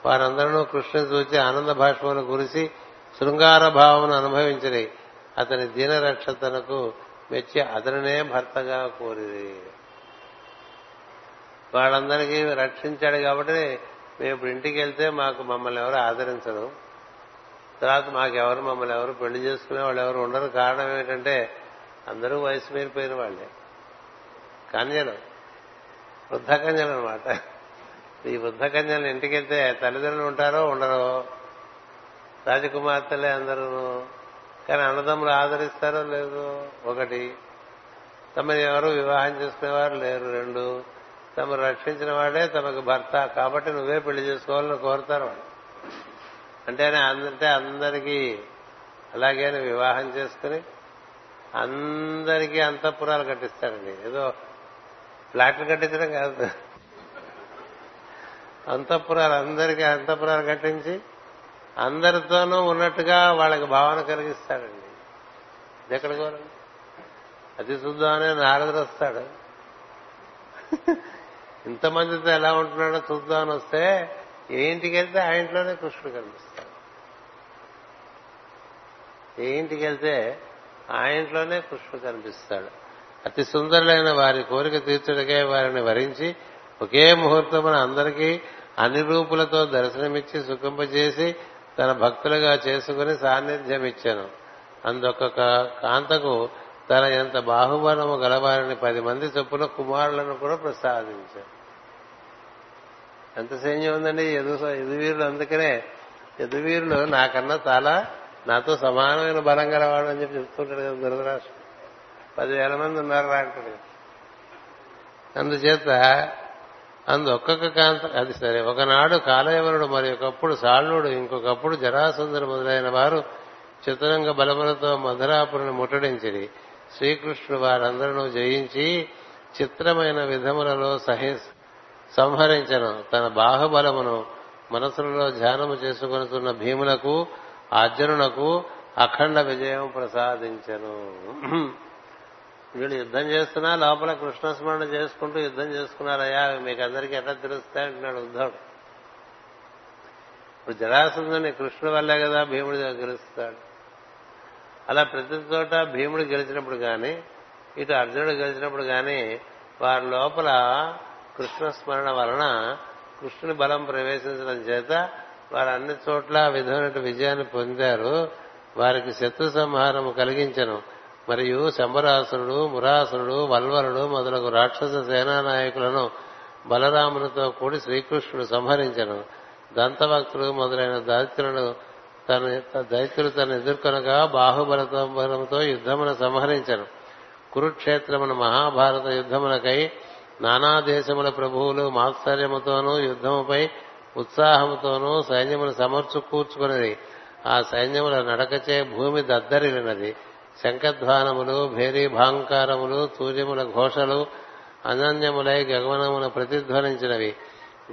వారందరూ కృష్ణుని చూచి ఆనంద భాష్మను కురిసి శృంగార భావమును అనుభవించిరి. అతని దీనరక్షతనకు మెచ్చి అతనినే భర్తగా కోరిది వాళ్ళందరికీ రక్షించాడు కాబట్టి మేము ఇప్పుడు ఇంటికి వెళ్తే మాకు మమ్మల్ని ఎవరు ఆదరించరు. తర్వాత మాకెవరు మమ్మల్ని ఎవరు పెళ్ళి చేసుకునే వాళ్ళు ఎవరు ఉండరు. కారణం ఏంటంటే అందరూ వయసు మీరిపోయిన వాళ్ళే. కన్యలు. వృద్ధ కన్యలు అనమాట ఈ వృద్ధ కన్యలు ఇంటికి వెళ్తే తల్లిదండ్రులు ఉంటారో ఉండరో రాజకుమార్తెలే అందరూ. కానీ అన్నదమ్ములు ఆదరిస్తారో లేదు ఒకటి. తమని ఎవరు వివాహం చేసుకునేవారు లేరు. రెండు తమ రక్షించిన వాడే తమకు భర్త. కాబట్టి నువ్వే పెళ్ళి చేసుకోవాలని కోరుతారు వాళ్ళు. అంటేనే అంటే అందరికీ అలాగే వివాహం చేసుకుని అందరికీ అంతఃపురాలు కట్టిస్తారండి. ఏదో ఫ్లాట్లు కట్టించడం కాదు. అంతఃపురాలు అందరికీ అంతఃపురాలు కట్టించి అందరితోనూ ఉన్నట్టుగా వాళ్ళకి భావన కలిగిస్తాడండి. ఎక్కడ కోరండి అతి శుద్ధమనే నారదుడు వస్తాడు. ఇంతమందితో ఎలా ఉంటున్నాడో చూద్దామని వస్తే ఏ ఇంటికి వెళ్తే ఆ ఇంట్లోనే కృష్ణుడు కనిపిస్తాడు. ఏ ఇంటికి వెళ్తే ఆ ఇంట్లోనే కృష్ణుడు కనిపిస్తాడు. అతి సుందరులైన వారి కోరిక తీర్చడకే వారిని వరించి ఒకే ముహూర్తమున అందరికీ అన్ని రూపులతో దర్శనమిచ్చి సుఖింపజేసి తన భక్తులుగా చేసుకుని సాన్నిధ్యం ఇచ్చాను. అందొక్క కాంతకు తన ఎంత బాహుబలము గలవారిని పది మంది చొప్పున కుమారులను కూడా ప్రసాదించారు ఎంత సైన్యం ఉందండి ఎదు ఎదువీరులు అందుకనే యదువీరులు నాకన్నా చాలా నాతో సమానమైన బలం గలవాడు అని చెప్పి చెప్తుంటాడు కదా దురదరాష్ట్రం పదివేల మంది ఉన్నారు అంటాడు. అందుచేత అందు ఒక్కొక్క కాంత అది సరే. ఒకనాడు కాలయవనుడు మరి ఒకప్పుడు సాళ్ళుడు ఇంకొకప్పుడు జరాసుందరు మొదలైన వారు చతురంగ బలములతో మధురాపురిని ముట్టడించిరి. శ్రీకృష్ణుడు వారందరూ జయించి చిత్రమైన విధములలో సహి సంహరించను. తన బాహుబలమును మనసులలో ధ్యానము చేసుకొనుతున్న భీములకు అర్జునునకు అఖండ విజయం ప్రసాదించను. వీళ్ళు యుద్ధం చేస్తున్నా లోపల కృష్ణస్మరణ చేసుకుంటూ యుద్ధం చేసుకున్నారయ్యా మీకు అందరికీ ఎట్లా తెలుస్తాయంటున్నాడు ఉద్ధవుడు. ఇప్పుడు జరాసుందని కృష్ణుడి వల్లే కదా భీముడు గెలుస్తాడు అలా ప్రతి చోట భీముడు గెలిచినప్పుడు కానీ ఇటు అర్జునుడు గెలిచినప్పుడు కానీ వారి లోపల కృష్ణ స్మరణ వలన కృష్ణుని బలం ప్రవేశించడం చేత వారు అన్ని చోట్ల విధమైన విజయాన్ని పొందారు. వారికి శత్రు సంహారము కలిగించను. మరియు శంబరాసురుడు మురాసురుడు వల్వరుడు మొదలగు రాక్షస సేనానాయకులను బలరామునితో కూడి శ్రీకృష్ణుడు సంహరించను. దంతభక్తుడు మొదలైన దైత్యులను తన దైత్యులు తన ఎదుర్కొనగా బాహుబలతో యుద్ధమును సంహరించను. కురుక్షేత్రమున మహాభారత యుద్ధములకై నానా దేశముల ప్రభువులు మాత్సర్యముతోనూ యుద్ధముపై ఉత్సాహముతోనూ సైన్యమును సమర్చు కూర్చుకున్నది ఆ సైన్యముల నడకచే భూమి దద్దరిలినది శంఖధ్వానములు భేరీభాంకారములు తూర్యముల ఘోషలు అనన్యములై గగవనమున ప్రతిధ్వనించినవి.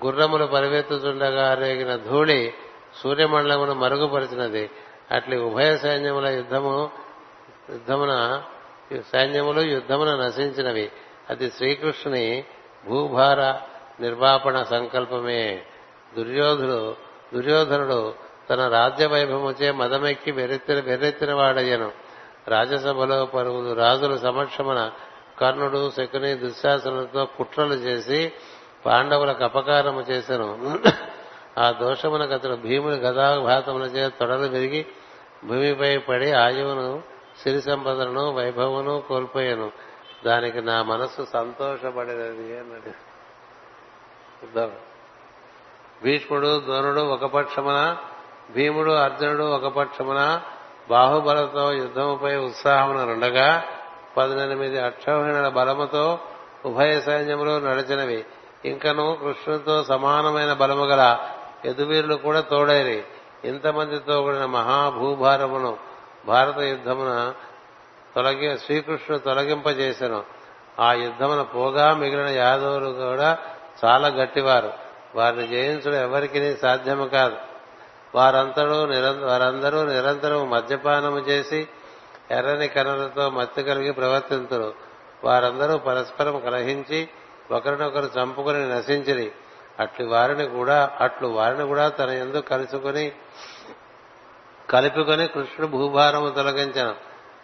గుర్రములు పరివెత్తుతుండగా రేగిన ధూళి సూర్యమండలమును మరుగుపరిచినది. అట్లి ఉభయ సైన్యముల యుద్ధము యుద్ధమున సైన్యములు యుద్ధమున నశించినవి. అది శ్రీకృష్ణుని భూభార నిర్వాపణ సంకల్పమే. దుర్యోధుడు దుర్యోధనుడు తన రాజ్య వైభవముచే మదమెక్కి వెర్రెత్తిన వెర్రెత్తిన వాడయ్యను రాజ్యసభలో పరుగులు రాజుల సమక్షమున కర్ణుడు శకుని దుశ్శాసనలతో కుట్రలు చేసి పాండవులకు అపకారము చేశాను ఆ దోషమునకు అతడు భీముని గదాఘాతముల చే తొడలు విరిగి భూమిపై పడి ఆయువును సిరి సంపదలను వైభవమును కోల్పోయాను. దానికి నా మనస్సు సంతోషపడినది అన్నాడు. భీష్ముడు ద్రోణుడు ఒక పక్షమున భీముడు అర్జునుడు ఒక పక్షమున బాహుబలతో యుద్ధముపై ఉత్సాహమున నుండగా పద్దెనిమిది అక్షౌహిణుల బలముతో ఉభయ సైన్యములు నడిచినవి. ఇంకను కృష్ణుతో సమానమైన బలము గల ఎదువీరులు కూడా తోడైరి. ఇంతమందితో కూడిన మహాభూభారమును భారత యుద్ధమున తొలగి శ్రీకృష్ణుడు తొలగింపజేశాను ఆ యుద్ధమున పోగా మిగిలిన యాదవులు కూడా చాలా గట్టివారు. వారిని జయించడం ఎవరికి సాధ్యము కాదు. వారంతరూ వారందరూ నిరంతరం మద్యపానము చేసి ఎర్రని కనులతో మత్తు కలిగి ప్రవర్తింతురు. వారందరూ పరస్పరం కలహించి ఒకరినొకరు చంపుకుని నశించిరి. అట్లు వారిని కూడా అట్లు వారిని కూడా తన ఎందుకు కలుసుకుని కలుపుకొని కృష్ణుడు భూభారము తొలగించను.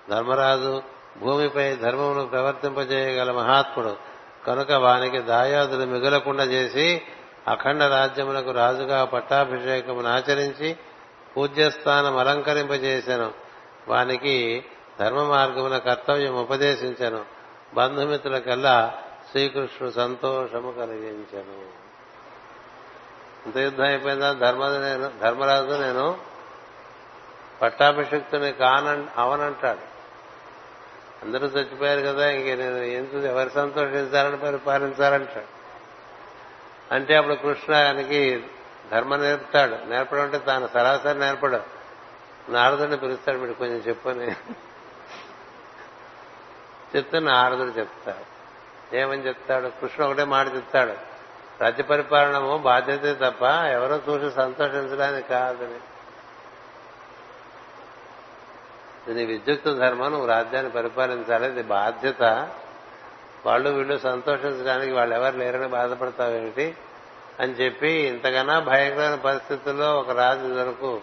ధర్మరాజు భూమిపై ధర్మమును ప్రవర్తింపజేయగల మహాత్ముడు. కనుక వానికి దాయాదులు మిగలకుండా చేసి అఖండ రాజ్యములకు రాజుగా పట్టాభిషేకమును ఆచరించి పూజ్యస్థానం అలంకరింపజేశాను వానికి ధర్మ మార్గమున కర్తవ్యం ఉపదేశించను. బంధుమిత్రులకల్లా శ్రీకృష్ణుడు సంతోషము కలిగించను. ఇంత యుద్ధం అయిపోయిందా? ధర్మ నేను ధర్మరాజు నేను పట్టాభిషిక్తుని కాన అవనంటాడు. అందరూ చచ్చిపోయారు కదా ఇంక నేను ఎందుకు ఎవరు సంతోషించాలని పరిపాలించాలంటాడు. అంటే అప్పుడు కృష్ణ ఆయనకి ధర్మం నేర్పుతాడు. నేర్పడం అంటే తాను సరాసరి నేర్పడు. నారదుడిని పిలుస్తాడు. మీరు కొంచెం చెప్పని. చెప్తే నారదుడు చెప్తాడు. ఏమని చెప్తాడు? కృష్ణ ఒకటే మాట చెప్తాడు. రాజ్య పరిపాలనము బాధ్యతే తప్ప ఎవరో చూసి సంతోషించడానికి కాదని. ఇది విద్యుక్త ధర్మం. నువ్వు రాజ్యాన్ని పరిపాలించాలి. ఇది బాధ్యత. వాళ్ళు వీళ్ళు సంతోషించడానికి వాళ్ళు ఎవరు లేరని బాధపడతావేమిటి అని చెప్పి ఇంతకన్నా భయంకరమైన పరిస్థితుల్లో ఒక రాజు వరకు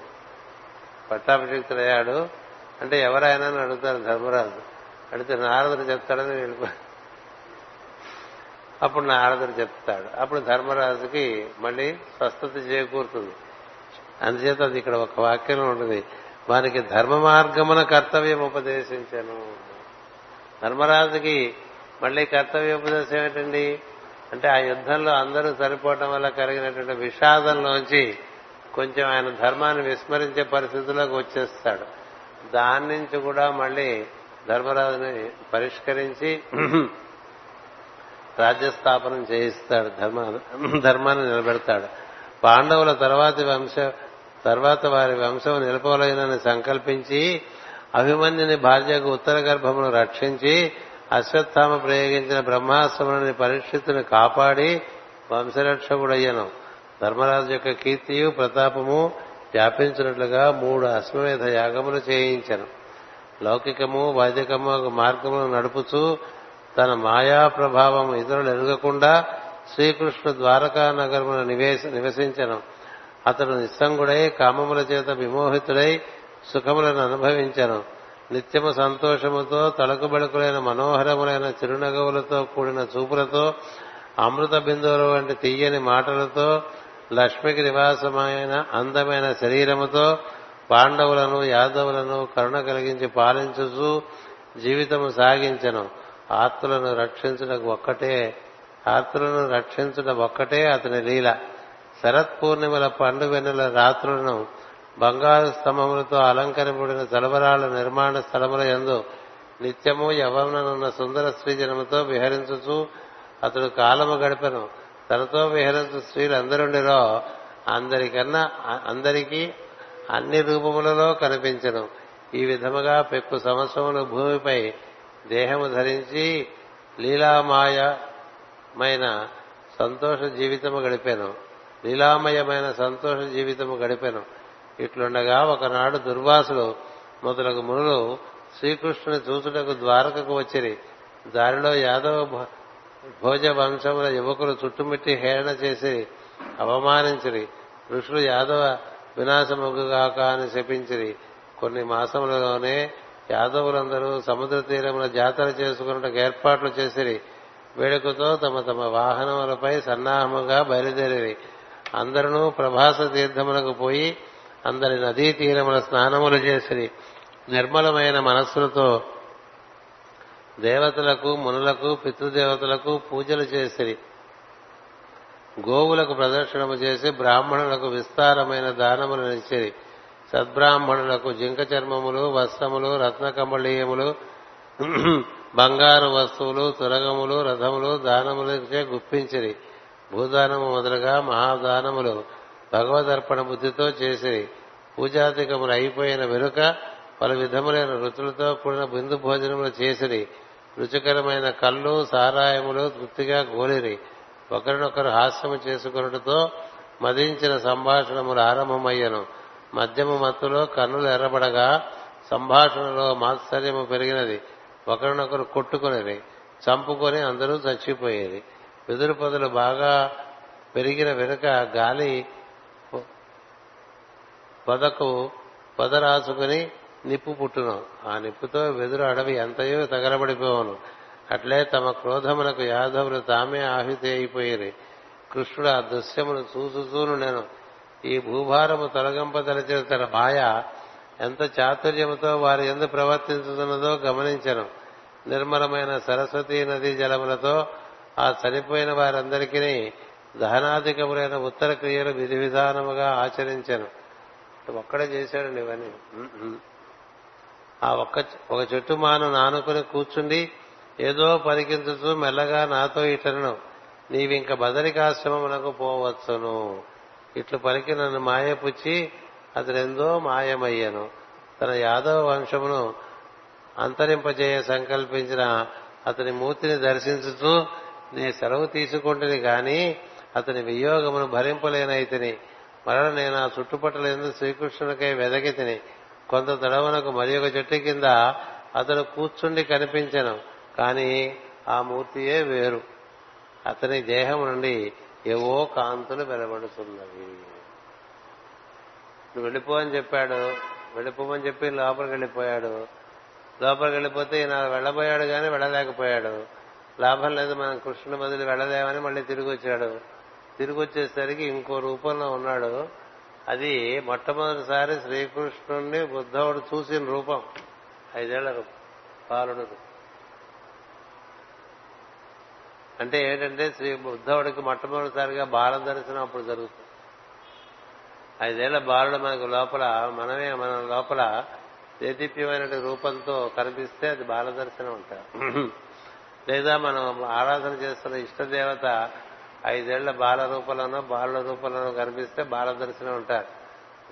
పట్టాభిషిక్తుడయ్యాడు. అంటే ఎవరైనా అని అడుగుతారు ధర్మరాజు. అడిగితే నారదుడు చెప్తాడని వెళ్ళిపో అప్పుడు నారదుడు చెప్తాడు. అప్పుడు ధర్మరాజుకి మళ్ళీ స్వస్థత చేకూరుతుంది. అందుచేత అది ఇక్కడ ఒక వాక్యం ఉంటుంది. వారికి ధర్మ మార్గమున కర్తవ్యం ఉపదేశించాను. ధర్మరాజుకి మళ్ళీ కర్తవ్య ఉపదేశం ఏంటండి అంటే ఆ యుద్ధంలో అందరూ సరిపోవటం వల్ల కలిగినటువంటి విషాదంలోంచి కొంచెం ఆయన ధర్మాన్ని విస్మరించే పరిస్థితుల్లోకి వచ్చేస్తాడు. దాని నుంచి కూడా మళ్ళీ ధర్మరాజుని పరిష్కరించి రాజ్యస్థాపనం చేయిస్తాడు ధర్మ ధర్మాన్ని నిలబెడతాడు. పాండవుల తర్వాతి వంశ తర్వాత వారి వంశం నిలపవలైనని సంకల్పించి అభిమన్యుని భార్యకు ఉత్తర గర్భమును రక్షించి అశ్వత్థామ ప్రయోగించిన బ్రహ్మాస్త్రముని పరీక్షితుని కాపాడి వంశరక్షకుడయ్యను. ధర్మరాజు యొక్క కీర్తియు ప్రతాపము వ్యాపించినట్లుగా మూడు అశ్వమేధ యాగములు చేయించను. లౌకికము వైదికము మార్గమును నడుపుతూ తన మాయా ప్రభావం ఇతరులు ఎరగకుండా శ్రీకృష్ణు ద్వారకా నగరమును నివసించను. అతడు నిస్సంగుడై కామముల చేత విమోహితుడై సుఖములను అనుభవించను. నిత్యము సంతోషముతో తలకు బెళకులైన మనోహరములైన చిరునగవులతో కూడిన చూపులతో అమృత బిందువుల వంటి తీయని మాటలతో లక్ష్మికి నివాసమైన అందమైన శరీరముతో పాండవులను యాదవులను కరుణ కలిగించి పాలించుచు జీవితము సాగించను. ఆత్తులను రక్షించడం ఒక్కటే ఆత్తులను రక్షించడం ఒక్కటే అతని లీల. శరత్ పూర్ణిమల పండు వెన్నెల రాత్రులను బంగారు స్తంభములతో అలంకరింపబడిన తలవరాల నిర్మాణ స్థలముల ఎందు నిత్యము యవననున్న సుందర స్త్రీజనముతో విహరించుచు అతడు కాలము గడిపను. తనతో విహరించు స్త్రీలందరుండిలో అందరికన్నా అందరికీ అన్ని రూపములలో కనిపించను. ఈ విధముగా పెక్కు సంవత్సరములు భూమిపై దేహము ధరించి లీలామాయమైన సంతోష జీవితము గడిపాను. లీలామయమైన సంతోష జీవితము గడిపాను. ఇట్లుండగా ఒకనాడు దుర్వాసులు మొదలగు మునులు శ్రీకృష్ణుని చూచుటకు ద్వారకకు వచ్చిరి. దారిలో యాదవ భోజ వంశముల యువకులు చుట్టుమిట్టి హేళన చేసి అవమానించిరి. ఋషులు యాదవ వినాశముగాక అని శపించిరి. కొన్ని మాసములలోనే యాదవులందరూ సముద్ర తీరమున జాతర చేసుకున్నట్టు ఏర్పాట్లు చేసిరి. వేడుకతో తమ తమ వాహనములపై సన్నాహముగా బయలుదేరి అందరూ ప్రభాస తీర్థములకు పోయి అందరి నదీ తీరముల స్నానములు చేసిరి. నిర్మలమైన మనస్సులతో దేవతలకు మునులకు పితృదేవతలకు పూజలు చేసిరి. గోవులకు ప్రదర్శనము చేసి బ్రాహ్మణులకు విస్తారమైన దానములు నిలిచిరి సద్బ్రాహ్మణులకు జింక చర్మములు వస్త్రములు రత్నకమళీయములు బంగారు వస్తువులు తురగములు రథములు దానములచే గుప్పించిరి. భూదానము మొదలుగా మహాదానములు భగవదర్పణ బుద్ధితో చేసిరి. పూజాధికములు అయిపోయిన వెనుక పలు విధములైన రుచులతో కూడిన బిందు భోజనములు చేసిరి. రుచికరమైన కళ్ళు సారాయములు తృప్తిగా గోలిరి. ఒకరినొకరు హాస్యము చేసుకున్నటతో మదించిన సంభాషణములు ఆరంభమయ్యను. మద్యము మత్తులో కన్నులు ఎర్రబడగా సంభాషణలో మాత్సర్యము పెరిగినది. ఒకరినొకరు కొట్టుకునేది చంపుకొని అందరూ చచ్చిపోయేది. వెదురు పొదలు బాగా పెరిగిన వెనుక గాలి పొదకు పొద రాసుకుని నిప్పు పుట్టును. ఆ నిప్పుతో వెదురు అడవి ఎంతయో తగలబడిపోవును. అట్లే తమ క్రోధములకు యాదవులు తామే ఆహుతి అయిపోయిరి. కృష్ణుడు ఆ దృశ్యమును చూసుచూను నేను. ఈ భూభారము తొలగింపదలిచిన తన మాయ ఎంత చాతుర్యముతో వారి ఎందు ప్రవర్తించుతున్నదో గమనించను. నిర్మలమైన సరస్వతీ నదీ జలములతో ఆ చనిపోయిన వారందరికీ దహనాధికములైన ఉత్తర క్రియలు విధి విధానముగా ఆచరించను. ఒక్కడే చేశాడండి ఇవన్నీ ఆ ఒక్క ఒక చెట్టు మాను నానుకుని కూర్చుండి ఏదో పరికించుతూ మెల్లగా నాతో ఇతరును నీవింక బదరికాశ్రమమునకు పోవచ్చును. ఇట్లు పలికి నన్ను మాయపుచ్చి అతడెందో మాయమయ్యను. తన యాదవ వంశమును అంతరింపజేయ సంకల్పించిన అతని మూర్తిని దర్శించుతూ నీ సెలవు తీసుకుంటుని గాని అతని వియోగమును భరింపలేనైతిని. మరల నేను ఆ చుట్టుపట్టల ఎందు శ్రీకృష్ణునికై వెదకి తిని కొంత తడవనకు మరి ఒక చెట్టు కింద అతను కూర్చుండి కనిపించను కాని ఆ మూర్తియే వేరు. అతని దేహం నుండి ఏవో కాంతులు వెలబడుతున్నవి. నువ్వు వెళ్ళిపో అని చెప్పాడు. వెళ్ళిపోమని చెప్పి లోపలికి వెళ్ళిపోయాడు. లోపలికి వెళ్ళిపోతే ఈయన వెళ్ళబోయాడు కానీ వెళ్ళలేకపోయాడు. లాభం లేదు మనం కృష్ణుని బదులు వెళ్ళలేమని మళ్ళీ తిరిగి వచ్చాడు. తిరిగి వచ్చేసరికి ఇంకో రూపంలో ఉన్నాడు. అది మొట్టమొదటిసారి శ్రీకృష్ణుణ్ణి బుద్ధవుడు చూసిన రూపం. ఐదేళ్ళ రూపం. పాలుడు అంటే ఏంటంటే శ్రీ బుద్ధవుడికి మొట్టమొదటిసారిగా బాల దర్శనం అప్పుడు జరుగుతుంది. ఐదేళ్ళ బాలుడు మనకు లోపల మనమే మన లోపల దేదీప్యమైన రూపంతో కనిపిస్తే అది బాల దర్శనం అంటారు. లేదా మనం ఆరాధన చేస్తున్న ఇష్టదేవత ఐదేళ్ళ బాల రూపంలోనో బాలుల రూపంలోనో కనిపిస్తే బాల దర్శనం ఉంటారు.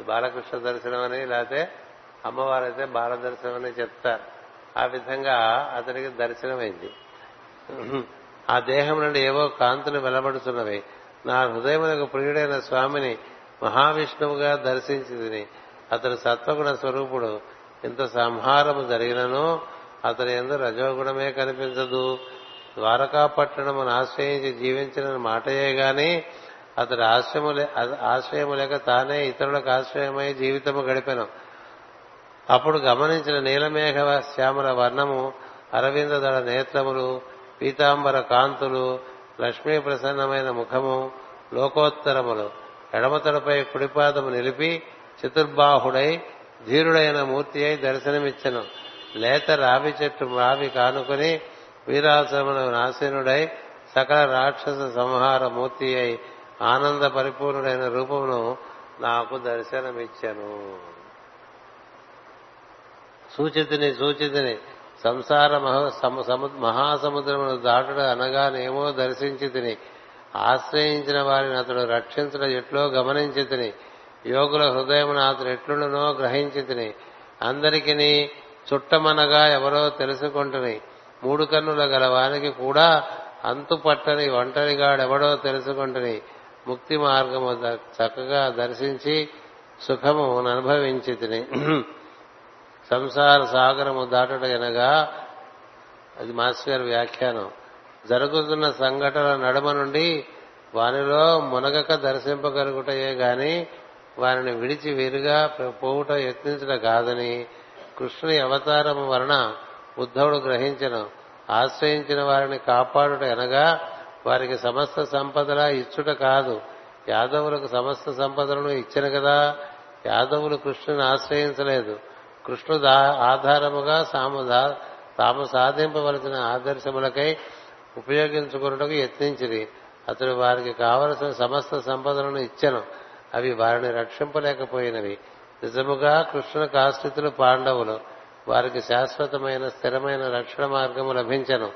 బాలకృష్ణ దర్శనం అని లేకపోతే అమ్మవారైతే బాల దర్శనం అని చెప్తారు. ఆ విధంగా అతనికి దర్శనమైంది. ఆ దేహం నుండి ఏవో కాంతులు వెలబడుతున్నవి. నా హృదయమునకు ప్రియుడైన స్వామిని మహావిష్ణువుగా దర్శించింది అతడు సత్వగుణ స్వరూపుడు. ఇంత సంహారము జరిగినను అతని ఎందు రజోగుణమే కనిపించదు. ద్వారకాపట్టణమును ఆశ్రయించి జీవించిన మాటయే గాని అతడు ఆశ్రయము ఆశ్రయము లేక తానే ఇతరులకు ఆశ్రయమై జీవితము గడిపెను. అప్పుడు గమనించిన నీలమేఘ శ్యామల వర్ణము అరవింద దళ నేత్రములు పీతాంబర కాంతులు లక్ష్మీ ప్రసన్నమైన ముఖము లోకోత్తరములు. ఎడమతడపై కుడిపాదము నిలిపి చతుర్బాహుడై ధీరుడైన మూర్తి అయి దర్శనమిచ్చను. లేత రావి చెట్టు రావి కానుకొని వీరాశ్రమను నాశనుడై సకల రాక్షస సంహార మూర్తి అయి ఆనంద పరిపూర్ణుడైన రూపమును నాకు దర్శనమిచ్చను. సూచితిని సూచితిని. సంసార మహాసముద్రమును దాటుడు అనగానేమో దర్శించి తిని ఆశ్రయించిన వారిని అతడు రక్షించడం ఎట్లో గమనించి తిని యోగుల హృదయమును అతడు ఎట్లుండునో గ్రహించి తిని అందరికీ చుట్టమనగా ఎవరో తెలుసుకుంటుని. మూడు కన్నుల గల వారికి కూడా అంతు పట్టని ఒంటరిగాడెవడో తెలుసుకుంటని ముక్తి మార్గము చక్కగా దర్శించి సుఖము అనుభవించి తిని సంసార సాగరము దాటుట అనగా అది మాస్టర్ గారి వ్యాఖ్యానం. జరుగుతున్న సంఘటన నడుమ నుండి వానిలో మునగక దర్శింపగలుగుటయే గాని వారిని విడిచి వీరుగా పోవుట యత్నించడం కాదని కృష్ణుని అవతారము వలన ఉద్ధవుడు గ్రహించను. ఆశ్రయించిన వారిని కాపాడుట అనగా వారికి సమస్త సంపదలా ఇచ్చుట కాదు. యాదవులకు సమస్త సంపదలను ఇచ్చిన కదా. యాదవులు కృష్ణుని ఆశ్రయించలేదు. కృష్ణుడు ఆధారముగా తాము సాధింపవలసిన ఆదర్శములకై ఉపయోగించుకున్నటకు యత్నించిరి. అతడు వారికి కావలసిన సమస్త సంపదలను ఇచ్చను. అవి వారిని రక్షింపలేకపోయినవి. నిజముగా కృష్ణునికి ఆశ్రితులు పాండవులు. వారికి శాశ్వతమైన స్థిరమైన రక్షణ మార్గము లభించను.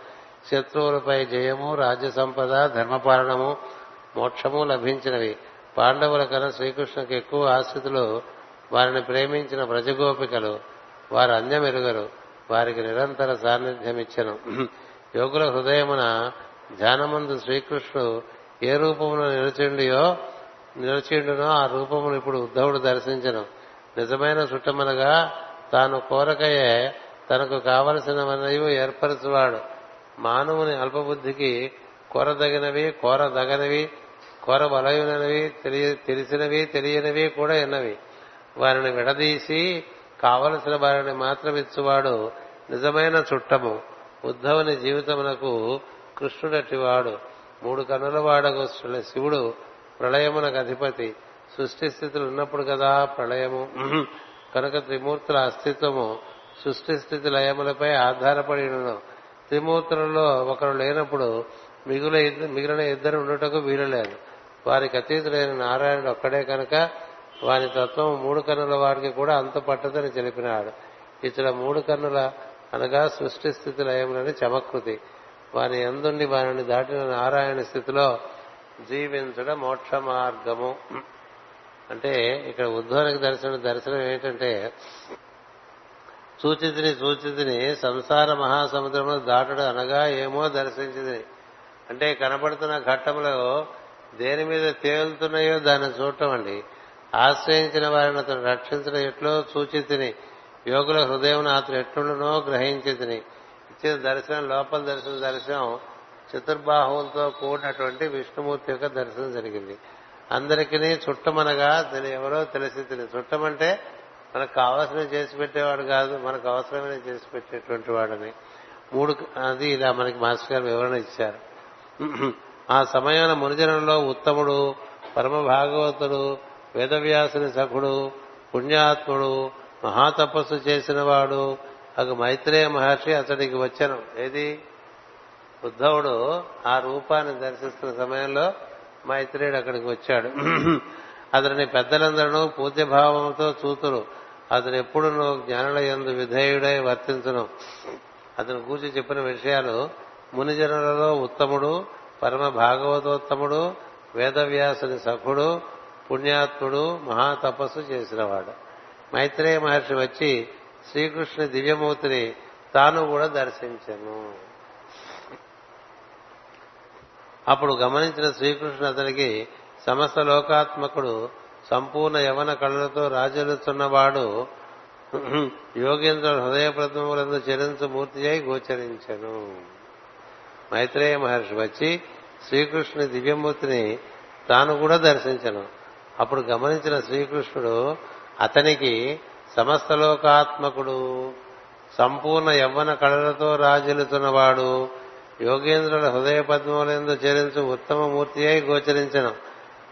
శత్రువులపై జయము రాజ్య సంపద ధర్మపాలనము మోక్షము లభించినవి. పాండవుల కన్నా శ్రీకృష్ణుకి ఎక్కువ ఆశ్రితులు వారిని ప్రేమించిన ప్రజగోపికలు వారు అన్యమెరుగరు. వారికి నిరంతర సాన్నిధ్యమిచ్చను. [CLEARS THROAT] యోగుల హృదయమున ధ్యానమందు శ్రీకృష్ణుడు ఏ రూపమును నిలిచిండియో నిలిచిండునో ఆ రూపమును ఇప్పుడు ఉద్ధవుడు దర్శించను. నిజమైన చుట్టమనగా తాను కోరకయే తనకు కావలసినవన్నీ ఏర్పరచువాడు. మానవుని అల్పబుద్ధికి కోరదగినవి కోరదగనవి కోరబలయునవి తెలియ తెలిసినవి తెలియనివి కూడా ఎన్నవి. వారిని విడదీసి కావలసిన వారిని మాత్రమిచ్చువాడు నిజమైన చుట్టము. ఉద్ధవుని జీవితమునకు కృష్ణుడటివాడు. మూడు కన్నుల వాడకు శివుడు ప్రళయమునకు అధిపతి. సృష్టి స్థితులు ఉన్నప్పుడు కదా ప్రళయము. కనుక త్రిమూర్తుల అస్తిత్వము సృష్టి స్థితి లయములపై ఆధారపడి త్రిమూర్తులలో ఒకరు లేనప్పుడు మిగుల మిగిలిన ఇద్దరు ఉండటకు వీలులేదు. వారికి అతీతుడైన నారాయణుడు ఒక్కడే కనుక వారి తత్వం మూడు కన్నుల వారికి కూడా అంత పట్టదని తెలిపినాడు ఇతడ మూడు కన్నుల అనగా సృష్టి స్థితి లయములని చమకృతి. వాని ఎందుండి వారిని దాటిన నారాయణ స్థితిలో జీవించడం మోక్ష మార్గము. అంటే ఇక్కడ ఉద్భవానికి దర్శనం దర్శనం ఏంటంటే సూచితిని సూచితిని సంసార మహాసముద్రంలో దాటడం అనగా ఏమో దర్శించింది అంటే కనపడుతున్న ఘట్టంలో దేని మీద తేలుతున్నాయో దాన్ని చూడటం అండి. ఆశ్రయించిన వారిని అతను రక్షించడం ఎట్లో సూచితిని యోగుల హృదయం అతను ఎట్లుండునో గ్రహించితిని. ఇచ్చిన దర్శనం లోపల దర్శనం దర్శనం చతుర్బాహువులతో కూడినటువంటి విష్ణుమూర్తి యొక్క దర్శనం జరిగింది. అందరికీ చుట్టమనగా దీని ఎవరో తెలిసి తెలియదు. చుట్టమంటే మనకు కావాల్సినవి చేసి పెట్టేవాడు కాదు మనకు అవసరమైన చేసి పెట్టేటువంటి వాడని. మూడు అది ఇలా మనకి మాస్టర్ గారు వివరణ ఇచ్చారు. ఆ సమయాన మునిజనంలో ఉత్తముడు పరమ భాగవతుడు వేదవ్యాసుని సఖుడు పుణ్యాత్ముడు మహాతపస్సు చేసిన వాడు అగు మైత్రేయ మహర్షి అతడికి వచ్చాను. ఏది? ఉద్ధవుడు ఆ రూపాన్ని దర్శిస్తున్న సమయంలో మైత్రేయుడు అక్కడికి వచ్చాడు. అతని పెద్దలందరూ పూజ్యభావంతో చూతురు. అతను ఎప్పుడు జ్ఞానుల ఎందు విధేయుడై వర్తించను. అతను కూర్చి చెప్పిన విషయాలు మునిజనులలో ఉత్తముడు పరమ భాగవతోత్తముడు వేదవ్యాసుని సఖుడు పుణ్యాత్ముడు మహాతపస్సు చేసినవాడు. మైత్రేయ మహర్షి వచ్చి శ్రీకృష్ణ దివ్యమూర్తిని తాను కూడా దర్శించను. అప్పుడు గమనించిన శ్రీకృష్ణుడు అతనికి సమస్త లోకాత్మకుడు సంపూర్ణ యవన కళ్ళతో రాజలుతున్నవాడు యోగేంద్ర హృదయ ప్రథములందు చరించు మూర్తి అయి గోచరించను. మైత్రేయ మహర్షి వచ్చి శ్రీకృష్ణుని దివ్యమూర్తిని తాను కూడా దర్శించను. అప్పుడు గమనించిన శ్రీకృష్ణుడు అతనికి సమస్త లోకాత్మకుడు సంపూర్ణ యవ్వన కళలతో రాజిల్లుతున్నవాడు యోగేంద్రుల హృదయ పద్మములందు చేరించు ఉత్తమ మూర్తి అయి గోచరించను.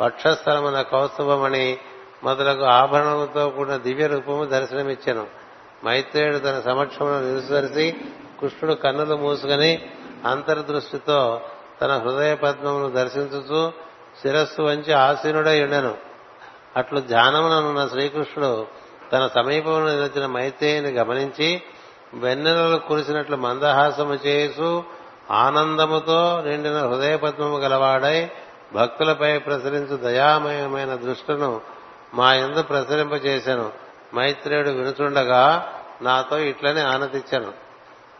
వక్షస్థలమున కౌస్తుభమణి మొదలగు ఆభరణములతో కూడిన దివ్య రూపము దర్శనమిచ్చెను. మైత్రేయుడు తన సమక్షమును నిలుసరిసి కృష్ణుడు కన్నులు మూసుకొని అంతర్దృష్టితో తన హృదయ పద్మమును దర్శించుతూ శిరస్సు వంచి ఆసీనుడై ఉండెను. అట్లు ధ్యానముననున్న శ్రీకృష్ణుడు తన సమీపంలో నిలిచిన మైత్రేయుని గమనించి వెన్నెలలు కురిసినట్లు మందహాసము చేసు ఆనందముతో నిండిన హృదయ పద్మము గలవాడై భక్తులపై ప్రసరించు దయామయమైన దృష్టిను మా ఎందు ప్రసరింపజేశాను మైత్రేయుడు వినుచుండగా నాతో ఇట్లనే ఆనందించాను.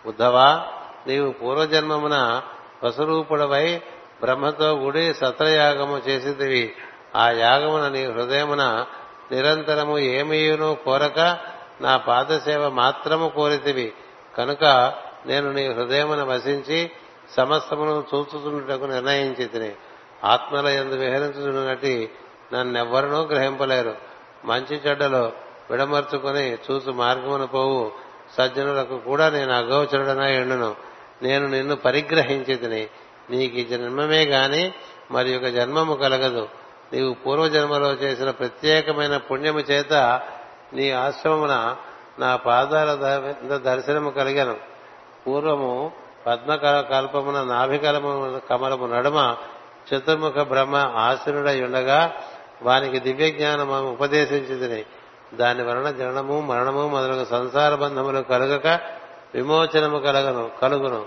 ఉద్ధవా నీవు పూర్వజన్మమున వసురూపుడవై బ్రహ్మతో గుడి సత్రయాగము చేసిదివి ఆ యాగమున నీ హృదయమున నిరంతరము ఏమీయును కోరక నా పాదసేవ మాత్రము కోరితివి. కనుక నేను నీ హృదయమును వసించి సమస్తమును చూచుతున్నటకు నిర్ణయించి తిని ఆత్మల ఎందు విహరించుతున్నటి నన్నెవ్వరనూ గ్రహింపలేరు. మంచి చెడ్డలో విడమర్చుకుని చూసు మార్గమున పోవు. సజ్జనులకు కూడా నేను అగోచరుడనై ఎండును నేను నిన్ను పరిగ్రహించి తిని నీకు జన్మమే గాని మరి ఒక జన్మము కలగదు. నీవు పూర్వజన్మలో చేసిన ప్రత్యేకమైన పుణ్యము చేత నీ ఆశ్రమమున నా పాదాల దర్శనము కలిగాను. పూర్వము పద్మ కల్పమున నాభికలము కమలము నడుమ చతుర్ముఖ బ్రహ్మ ఆసురుడై ఉండగా వానికి దివ్య జ్ఞానం ఉపదేశించింది దాని వలన జననము మరణము మొదలగు సంసార బంధములు కలుగక విమోచనము కలగను కలుగును.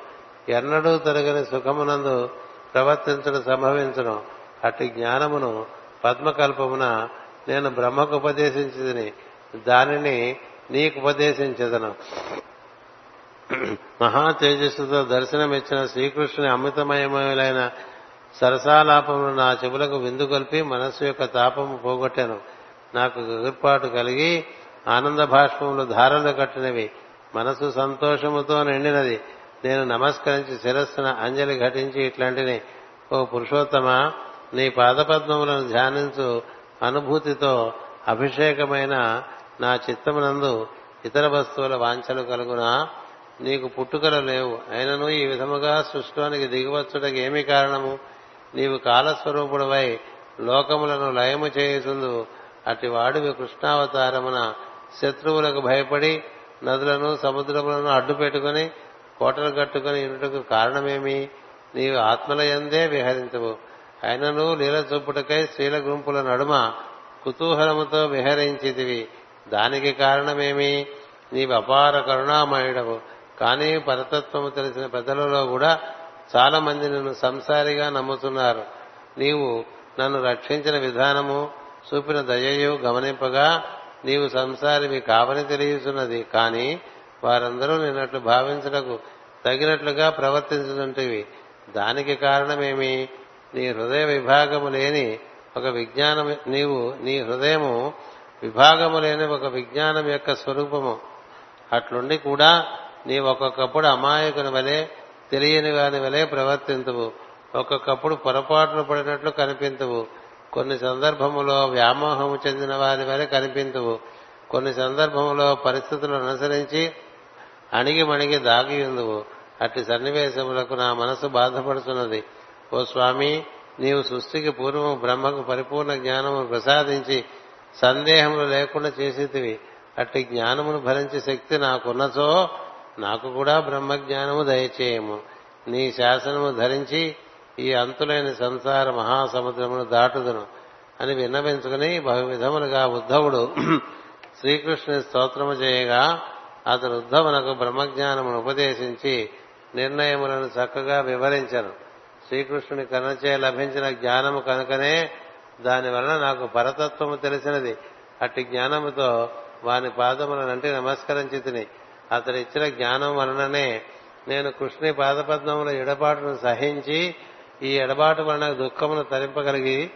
ఎన్నడూ తరగని సుఖమునందు ప్రవర్తించడం సంభవించను. అట్టి జ్ఞానమును పద్మకల్పమున నేను బ్రహ్మకు ఉపదేశించదని దానిని నీకు ఉపదేశించదను. మహా తేజస్సుతో దర్శనమిచ్చిన శ్రీకృష్ణుని అమృతమయములైన సరసాలాపములు నా చెవులకు విందు కొల్పి మనస్సు యొక్క తాపము పోగొట్టాను. నాకు ఎదుర్పాటు కలిగి ఆనంద భాష్పములు ధారలు కట్టినవి. మనసు సంతోషముతో నిండినది. నేను నమస్కరించి శిరస్సున అంజలి ఘటించి ఇట్లాంటిని ఓ పురుషోత్తమ నీ పాదపద్మములను ధ్యానించు అనుభూతితో అభిషేకమైన నా చిత్తమునందు ఇతర వస్తువుల వాంఛలు కలుగునా? నీకు పుట్టుకలు లేవు. అయినను ఈ విధముగా సృష్టిలోనికి దిగువచ్చుటకు ఏమి కారణము? నీవు కాలస్వరూపుడవై లోకములను లయము చేయుచుందు. అట్టి వాడివి కృష్ణావతారమున శత్రువులకు భయపడి నదులను సముద్రములను అడ్డు పెట్టుకుని కోటలు కట్టుకుని ఇనుటకు కారణమేమి? నీవు ఆత్మలయందే విహరించవు. అయినను లీల చూపుటకై స్త్రీల గుంపుల నడుమ కుతూహలముతో విహరించితివి. దానికి కారణమేమి? నీవు అపార కరుణామయుడవు. కానీ పరతత్వము తెలిసిన పెద్దలలో కూడా చాలా మంది నిన్ను సంసారిగా నమ్ముతున్నారు. నీవు నన్ను రక్షించిన విధానము చూపిన దయయు గమనింపగా నీవు సంసారివి కావని తెలియచున్నది కానీ వారందరూ నిన్నట్లు భావించటకు తగినట్లుగా ప్రవర్తించుతుంటివి దానికి కారణమేమి? నీ హృదయ విభాగము లేని ఒక విజ్ఞానం నీవు నీ హృదయము విభాగము లేని ఒక విజ్ఞానం యొక్క స్వరూపము. అట్లుండి కూడా నీ ఒక్కొక్కప్పుడు అమాయకుని వలె తెలియని వాని వలె ప్రవర్తింతువు. ఒక్కొక్కప్పుడు పొరపాటును పడినట్లు కనిపింతువు. కొన్ని సందర్భములో వ్యామోహము చెందిన వారి వలె కనిపింతువు. కొన్ని సందర్భములో పరిస్థితులను అనుసరించి అణిగి మణిగి దాగి ఉందువు. అట్టి సన్నివేశములకు నా మనసు బాధపడుతున్నది ఓ స్వామి నీవు సృష్టికి పూర్వము బ్రహ్మకు పరిపూర్ణ జ్ఞానము ప్రసాదించి సందేహములు లేకుండా చేసేటివి అట్టి జ్ఞానమును భరించే శక్తి నాకున్నచో నాకు కూడా బ్రహ్మజ్ఞానము దయచేయము. నీ శాసనము ధరించి ఈ అంతులైన సంసార మహాసముద్రమును దాటుదును అని విన్నవించుకుని బహువిధములుగా ఉద్ధవుడు [CLEARS THROAT] శ్రీకృష్ణుని స్తోత్రము చేయగా అతను ఉద్ధవునకు బ్రహ్మజ్ఞానమును ఉపదేశించి నిర్ణయములను చక్కగా వివరించను. శ్రీకృష్ణుని కనచే లభించిన జ్ఞానము కనుకనే దాని వలన నాకు పరతత్వము తెలిసినది. అట్టి జ్ఞానముతో వాని పాదములనంటి నమస్కరించి తిని అతడు ఇచ్చిన జ్ఞానం వలననే నేను కృష్ణి పాదపద్మముల ఎడబాటును సహించి ఈ ఎడబాటు వలన దుఃఖమును తరింపగలిగి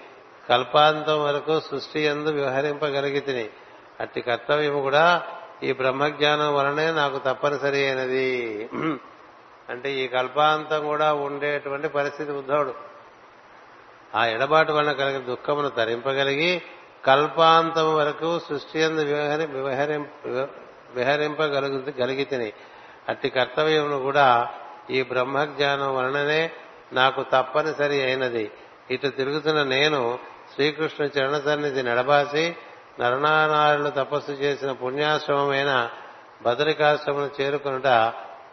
కల్పాంతం వరకు సృష్టి ఎందు వ్యవహరింపగలిగి తిని అట్టి కర్తవ్యము కూడా ఈ బ్రహ్మజ్ఞానం వలనే నాకు తప్పనిసరి అయినది. అంటే ఈ కల్పాంతం కూడా ఉండేటువంటి పరిస్థితి ఉద్ధవుడు ఆ ఎడబాటు వలన కలిగిన దుఃఖమును తరింపగలిగి కల్పాంతం వరకు సృష్టి ఎందు వివహరి విహరింపగలుగు గలిగితిని. అట్టి కర్తవ్యమును కూడా ఈ బ్రహ్మజ్ఞానం వలననే నాకు తప్పనిసరి అయినది. ఇటు తిరుగుతున్న నేను శ్రీకృష్ణ చరణ సన్నిధి నడబాసి నరనారాయణులు తపస్సు చేసిన పుణ్యాశ్రమమైన బదరికాశ్రమను చేరుకునుట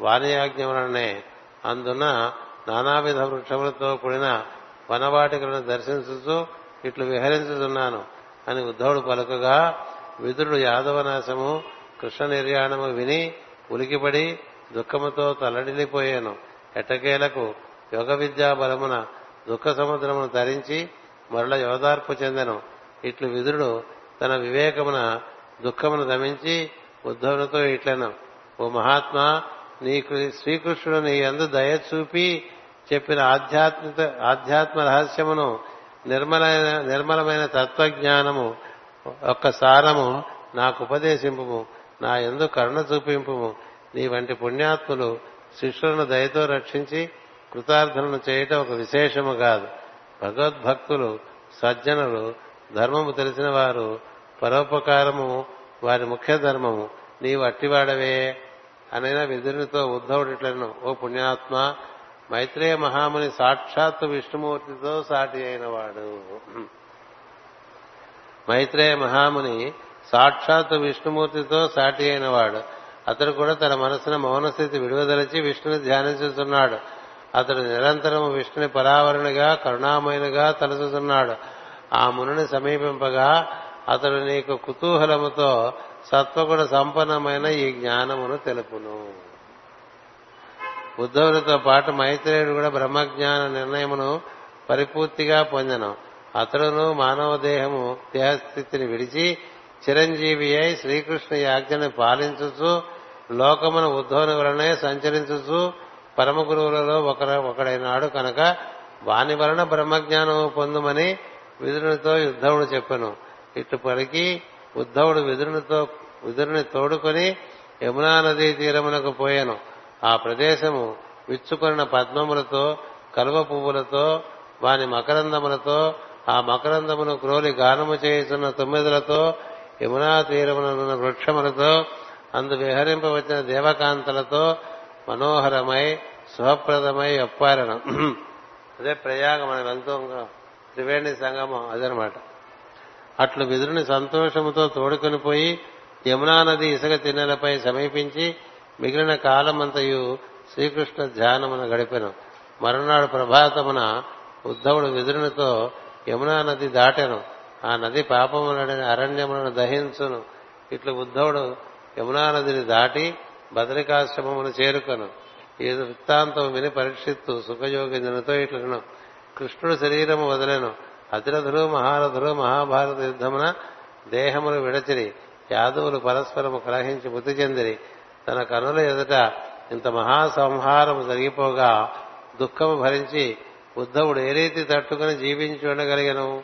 వాణియాజ్ఞ వలననే. అందున నానావిధ వృక్షములతో కూడిన వనవాటికలను దర్శించుతూ ఇట్లు విహరించుతున్నాను అని ఉద్ధవుడు పలుకగా విదురుడు యాదవనాశము కృష్ణ నిర్యాణము విని ఉలికిపడి దుఃఖముతో తల్లడిల్లిపోయాను. ఎట్టకేలకు యోగ విద్యా బలమున దుఃఖ సముద్రమును ధరించి మరల యోదార్పు చెందెను. ఇట్లు విదురుడు తన వివేకమున దుఃఖమును దమించి ఉద్ధవునితో ఇట్లను ఓ మహాత్మా నీ శ్రీకృష్ణుడు నీ ఎందు దయ చూపి చెప్పిన ఆధ్యాత్మిక ఆధ్యాత్మ రహస్యమును నిర్మలమైన నిర్మలమైన తత్వజ్ఞానము ఒక్క సారము నాకు ఉపదేశింపు నా ఎందు కరుణ చూపింపు. నీ వంటి పుణ్యాత్ములు శిష్యులను దయతో రక్షించి కృతార్థులను చేయటం ఒక విశేషము కాదు. భగవద్భక్తులు సజ్జనులు ధర్మము తెలిసిన వారు పరోపకారము వారి ముఖ్య ధర్మము. నీవు అట్టివాడవే అనైనా విధునితో ఉద్ధవుడిట్లను. ఓ పుణ్యాత్మ మైత్రేయ మహాముని సాక్షాత్తు విష్ణుమూర్తితో సాటి అయినవాడు. మైత్రేయ మహాముని సాక్షాత్ విష్ణుమూర్తితో సాటి అయినవాడు. అతడు కూడా తన మనసున మౌనస్థితి విడువదలచి విష్ణుని ధ్యానించుతున్నాడు అతడు నిరంతరం విష్ణుని పరావరణగా కరుణామయునిగా తలచుతున్నాడు ఆ మునుని సమీపింపగా అతడు నీకు కుతూహలముతో సత్వగుణ సంపన్నమైన ఈ జ్ఞానమును తెలుపును. ఉద్ధవునితో పాటు మైత్రేయుడు కూడా బ్రహ్మజ్ఞాన నిర్ణయమును పరిపూర్తిగా పొందను. అతడును మానవ దేహము దేహస్థితిని విడిచి చిరంజీవి అయి శ్రీకృష్ణ యాజ్ఞను పాలించుచు లోకమున ఉద్ధవుని వలనే సంచరించుచు పరమ గురువులలో ఒకర ఒకడైనాడు కనుక వాని వలన బ్రహ్మజ్ఞానము పొందుమని విదురునితో యుద్ధవుడు చెప్పాను. ఇటు పలికి ఉద్ధవుడు విదురునితో విదురుని తోడుకొని యమునా నదీ తీరమునకు పోయాను. ఆ ప్రదేశము విచ్చుకొనిన పద్మములతో కలువ పువ్వులతో వాని మకరందములతో ఆ మకరందమును క్రోలి గానము చేయుచున్న తొమ్మిదులతో యమునా తీరమున వృక్షములతో అందు విహరింపవచ్చిన దేవకాంతలతో మనోహరమై శుభప్రదమై ఒప్పారను. అదే ప్రయాగం మనం వెళ్తూ త్రివేణి సంగమం అదనమాట. అట్లు విదురుని సంతోషముతో తోడుకొని పోయి యమునా నది ఇసుక తిన్నెలపై సమీపించి మిగిలిన కాలమంతయు శ్రీకృష్ణ ధ్యానమున గడిపెను. మరునాడు ప్రభాతమున ఉద్ధవుడు విదురునితో యమునా నది దాటెను. ఆ నది పాపములని అరణ్యములను దహించును. ఇట్లు ఉద్ధవుడు యమునా నదిని దాటి బదరికాశ్రమమును చేరుకొను. ఈ వృత్తాంతం విని పరీక్షిత్తు సుఖయోగింజనుతో ఇట్లను కృష్ణుడు శరీరము వదిలేను. అతిరథులు మహారథులు మహాభారత యుద్ధమున దేహములు విడచిరి. యాదవులు పరస్పరము కలహించి మృతి చెందిరి. తన కనుల ఎదుట ఇంత మహాసంహారము జరిగిపోగా దుఃఖము భరించి ఉద్ధవుడు ఏ రీతి తట్టుకుని జీవించి ఉండగలిగను?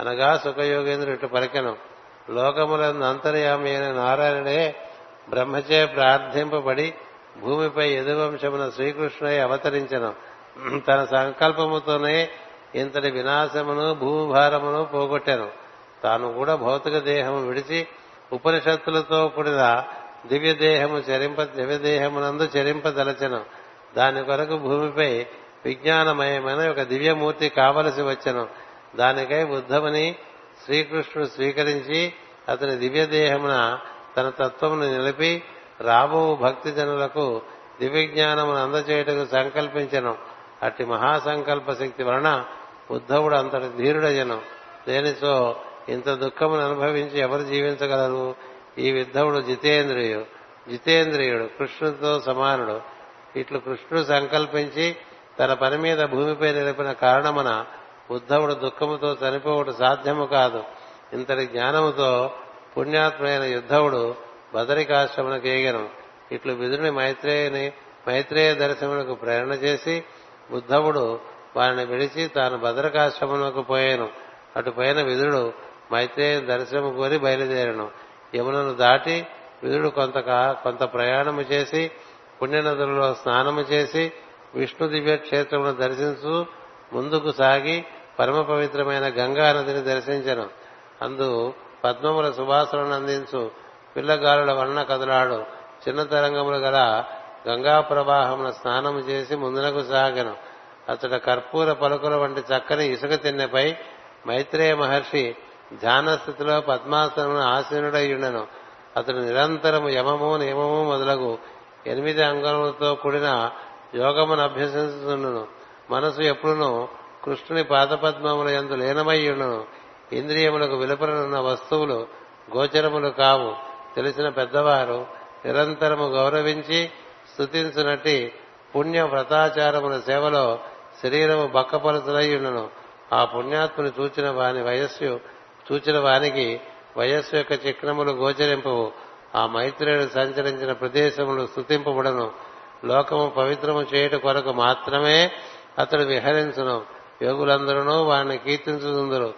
అనగా సుఖయోగేంద్రుడు ఇటు పలికెను. లోకములందు అంతర్యామి అయిన నారాయణుడే బ్రహ్మచే ప్రార్థింపబడి భూమిపై యదువంశమున శ్రీకృష్ణయ్య అవతరించను. తన సంకల్పముతోనే ఇంతటి వినాశమును భూమిభారమును పోగొట్టాను. తాను కూడా భౌతిక దేహము విడిచి ఉపనిషత్తులతో కూడిన దివ్య దేహము చరింప దివ్య దేహమునందు చరింపదలచెను. దాని కొరకు భూమిపై విజ్ఞానమయమైన ఒక దివ్యమూర్తి కావలసి వచ్చను. దానికై బుద్ధముని శ్రీకృష్ణుడు స్వీకరించి అతని దివ్యదేహమున తన తత్వమును నిలిపి రాబో భక్తి జనులకు దివ్యజ్ఞానమును అందచేయటకు సంకల్పించను. అట్టి మహాసంకల్ప శక్తి వలన ఉద్ధవుడు అంతటి ధీరుడయ్యను. దేనితో ఇంత దుఃఖమును అనుభవించి ఎవరు జీవించగలరు? ఈ విద్ధవుడు జితేంద్రియుడు. జితేంద్రియుడు కృష్ణుడితో సమానుడు. ఇట్లు కృష్ణుడు సంకల్పించి తన పని మీద భూమిపై నిలిపిన కారణమున ఉద్ధవుడు దుఃఖముతో చనిపోవడం సాధ్యము కాదు. ఇంతటి జ్ఞానముతో పుణ్యాత్మైన యుద్ధవుడు బదరికాశ్రమునకు ఏగను. ఇట్లు విదురుని మైత్రేయని మైత్రేయ దర్శనమునకు ప్రేరణ చేసి ఉద్ధవుడు వారిని విడిచి తాను భద్రకాశ్రమునకు పోయాను. అటు పైన విదురుడు మైత్రేయ దర్శనము కోరి బయలుదేరను. యమునను దాటి విదురుడు కొంత కొంత ప్రయాణము చేసి పుణ్యనదులలో స్నానము చేసి విష్ణు దివ్య క్షేత్రమును దర్శించు ముందుకు సాగి పరమ పవిత్రమైన గంగా నదిని దర్శించను. అందు పద్మముల సువాసనను అందించు. పిల్లగాలుల వలన కదలాడు. చిన్న తరంగములు గల గంగా ప్రవాహమున స్నానము చేసి ముందునకు సాగను. అతడు కర్పూర పలుకుల వంటి చక్కని ఇసుక తిన్నెపై మైత్రేయ మహర్షి ధ్యాన స్థితిలో పద్మాసనమును ఆసీనుడయ్యుండెను. అతడు నిరంతరము యమము నియమము మొదలగు ఎనిమిది అంగములతో కూడిన యోగమును అభ్యసించుతుండను మనసు ఎప్పుడునూ కృష్ణుని పాదపద్మముల ఎందు లీనమయ్యును. ఇంద్రియములకు వెలుపరనున్న వస్తువులు గోచరములు కావు. తెలిసిన పెద్దవారు నిరంతరము గౌరవించి స్థుతించునట్టి పుణ్య వ్రతాచారముల సేవలో శరీరము బక్కపలసలయ్యుండును ఆ పుణ్యాత్ముని చూచిన వాని వయస్సు చూచిన వానికి వయస్సు యొక్క చిక్నములు గోచరింపవు. ఆ మైత్రేయుడు సంచరించిన ప్రదేశములు స్థుతింపబడను లోకము పవిత్రము చేయుట కొరకు మాత్రమే అతడు విహరించును. యోగులందరూ వారిని కీర్తించుతుందరు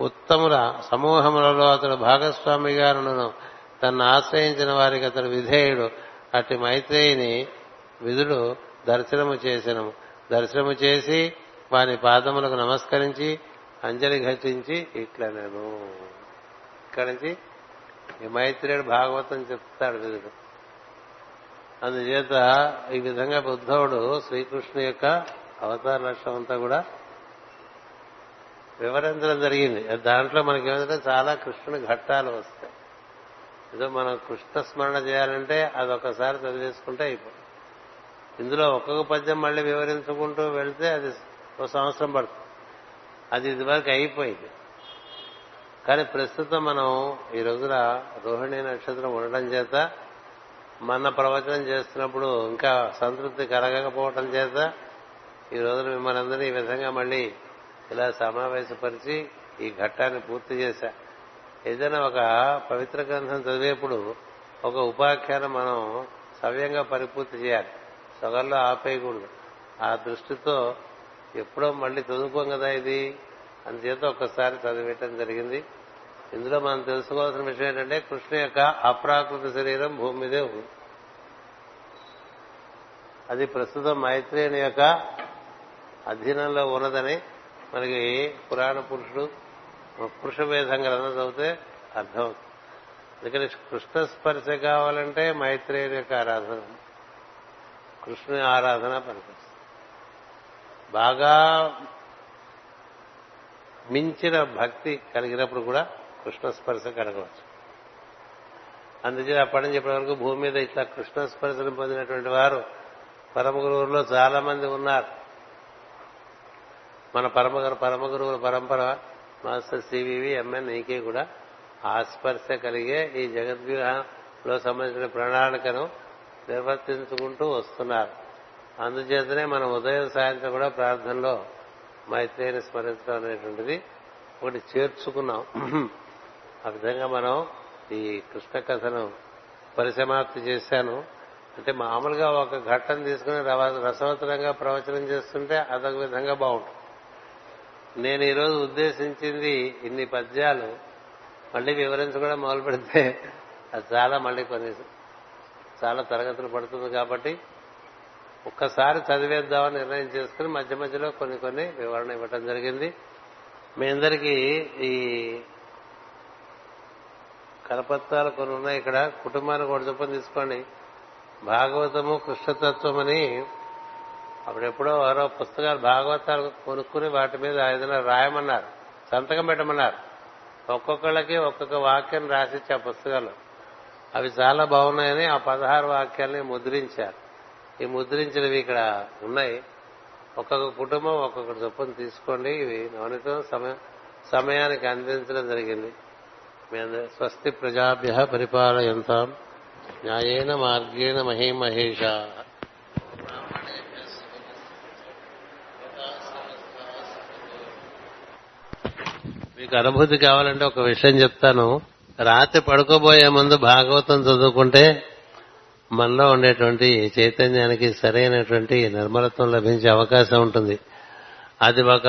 ఉత్తముల సమూహములలో అతడు భాగస్వామిగా తన్ను ఆశ్రయించిన వారికి అతడు విధేయుడు. అట్టి మైత్రేయిని విధుడు దర్శనము చేసెను. దర్శనము చేసి వాని పాదములకు నమస్కరించి అంజలి ఘటించి ఇట్లా నేను ఇక్కడి నుంచి ఈ మైత్రేయుడు భాగవతం చెప్తాడు విధుడు. అందుచేత ఈ విధంగా బుద్ధవుడు శ్రీకృష్ణు యొక్క అవతార లక్ష్యం అంతా కూడా వివరించడం జరిగింది. దాంట్లో మనకి ఏమంటే చాలా కృష్ణుని ఘట్టాలు వస్తాయి. ఏదో మనం కృష్ణ స్మరణ చేయాలంటే అది ఒకసారి చదివేసుకుంటే అయిపోతుంది. ఇందులో ఒక్కొక్క పద్యం మళ్ళీ వివరించుకుంటూ వెళ్తే అది ఒక సంవత్సరం పడుతుంది. అది ఇదివరకు అయిపోయింది. కానీ ప్రస్తుతం మనం ఈ రోజున రోహిణి నక్షత్రం ఉండడం చేత మన ప్రవచనం చేస్తున్నప్పుడు ఇంకా సంతృప్తి కలగకపోవటం చేత ఈ రోజున మిమ్మల్ని అందరినీ ఈ విధంగా మళ్ళీ ఇలా సమావేశపరిచి ఈ ఘట్టాన్ని పూర్తి చేశా. ఏదైనా ఒక పవిత్ర గ్రంథం చదివేప్పుడు ఒక ఉపాఖ్యానం మనం సవ్యంగా పరిపూర్తి చేయాలి. సగంలో ఆపేయకూడదు. ఆ దృష్టితో ఎప్పుడో మళ్ళీ చదువుకోం కదా ఇది అందుచేత ఒక్కసారి చదివేయటం జరిగింది. ఇందులో మనం తెలుసుకోవాల్సిన విషయం ఏంటంటే కృష్ణ యొక్క అప్రాకృత శరీరం భూమి మీదే ఉంది. అది ప్రస్తుతం మైత్రేయుని యొక్క అధీనంలో ఉన్నదని మనకి పురాణ పురుషుడు పురుష వేదం గ్రంథం చదివితే అర్థం. అందుకని కృష్ణ స్పర్శ కావాలంటే మైత్రేయుని యొక్క ఆరాధన. కృష్ణుని ఆరాధన పనికొస్తుంది బాగా మించిన భక్తి కలిగినప్పుడు కూడా కృష్ణ స్పర్శ కలగవచ్చు. అందుచేత అప్పటి నుంచి ఇప్పటి వరకు భూమి మీద ఇట్లా కృష్ణ స్పర్శను పొందినటువంటి వారు పరమ గురువుల్లో చాలా మంది ఉన్నారు. మన పరమ పరమ గురువుల పరంపర మాస్టర్ సివివి ఎంఎన్ ఈకే కూడా ఆస్పర్శ కలిగే ఈ జగద్వ్యూహంలో సంబంధించిన ప్రణాళికను నిర్వర్తించుకుంటూ వస్తున్నారు. అందుచేతనే మనం ఉదయం సాయంత్రం కూడా ప్రార్థనలో మైత్రేయిని స్మరించడం అనేటువంటిది ఒకటి చేర్చుకున్నాం. ఆ విధంగా మనం ఈ కృష్ణ కథను పరిసమాప్తి చేశాను. అంటే మామూలుగా ఒక ఘట్టం తీసుకుని రసవతరంగా ప్రవచనం చేస్తుంటే అదొక విధంగా బాగుంటుంది. నేను ఈరోజు ఉద్దేశించింది ఇన్ని పద్యాలు మళ్ళీ వివరించడం మొదలు పెడితే అది చాలా మళ్ళీ కొన్ని చాలా తరగతులు పడుతుంది కాబట్టి ఒక్కసారి చదివేద్దామని నిర్ణయం చేసుకుని మధ్య మధ్యలో కొన్ని కొన్ని వివరణ ఇవ్వటం జరిగింది. మీ అందరికీ ఈ కరపత్రాలు కొన్ని ఉన్నాయి ఇక్కడ. కుటుంబానికి ఒకటి చొప్పున తీసుకోండి. భాగవతము కృష్ణతత్వం అని అప్పుడెప్పుడో ఎవరో పుస్తకాలు భాగవతాలు కొనుక్కుని వాటి మీద ఏదైనా రాయమన్నారు సంతకం పెట్టమన్నారు. ఒక్కొక్కళ్ళకి ఒక్కొక్క వాక్యం రాసిచ్చే ఆ పుస్తకాలు. అవి చాలా బాగున్నాయని ఆ పదహారు వాక్యాల్ని ముద్రించారు. ఈ ముద్రించినవి ఇక్కడ ఉన్నాయి. ఒక్కొక్క కుటుంబం ఒక్కొక్క చొప్పున తీసుకోండి. ఇవి నవనితో సమయం సమయానికి అందించడం జరిగింది. మీ స్వస్తి ప్రజాభ్య పరిపాలయంతాం. న్యాయేన మార్గేణ మహేమహేష. మీకు అనుభూతి కావాలంటే ఒక విషయం చెప్తాను. రాత్రి పడుకోబోయే ముందు భాగవతం చదువుకుంటే మనలో ఉండేటువంటి చైతన్యానికి సరైనటువంటి నిర్మలత్వం లభించే అవకాశం ఉంటుంది. అది ఒక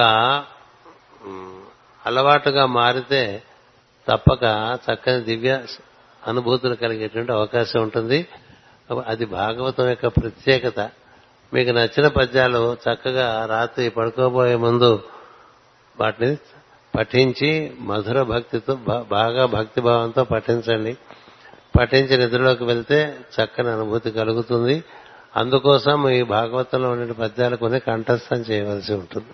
అలవాటుగా మారితే తప్పక చక్కని దివ్య అనుభూతులు కలిగేటువంటి అవకాశం ఉంటుంది. అది భాగవతం యొక్క ప్రత్యేకత. మీకు నచ్చిన పద్యాలు చక్కగా రాత్రి పడుకోబోయే ముందు వాటిని పఠించి మధుర భక్తితో బాగా భక్తి భావంతో పఠించండి. పఠించి నిద్రలోకి వెళ్తే చక్కని అనుభూతి కలుగుతుంది. అందుకోసం ఈ భాగవతంలో ఉండే పద్యాలు కొన్ని కంఠస్థం చేయవలసి ఉంటుంది.